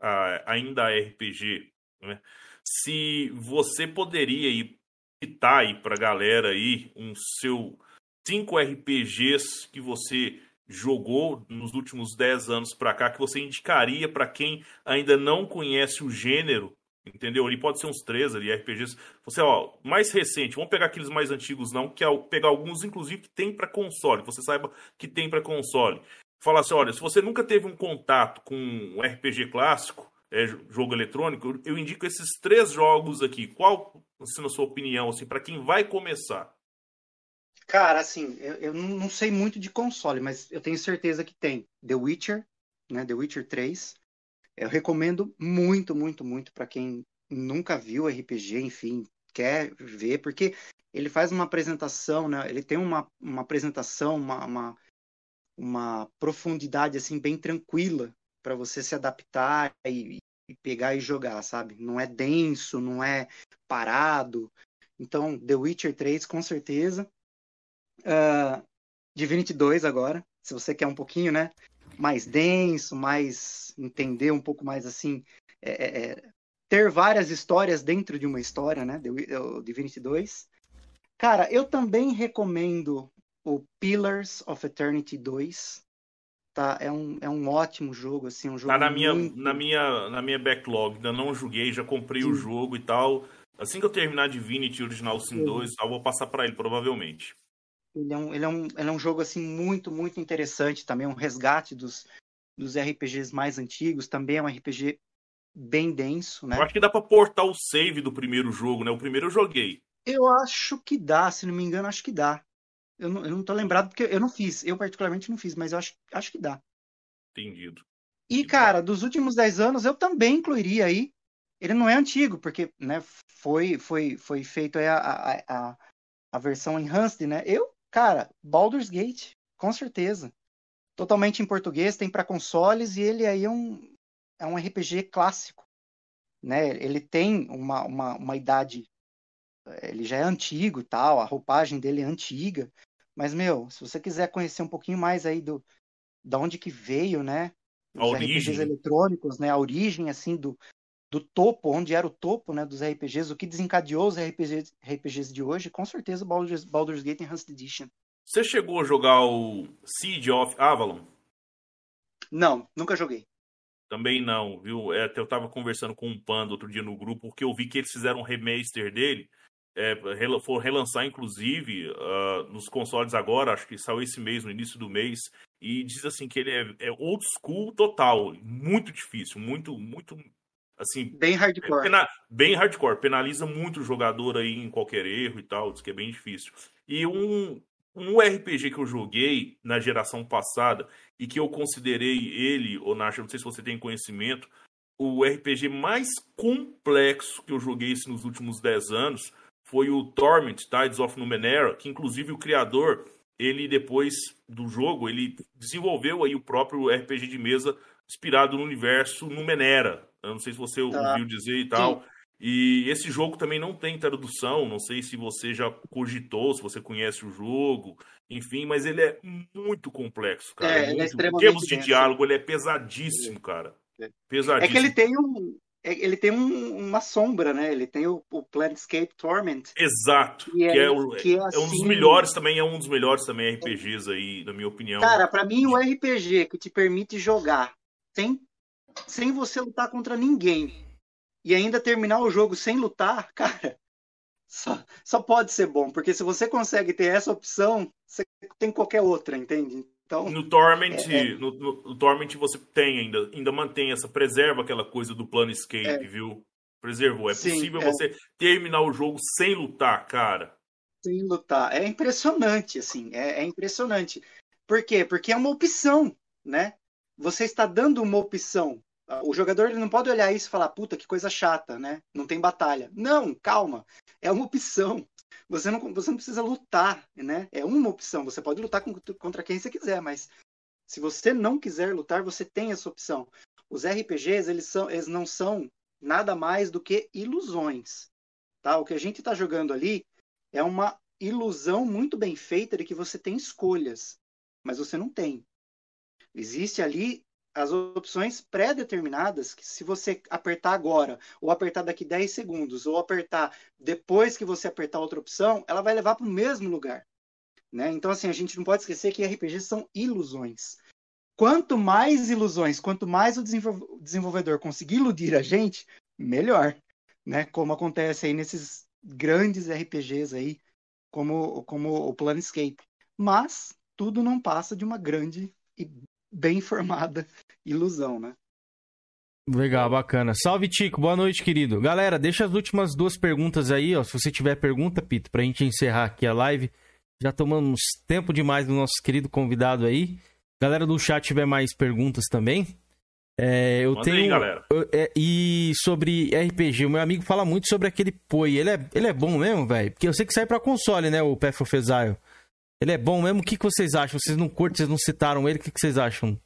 a ainda a RPG né? Se você poderia ir citar aí pra galera aí um seu cinco RPGs que você jogou nos últimos 10 anos pra cá que você indicaria pra quem ainda não conhece o gênero, entendeu? Ali pode ser uns três ali RPGs. Você, ó, mais recente, vamos pegar aqueles mais antigos não, que é pegar alguns inclusive que tem pra console, você saiba que tem pra console. Falar assim, olha, se você nunca teve um contato com um RPG clássico, é, jo- jogo eletrônico, eu- indico esses três jogos aqui. Qual, assim, na sua opinião, assim, para quem vai começar? Cara, assim, eu, eu não sei muito de console, mas eu tenho certeza que tem The Witcher, né? The Witcher 3. Eu recomendo muito, muito, muito para quem nunca viu RPG, enfim, quer ver, porque ele faz uma apresentação, né? Ele tem uma, uma apresentação, uma, uma, uma profundidade assim bem tranquila para você se adaptar e, e pegar e jogar, sabe? Não é denso, não é parado. Então, The Witcher 3, com certeza. Ah, Divinity 2 agora, se você quer um pouquinho, né? Mais denso, mais entender um pouco mais assim, é, é, é, ter várias histórias dentro de uma história, né? O Divinity 2. Cara, eu também recomendo o Pillars of Eternity 2. Tá? É um, é um ótimo jogo, assim, um jogo Tá na minha, muito... na minha, na minha backlog, ainda não joguei, já comprei o jogo e tal. Assim que eu terminar Divinity Original Sin Sim. 2, eu vou passar para ele, provavelmente. Ele é um, ele é um, ele é um jogo assim muito, muito interessante também, um resgate dos, dos RPGs mais antigos, também é um RPG bem denso, né? Eu acho que dá pra portar o save do primeiro jogo, né? O primeiro eu joguei. Eu acho que dá, se não me engano, acho que dá. Eu não, eu não tô lembrado porque eu não fiz, eu particularmente não fiz, mas eu acho, acho que dá. Entendido. E, cara, dos últimos 10 anos eu também incluiria aí. Ele não é antigo, porque né, foi, foi, foi feito aí a, a, a, a versão enhanced, né? Eu, cara, Baldur's Gate, com certeza. Totalmente em português, tem para consoles e ele aí é um, é um RPG clássico. Né? Ele tem uma, uma, uma idade. Ele já é antigo e tal, a roupagem dele é antiga. Mas, meu, se você quiser conhecer um pouquinho mais aí do, da onde que veio, né? A Os origem. RPGs eletrônicos, né? A origem, assim, do, do topo, onde era o topo, né? Dos RPGs, o que desencadeou os RPGs, RPGs de hoje, com certeza Baldur's, Baldur's Gate Enhanced Edition. Você chegou a jogar o Siege of Avalon? Não, nunca joguei. Também não, viu? É, até eu tava conversando com um Panda outro dia no grupo, porque eu vi que eles fizeram um remaster dele. É, for relançar, inclusive, ah, nos consoles agora, acho que saiu esse mês, no início do mês, e diz assim que ele é, é old school total, muito difícil, muito, muito, assim... Bem hardcore. pena- bem hardcore, penaliza muito o jogador aí em qualquer erro e tal, diz que é bem difícil. E um, um RPG que eu joguei na geração passada, e que eu considerei ele, ou Nash, não sei se você tem conhecimento, o RPG mais complexo que eu joguei assim, nos últimos 10 anos foi o Torment, Tides of Numenera, que inclusive o criador, ele depois do jogo, ele desenvolveu aí o próprio RPG de mesa inspirado no universo Numenera. Eu não sei se você Tá. ouviu dizer e tal. E esse jogo também não tem tradução, não sei se você já cogitou, se você conhece o jogo, enfim, mas ele é muito complexo, cara. É, ele é muito... Em extremamente termos de diálogo, ele é pesadíssimo, cara. É Pesadíssimo. que ele tem um. é- Ele tem um- uma sombra, né? Ele tem o, o Planescape Torment. Exato. Que Que é- é, o- que é é um dos assim- melhores também, é um dos melhores também RPGs aí, na minha opinião. Cara, pra mim o RPG que te permite jogar sem, sem você lutar contra ninguém e ainda terminar o jogo sem lutar, cara, só, só pode ser bom, porque se você consegue ter essa opção, você tem qualquer outra, entende? Então, No Torment, É, é. No, no- Torment você tem ainda, ainda mantém essa, preserva aquela coisa do plano escape, É. viu? Preservou. É Sim, possível é. você terminar o jogo sem lutar, cara. sem lutar. É impressionante, assim, é, é impressionante. Por quê? Porque é uma opção, né? Você está dando uma opção. O jogador ele não pode olhar isso e falar, puta, que coisa chata, né? Não tem batalha. Não, calma. É uma opção. Você não, você não precisa lutar, né? É uma opção. Você pode lutar contra quem você quiser, mas se você não quiser lutar, você tem essa opção. Os RPGs, eles, são, eles não são nada mais do que ilusões. Tá? O que a gente está jogando ali é uma ilusão muito bem feita de que você tem escolhas, mas você não tem. Existe ali as opções pré-determinadas, que se você apertar agora, ou apertar daqui 10 segundos, ou apertar depois que você apertar outra opção, ela vai levar para o mesmo lugar. Né? Então, assim, a gente não pode esquecer que RPGs são ilusões. Quanto mais ilusões, quanto mais o desenvol- desenvolvedor conseguir iludir a gente, melhor. Né? Como acontece aí nesses grandes RPGs aí, como, como o Planescape. Mas tudo não passa de uma grande e bem formada ilusão, né? Legal, bacana. Salve, Tico. Boa noite, querido. Galera, deixa as últimas duas perguntas aí, ó. Se você tiver pergunta, Pito, pra gente encerrar aqui a live. Já tomamos tempo demais do nosso querido convidado aí. Galera do chat tiver mais perguntas também. É, eu Manda tenho. aí, galera. eu- é, e sobre RPG, o meu amigo fala muito sobre aquele Poi. Ele é, ele é bom mesmo, velho? Porque eu sei que sai pra console, né? O Path of Exile. Ele é bom mesmo? O que, que vocês acham? Vocês não curtem, vocês não citaram ele, o que, que vocês acham?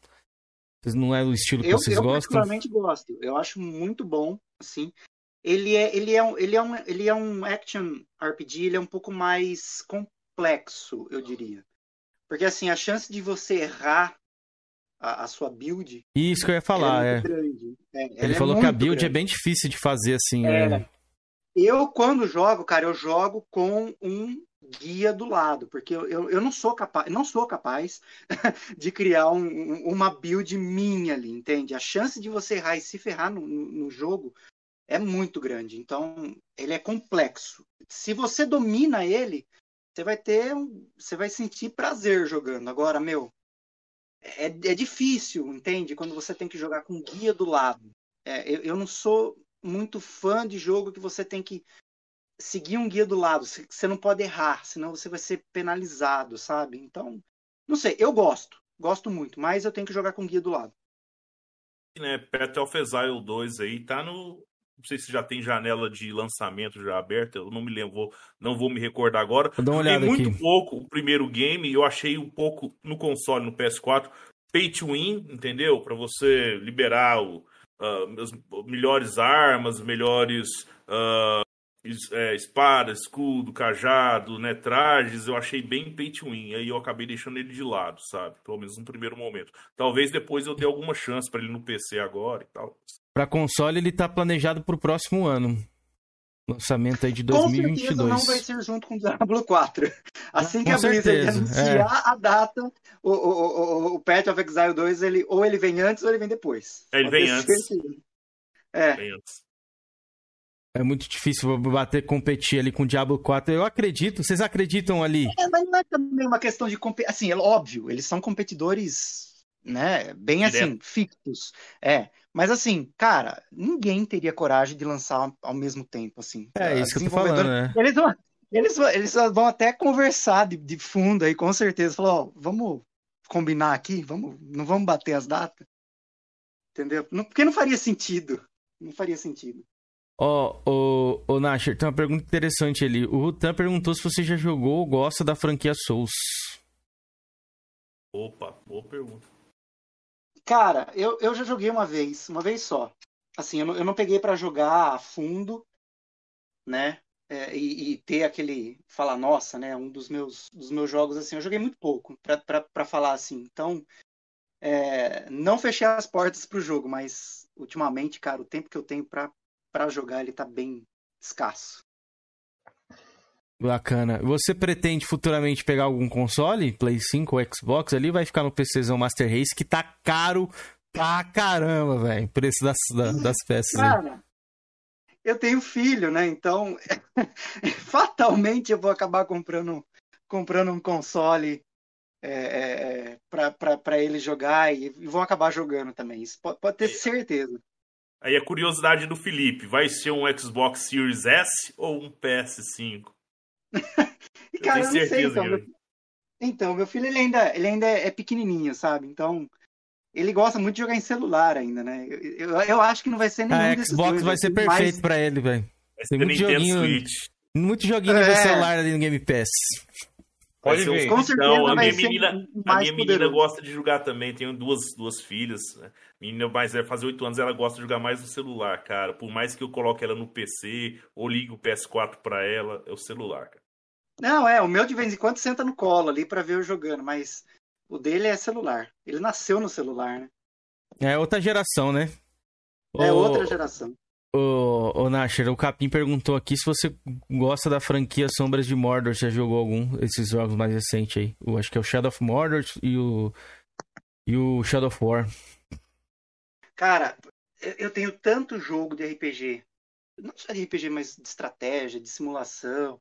Vocês não é o estilo que Eu, vocês eu gostam? particularmente gosto. Eu acho muito bom, assim. Ele é, ele é, um, ele é um, ele é um action RPG. Ele é um pouco mais complexo, eu diria. Porque assim, a chance de você errar a, a sua build Isso que eu ia falar, é é. É, Ele é falou que a build é grande. bem difícil de fazer, assim, É. Eu, quando jogo, cara, eu jogo com um guia do lado, porque eu, eu, eu não sou capaz, não sou capaz de criar um- um- uma build minha ali, entende? A chance de você errar e se ferrar no, no, no jogo é muito grande. Então, ele é complexo. Se você domina ele, você vai ter, um- você vai sentir prazer jogando. Agora, meu, é, é difícil, entende? Quando você tem que jogar com guia do lado. É, eu, eu não sou muito fã de jogo que você tem que seguir um guia do lado. Você não pode errar, senão você vai ser penalizado, sabe? Então, não sei, eu gosto, gosto muito, mas eu tenho que jogar com guia do lado. né, Path of Exile 2 aí tá no. Não sei se já tem janela de lançamento já aberta, eu não me lembro, vou- não vou me recordar agora. Dar uma olhada muito aqui. pouco o primeiro game, eu achei um pouco no console, no PS4, pay to win, entendeu? Pra você liberar o, as melhores armas, melhores ah, es- é, espada, escudo, cajado, né, trajes, eu achei bem pay to win. Aí eu acabei deixando ele de lado, sabe? Pelo menos no primeiro momento. Talvez depois eu dê alguma chance pra ele no PC agora e tal. Pra console, ele tá planejado pro próximo ano. Lançamento aí de Com certeza 2022. não vai ser junto com o Diablo 4. Assim que Com a Blizzard anunciar a data, o, o, o, o Path of Exile 2, ele, ou ele vem antes ou ele vem depois. É, ele Pode vem antes. É. Bem antes. É muito difícil bater, competir ali com o Diablo 4. Eu acredito, vocês acreditam ali? É, mas não é também uma questão de competição. Assim, é óbvio, eles são competidores, né? Bem assim, Direto. fictos. É. Mas assim, cara, ninguém teria coragem de lançar ao mesmo tempo, assim. É, isso que eu tô desenvolvedora- falando, né? Eles vão, eles, vão- eles vão até conversar de, de fundo aí, com certeza. Falou, ó, vamos combinar aqui, vamos, não vamos bater as datas. Entendeu? Não- porque não faria sentido. Não faria sentido. Ó, ô, ô, Nasher, tem uma pergunta interessante ali. O Rutan perguntou se você já jogou ou gosta da franquia Souls. Opa, boa pergunta. Cara, eu, eu já joguei uma vez, uma vez só. Assim, eu não, eu não peguei pra jogar a fundo, né? É, e, e ter aquele falar, nossa, né? Um dos meus, dos meus jogos, assim, eu joguei muito pouco pra falar assim. Então, é, não fechei as portas pro jogo, mas ultimamente, cara, o tempo que eu tenho pra jogar, ele tá bem escasso. Bacana. Você pretende futuramente pegar algum console? Play 5 ou Xbox ali? Vai ficar no PCzão Master Race, que tá caro pra caramba, velho. Preço das, da- das peças. aí. Cara, eu tenho filho, né? Então, fatalmente eu vou acabar comprando, comprando um console é, é, para ele jogar e, e vou acabar jogando também. Isso pode, pode ter certeza. Aí a curiosidade do Felipe, vai ser um Xbox Series S ou um PS5? E, cara, eu, não sei. Então, meu, então, meu filho ele ainda, ele ainda é pequenininho, sabe? Então, ele gosta muito de jogar em celular ainda, né? Eu, eu, eu acho que não vai ser nenhum A desses Xbox dois, vai ser mais- perfeito pra ele, velho. Vai Tem ser muito joguinho, Switch. muito joguinho no É. celular ali no Game Pass. Vai ser Com certeza Não, a minha menina, a minha menina gosta de jogar também. Tenho duas, duas filhas. né? Menina mais vai fazer oito anos, ela gosta de jogar mais no celular, cara. Por mais que eu coloque ela no PC ou ligue o PS4 pra ela, é o celular, cara. Não, é, o meu de vez em quando senta no colo ali pra ver eu jogando, mas o dele é celular. Ele nasceu no celular, né? É outra geração, né? É outra geração. Ô, ô Nasher, o Capim perguntou aqui se você gosta da franquia Sombras de Mordor, já jogou algum desses jogos mais recentes aí. Eu acho que é o Shadow of Mordor e o, e o Shadow of War. Cara, eu tenho tanto jogo de RPG, não só de RPG, mas de estratégia, de simulação,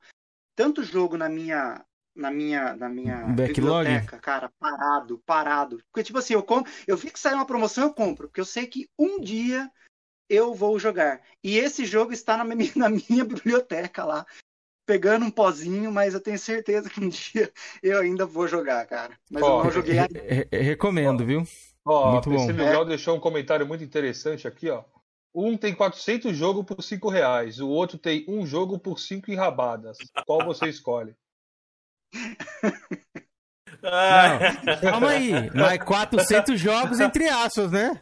tanto jogo na minha na minha na minha Backlog? biblioteca, cara, parado, parado. Porque tipo assim, eu com... eu vi que saiu uma promoção, eu compro, porque eu sei que um dia eu vou jogar. E esse jogo está na minha, na minha biblioteca lá, pegando um pozinho, mas eu tenho certeza que um dia eu ainda vou jogar, cara. Mas eu Ó, não joguei ainda. Re- re- recomendo, viu? Ó, Muito bom. Miguel deixou um comentário muito interessante aqui, ó. Um tem 400 jogos por 5 reais, o outro tem um jogo por 5 enrabadas. Qual você escolhe? Não, calma aí. Mas 400 jogos entre aspas, né?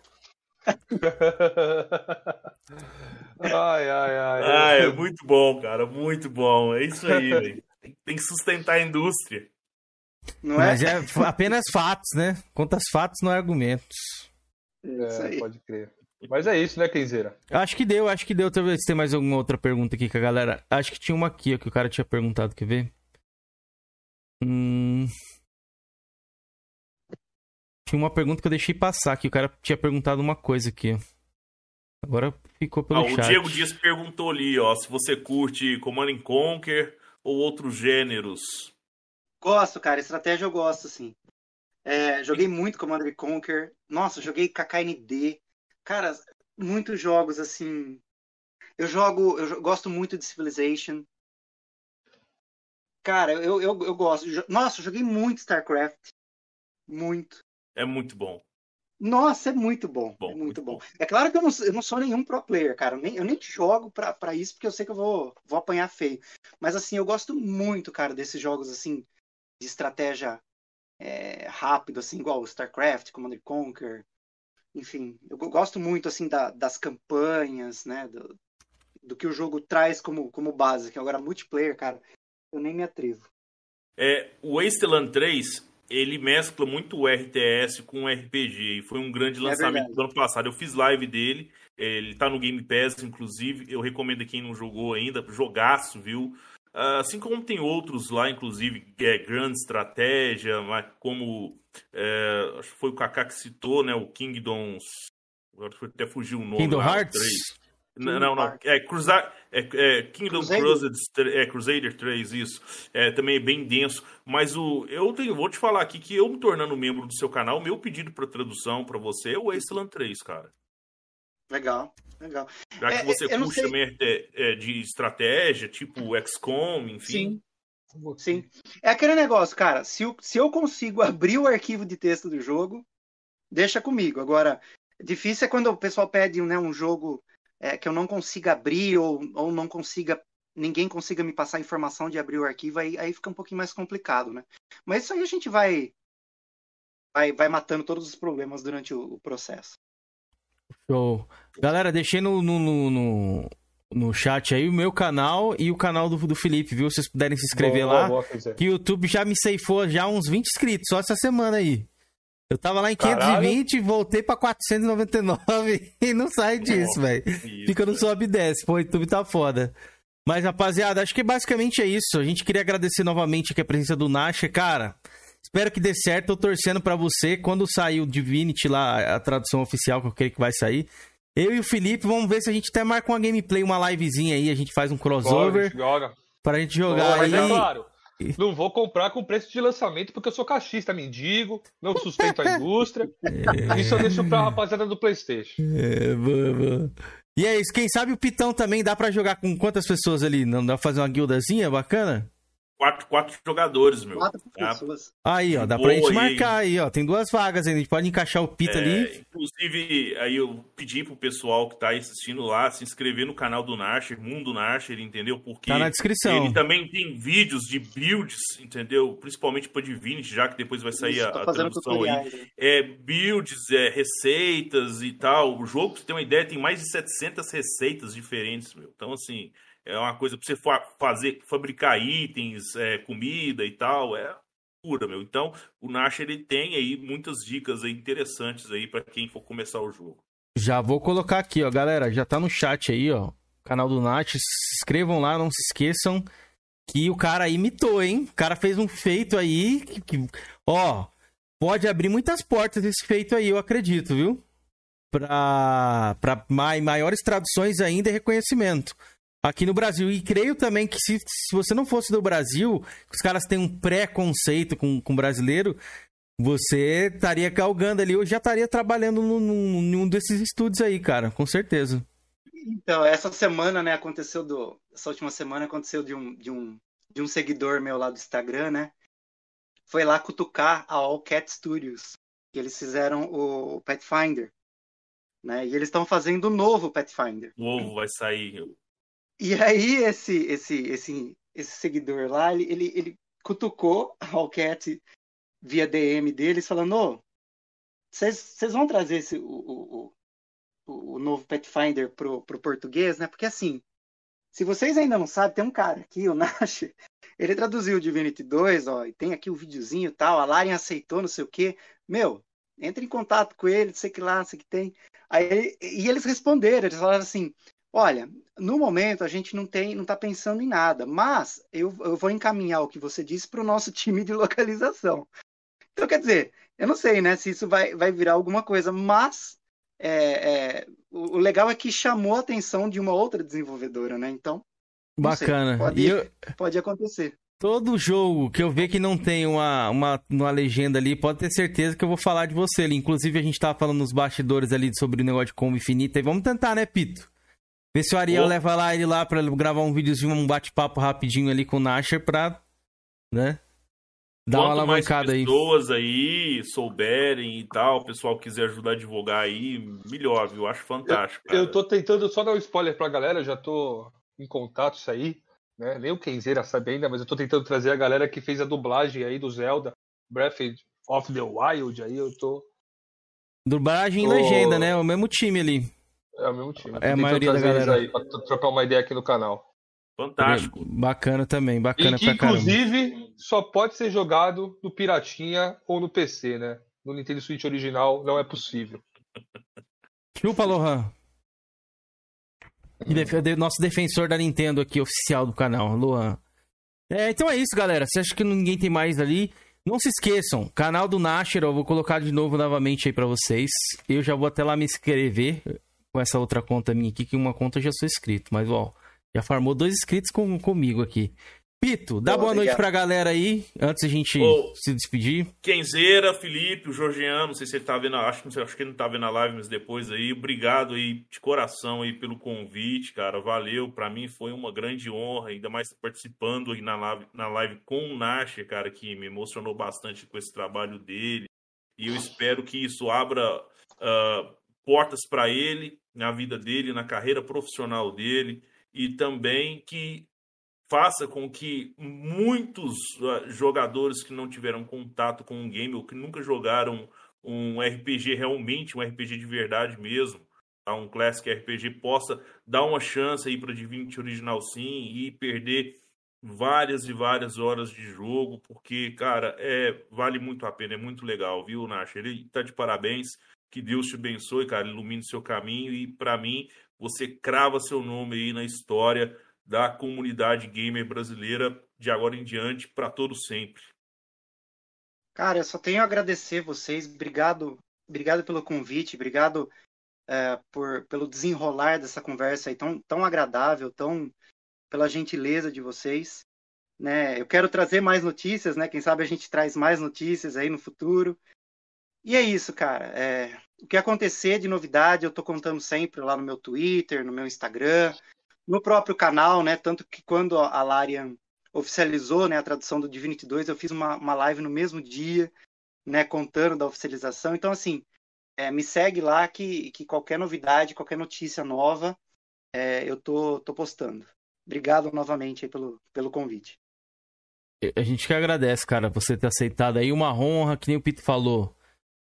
Ai, ai, ai. Ah, é muito bom, cara, muito bom. É isso aí, velho. Tem- que sustentar a indústria. Não Mas é f- apenas fatos, né? Contas fatos, não argumentos. É, pode crer. Mas é isso, né, Kenzeira? Acho que deu, acho que deu. Deixa eu ver se tem mais alguma outra pergunta aqui que a galera. Acho que tinha uma aqui ó, que o cara tinha perguntado, quer ver? Hum... Tinha uma pergunta que eu deixei passar, que o cara tinha perguntado uma coisa aqui. Agora ficou pelo Ah, o chat. Diego Dias perguntou ali, ó, se você curte Command and Conquer ou outros gêneros. Gosto, cara. Estratégia eu gosto, sim. É, joguei muito Commander and Conquer. Nossa, joguei KKND. Cara, muitos jogos, assim. Eu jogo. Eu gosto muito de Civilization. Cara, eu, eu, eu gosto. Nossa, eu joguei muito StarCraft. Muito. É muito bom. Nossa, é muito bom. é muito, bom. É claro que eu não, sou- eu não sou nenhum pro player, cara. Eu nem, eu nem jogo pra, pra isso, porque eu sei que eu vou, vou apanhar feio. Mas assim, eu gosto muito, cara, desses jogos assim, de estratégia é, rápido, assim, igual o StarCraft, Command and Conquer. Enfim, eu go- gosto muito assim da- das campanhas, né? Do, do que o jogo traz como, como base. Que agora multiplayer, cara, eu nem me atrevo. É, o Wasteland 3, ele mescla muito o RTS com o RPG. E foi um grande É lançamento verdade. do ano passado. Eu fiz live dele. Ele tá no Game Pass, inclusive. Eu recomendo a quem não jogou ainda. Jogaço, viu? Ah, Assim como tem outros lá, inclusive, é, Grande Estratégia, como é, acho que foi o Kaká que citou, né? O Kingdoms. Agora foi- até fugiu o nome. Kingdom lá, Hearts? Não, não, não. É, Cruza... é, é Kingdom Crusader? Crusader, é, Crusader 3, isso. É, também é bem denso. Mas o, eu tenho, vou te falar aqui que eu me tornando membro do seu canal, o meu pedido para tradução para você é o Wasteland 3, cara. Legal, legal. Já que É, você eu não curte também é, é, de estratégia, tipo XCOM, enfim. Sim. Sim. É aquele negócio, cara. Se, eu- se eu consigo abrir o arquivo de texto do jogo, deixa comigo. Agora, difícil é quando o pessoal pede né, um jogo é, que eu não consiga abrir ou, ou não consiga. Ninguém consiga me passar a informação de abrir o arquivo, aí, aí fica um pouquinho mais complicado, né? Mas isso aí a gente vai. Vai, vai matando todos os problemas durante o, o processo. Show. Galera, deixei no, no, no, no, no chat aí o meu canal e o canal do, do Felipe, viu? Se vocês puderem se inscrever Boa, lá. boa, Kenzeira. que o YouTube já me ceifou já uns 20 inscritos, só essa semana aí. Eu tava lá em Caralho. 520, voltei pra 499 e não sai disso, velho. Fica no sobe e desce. Pô, o YouTube tá foda. Mas, rapaziada, acho que basicamente é isso. A gente queria agradecer novamente aqui a presença do Nasha. Cara, espero que dê certo. Tô torcendo pra você. Quando sair o Divinity lá, a tradução oficial que eu creio que vai sair. Eu e o Felipe, vamos ver se a gente até marca uma gameplay, uma livezinha aí. A gente faz um crossover gente joga. pra gente jogar Mas aí. é claro, não vou comprar com preço de lançamento porque eu sou cachista, mendigo, não sustento a indústria. Isso eu deixo pra rapaziada do PlayStation. É, boa, boa. E é isso, quem sabe o Pitão também dá pra jogar com quantas pessoas ali? Não dá pra fazer uma guildazinha bacana? Quatro, quatro jogadores, meu. Quatro Tá? pessoas. Aí, ó, dá Boa, pra gente marcar aí, ó. Tem duas vagas ainda, a gente pode encaixar o Pita É, ali. Inclusive, aí eu pedi pro pessoal que tá aí assistindo lá se inscrever no canal do Nasher, Mundo Nasher, entendeu? Porque Tá na descrição. ele também tem vídeos de builds, entendeu? Principalmente pra Divinity, já que depois vai sair Isso, a, tô a tradução tutoriais, aí. né? É builds, é, receitas e tal. O jogo, pra você ter uma ideia, tem mais de 700 receitas diferentes, meu. Então, assim, é uma coisa pra você fa- fazer, fabricar itens, é, comida e tal. É loucura, meu. Então, o Nash ele tem aí muitas dicas aí interessantes aí para quem for começar o jogo. Já vou colocar aqui, ó, galera, já tá no chat aí, ó, canal do Nath, se inscrevam lá, não se esqueçam que o cara imitou, hein? O cara fez um feito aí que, que ó, pode abrir muitas portas esse feito aí, eu acredito, viu? Mai- maiores traduções ainda e reconhecimento aqui no Brasil. E creio também que se, se você não fosse do Brasil, os caras têm um preconceito com, com brasileiro, você estaria galgando ali, eu já estaria trabalhando num, num, num desses estúdios aí, cara, com certeza. Então, essa semana, né, aconteceu do. Essa última semana aconteceu de um, de um, de um seguidor meu lá do Instagram, né? Foi lá cutucar a All Cat Studios. Que eles fizeram o Pathfinder. Né? E eles estão fazendo o novo Pathfinder. O ovo vai sair. E aí, esse, esse, esse, esse seguidor lá, ele, ele, ele cutucou a Cat via DM deles, falando: Ô, vocês vão trazer esse, o, o, o, novo Pathfinder pro, pro português, né? Porque assim, se vocês ainda não sabem, tem um cara aqui, o Nash, ele traduziu o Divinity 2, ó, e tem aqui o videozinho e tal, a Larian aceitou, não sei o quê. Meu, entre em contato com ele, sei que lá, sei que tem. Aí, e eles responderam, eles falaram assim: olha, no momento a gente não tem, não tá pensando em nada, mas eu, eu vou encaminhar o que você disse para o nosso time de localização. Então, quer dizer, eu não sei, né, se isso vai, vai virar alguma coisa, mas é, é, o, o legal é que chamou a atenção de uma outra desenvolvedora, né? Então, não sei, Bacana. pode, eu- pode acontecer. Todo jogo que eu ver que não tem uma, uma, uma legenda ali, pode ter certeza que eu vou falar de você ali. Inclusive, a gente tava falando nos bastidores ali sobre o negócio de combo infinita. E vamos tentar, né, Pito? Ver se o Ariel leva lá ele lá pra gravar um videozinho, um bate-papo rapidinho ali com o Nasher pra, né? Dar uma Quanto mais alavancada aí. pessoas aí souberem e tal, o pessoal quiser ajudar a divulgar aí, melhor, viu? Acho fantástico. cara. Eu tô tentando só dar um spoiler pra galera, eu já tô em contato isso aí, né? Nem o Kenzeira sabe ainda, mas eu tô tentando trazer a galera que fez a dublagem aí do Zelda, Breath of the Wild, aí eu tô. Dublagem e Ô. legenda, né? O mesmo time ali. É o mesmo time. É a maioria da galera. Aí, pra trocar uma ideia aqui no canal. Fantástico. Bacana também, bacana E que, pra caramba. inclusive, só pode ser jogado no Piratinha ou no PC, né? No Nintendo Switch original não é possível. Chupa, Lohan. Nosso defensor da Nintendo aqui, oficial do canal, Luan. É, então é isso, galera. Você acha que ninguém tem mais ali? Não se esqueçam, canal do Nasher, eu vou colocar de novo novamente aí pra vocês. Eu já vou até lá me inscrever com essa outra conta minha aqui, que uma conta eu já sou inscrito, mas ó, já farmou dois inscritos com, comigo aqui. Pito, dá Boa, boa noite obrigado. pra galera aí, antes a gente Ô. se despedir. Kenzeira, Felipe, o Jorgeano, não sei se ele tá vendo, a- acho, que não sei, acho que ele não tá vendo a live, mas depois aí, obrigado aí de coração aí pelo convite, cara, valeu, pra mim foi uma grande honra, ainda mais participando aí na live, na live com o Nasher, cara, que me emocionou bastante com esse trabalho dele, e eu espero que isso abra ah, portas para ele, na vida dele, na carreira profissional dele, e também que faça com que muitos ah, jogadores que não tiveram contato com um game ou que nunca jogaram um RPG realmente, um RPG de verdade mesmo, tá? um Classic RPG, possa dar uma chance aí para Divinity Original sim e perder várias e várias horas de jogo, porque, cara, é vale muito a pena, é muito legal, viu, Nash? Ele tá de parabéns, que Deus te abençoe, cara, ilumine seu caminho e, para mim, você crava seu nome aí na história da comunidade gamer brasileira de agora em diante para todo sempre. Cara, eu só tenho a agradecer vocês. Obrigado, obrigado pelo convite, obrigado é, por, pelo desenrolar dessa conversa aí tão, tão agradável, tão pela gentileza de vocês. Né? Eu quero trazer mais notícias, né? Quem sabe a gente traz mais notícias aí no futuro. E é isso, cara. É, o que acontecer de novidade, eu tô contando sempre lá no meu Twitter, no meu Instagram, no próprio canal, né? Tanto que quando a Larian oficializou né, a tradução do Divinity 2, eu fiz uma, uma live no mesmo dia, né, contando da oficialização. Então, assim, é, me segue lá que, que qualquer novidade, qualquer notícia nova, é, eu tô, tô postando. Obrigado novamente pelo, pelo convite. A gente que agradece, cara, você ter aceitado aí. Uma honra, que nem o Pito falou.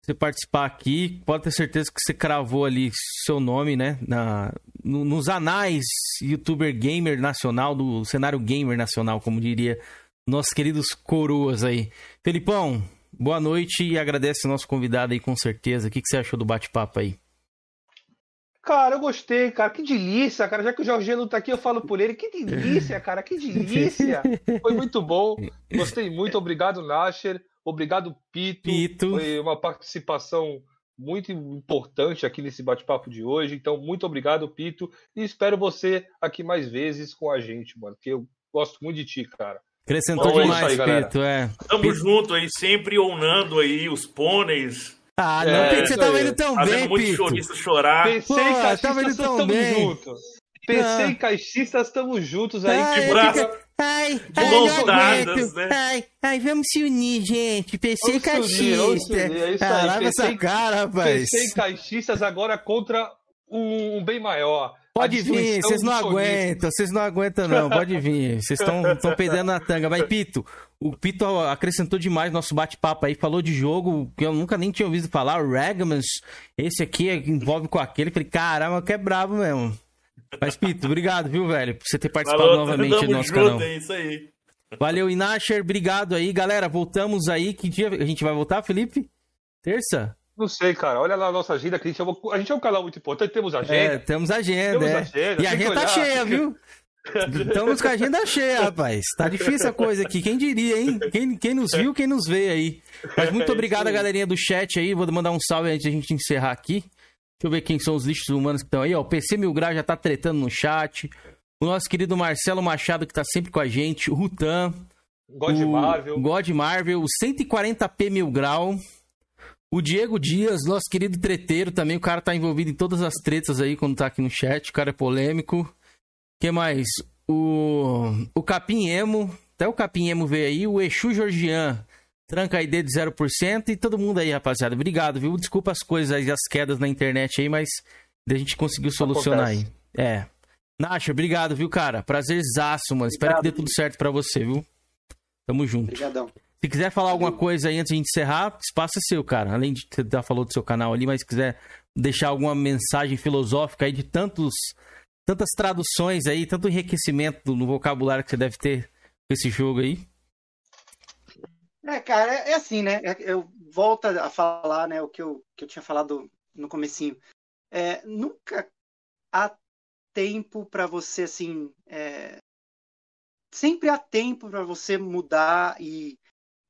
Você participar aqui, pode ter certeza que você cravou ali seu nome, né? Na, no- nos anais youtuber gamer nacional, do cenário gamer nacional, como diria nossos queridos coroas aí. Felipão, boa noite e agradece nosso convidado aí com certeza. O que, que você achou do bate-papo aí? Cara, eu gostei, cara. Que delícia, cara. Já que o Jorginho não tá aqui, eu falo por ele. Que delícia, cara. Que delícia. Foi muito bom. Gostei muito. Obrigado, Nasher. Obrigado, Pito. Pito. Foi uma participação muito importante aqui nesse bate-papo de hoje. Então, muito obrigado, Pito. E espero você aqui mais vezes com a gente, mano. Porque eu gosto muito de ti, cara. Acrescentou Então é demais, aí, galera. Pito, é. Tamo junto aí, sempre honrando aí os pôneis. Ah, não, É, Pito, você tava aí. indo tão Fazendo bem, muito Pito. chorizo chorar. PC Pô, e caixistas tava indo tão estamos bem. juntos. PC Ah. e caixistas estamos juntos aí. Ai, que braço- fica- Ai, De ai, mãos não dadas, aguento. né? Ai, ai, vamos se unir, gente. PC e Vamos unir, unir, é isso Ah, aí, PC essa cara, rapaz. PC e caixistas agora contra um, um bem maior. Pode vir, vocês não aguentam, vocês não aguentam não, pode vir. Vocês estão perdendo na tanga. Mas, Pito, o Pito acrescentou demais nosso bate-papo aí, falou de jogo que eu nunca nem tinha ouvido falar, o Ragmans, esse aqui envolve com aquele. Falei, caramba, que é brabo mesmo. Mas, Pito, obrigado, viu, velho, por você ter participado Falou, novamente do nosso junto, canal. É isso aí. Valeu, Inasher, obrigado aí. Galera, voltamos aí. Que dia a gente vai voltar, Felipe? Terça? Não sei, cara. Olha lá a nossa agenda, que a gente, é uma- a gente é um canal muito importante, temos agenda. É, temos agenda, Temos é. agenda, E a agenda tá cheia, viu? Estamos com a agenda cheia, rapaz. Tá difícil a coisa aqui. Quem diria, hein? Quem, quem nos viu, quem nos vê aí. Mas muito É obrigado, aí. galerinha do chat aí. Vou mandar um salve antes da gente encerrar aqui. Deixa eu ver quem são os lixos humanos que estão aí. Ó, o PC Mil Grau já tá tretando no chat. O nosso querido Marcelo Machado, que tá sempre com a gente. O Rutan. God o Marvel. God Marvel. O 140p Mil Grau. O Diego Dias, nosso querido treteiro também. O cara tá envolvido em todas as tretas aí quando tá aqui no chat. O cara é polêmico. que mais? O, o Capim Emo. Até o Capim Emo veio aí. O Exu Georgian. Tranca ID de 0%. E todo mundo aí, rapaziada. Obrigado, viu? Desculpa as coisas aí, as quedas na internet aí, mas a gente conseguiu solucionar Acontece. aí. É. Nasha, obrigado, viu, cara? Prazerzaço, mano. Espero que dê tudo certo pra você, viu? Tamo junto. Obrigadão. Se quiser falar alguma coisa aí antes de a gente encerrar, espaço é seu, cara. Além de você já falou do seu canal ali, mas se quiser deixar alguma mensagem filosófica aí de tantos, tantas traduções aí, tanto enriquecimento no vocabulário que você deve ter com esse jogo aí. É, cara, é, é assim, né? É- Eu volto a falar, né, o que eu, que eu tinha falado no comecinho. É, nunca há tempo para você, assim, é, sempre há tempo para você mudar e,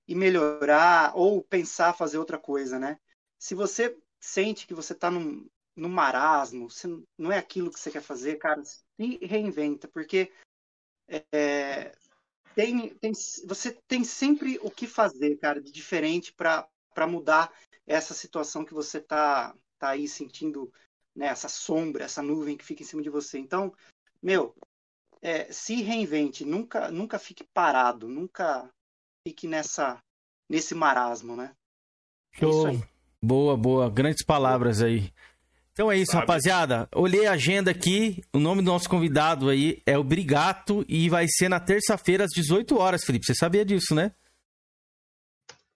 e melhorar ou pensar fazer outra coisa, né? Se você sente que você tá num, num marasmo, não- não é aquilo que você quer fazer, cara, se reinventa, porque é, tem, tem, você tem sempre o que fazer, cara, de diferente para mudar essa situação que você tá, tá aí sentindo, né, essa sombra, essa nuvem que fica em cima de você. Então, meu, é, se reinvente, nunca, nunca fique parado, nunca fique nessa, nesse marasmo, né? Show. Boa, boa. Grandes palavras aí. Então é isso, Sabe. rapaziada. Olhei a agenda aqui. O nome do nosso convidado aí é o Brigato e vai ser na terça-feira às 18 horas, Felipe. Você sabia disso, né?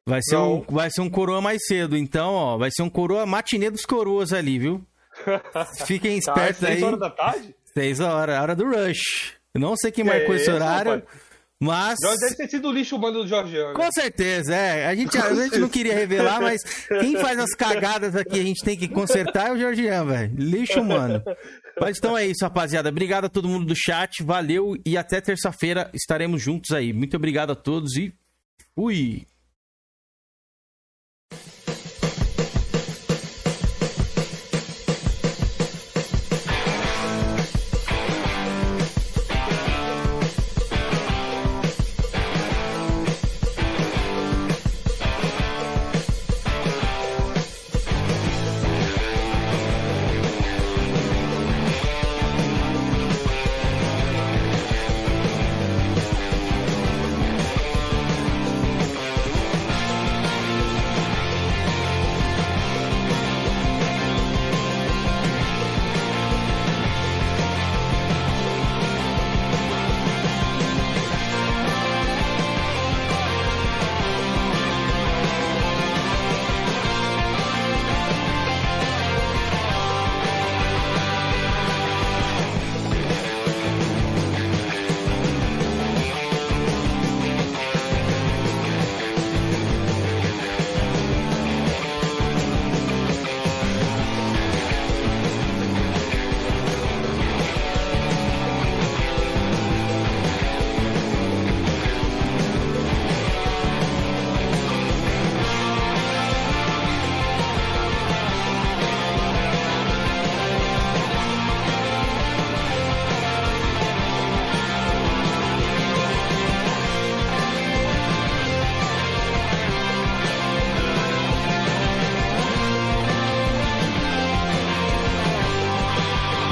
Vai ser, um, vai ser um coroa mais cedo. Então, ó, vai ser um coroa matinê dos coroas ali, viu? Fiquem Tá, espertos seis aí. horas da tarde? 6 horas, hora do rush. Eu não sei quem Que marcou é esse horário, rapaz? Mas. Já deve ter sido o lixo humano do Jorgiano. Com certeza, é. A gente, a gente não queria revelar, mas quem faz as cagadas aqui a gente tem que consertar é o Georgian, velho. Lixo humano. Mas então é isso, rapaziada. Obrigado a todo mundo do chat, valeu e até terça-feira estaremos juntos aí. Muito obrigado a todos e fui!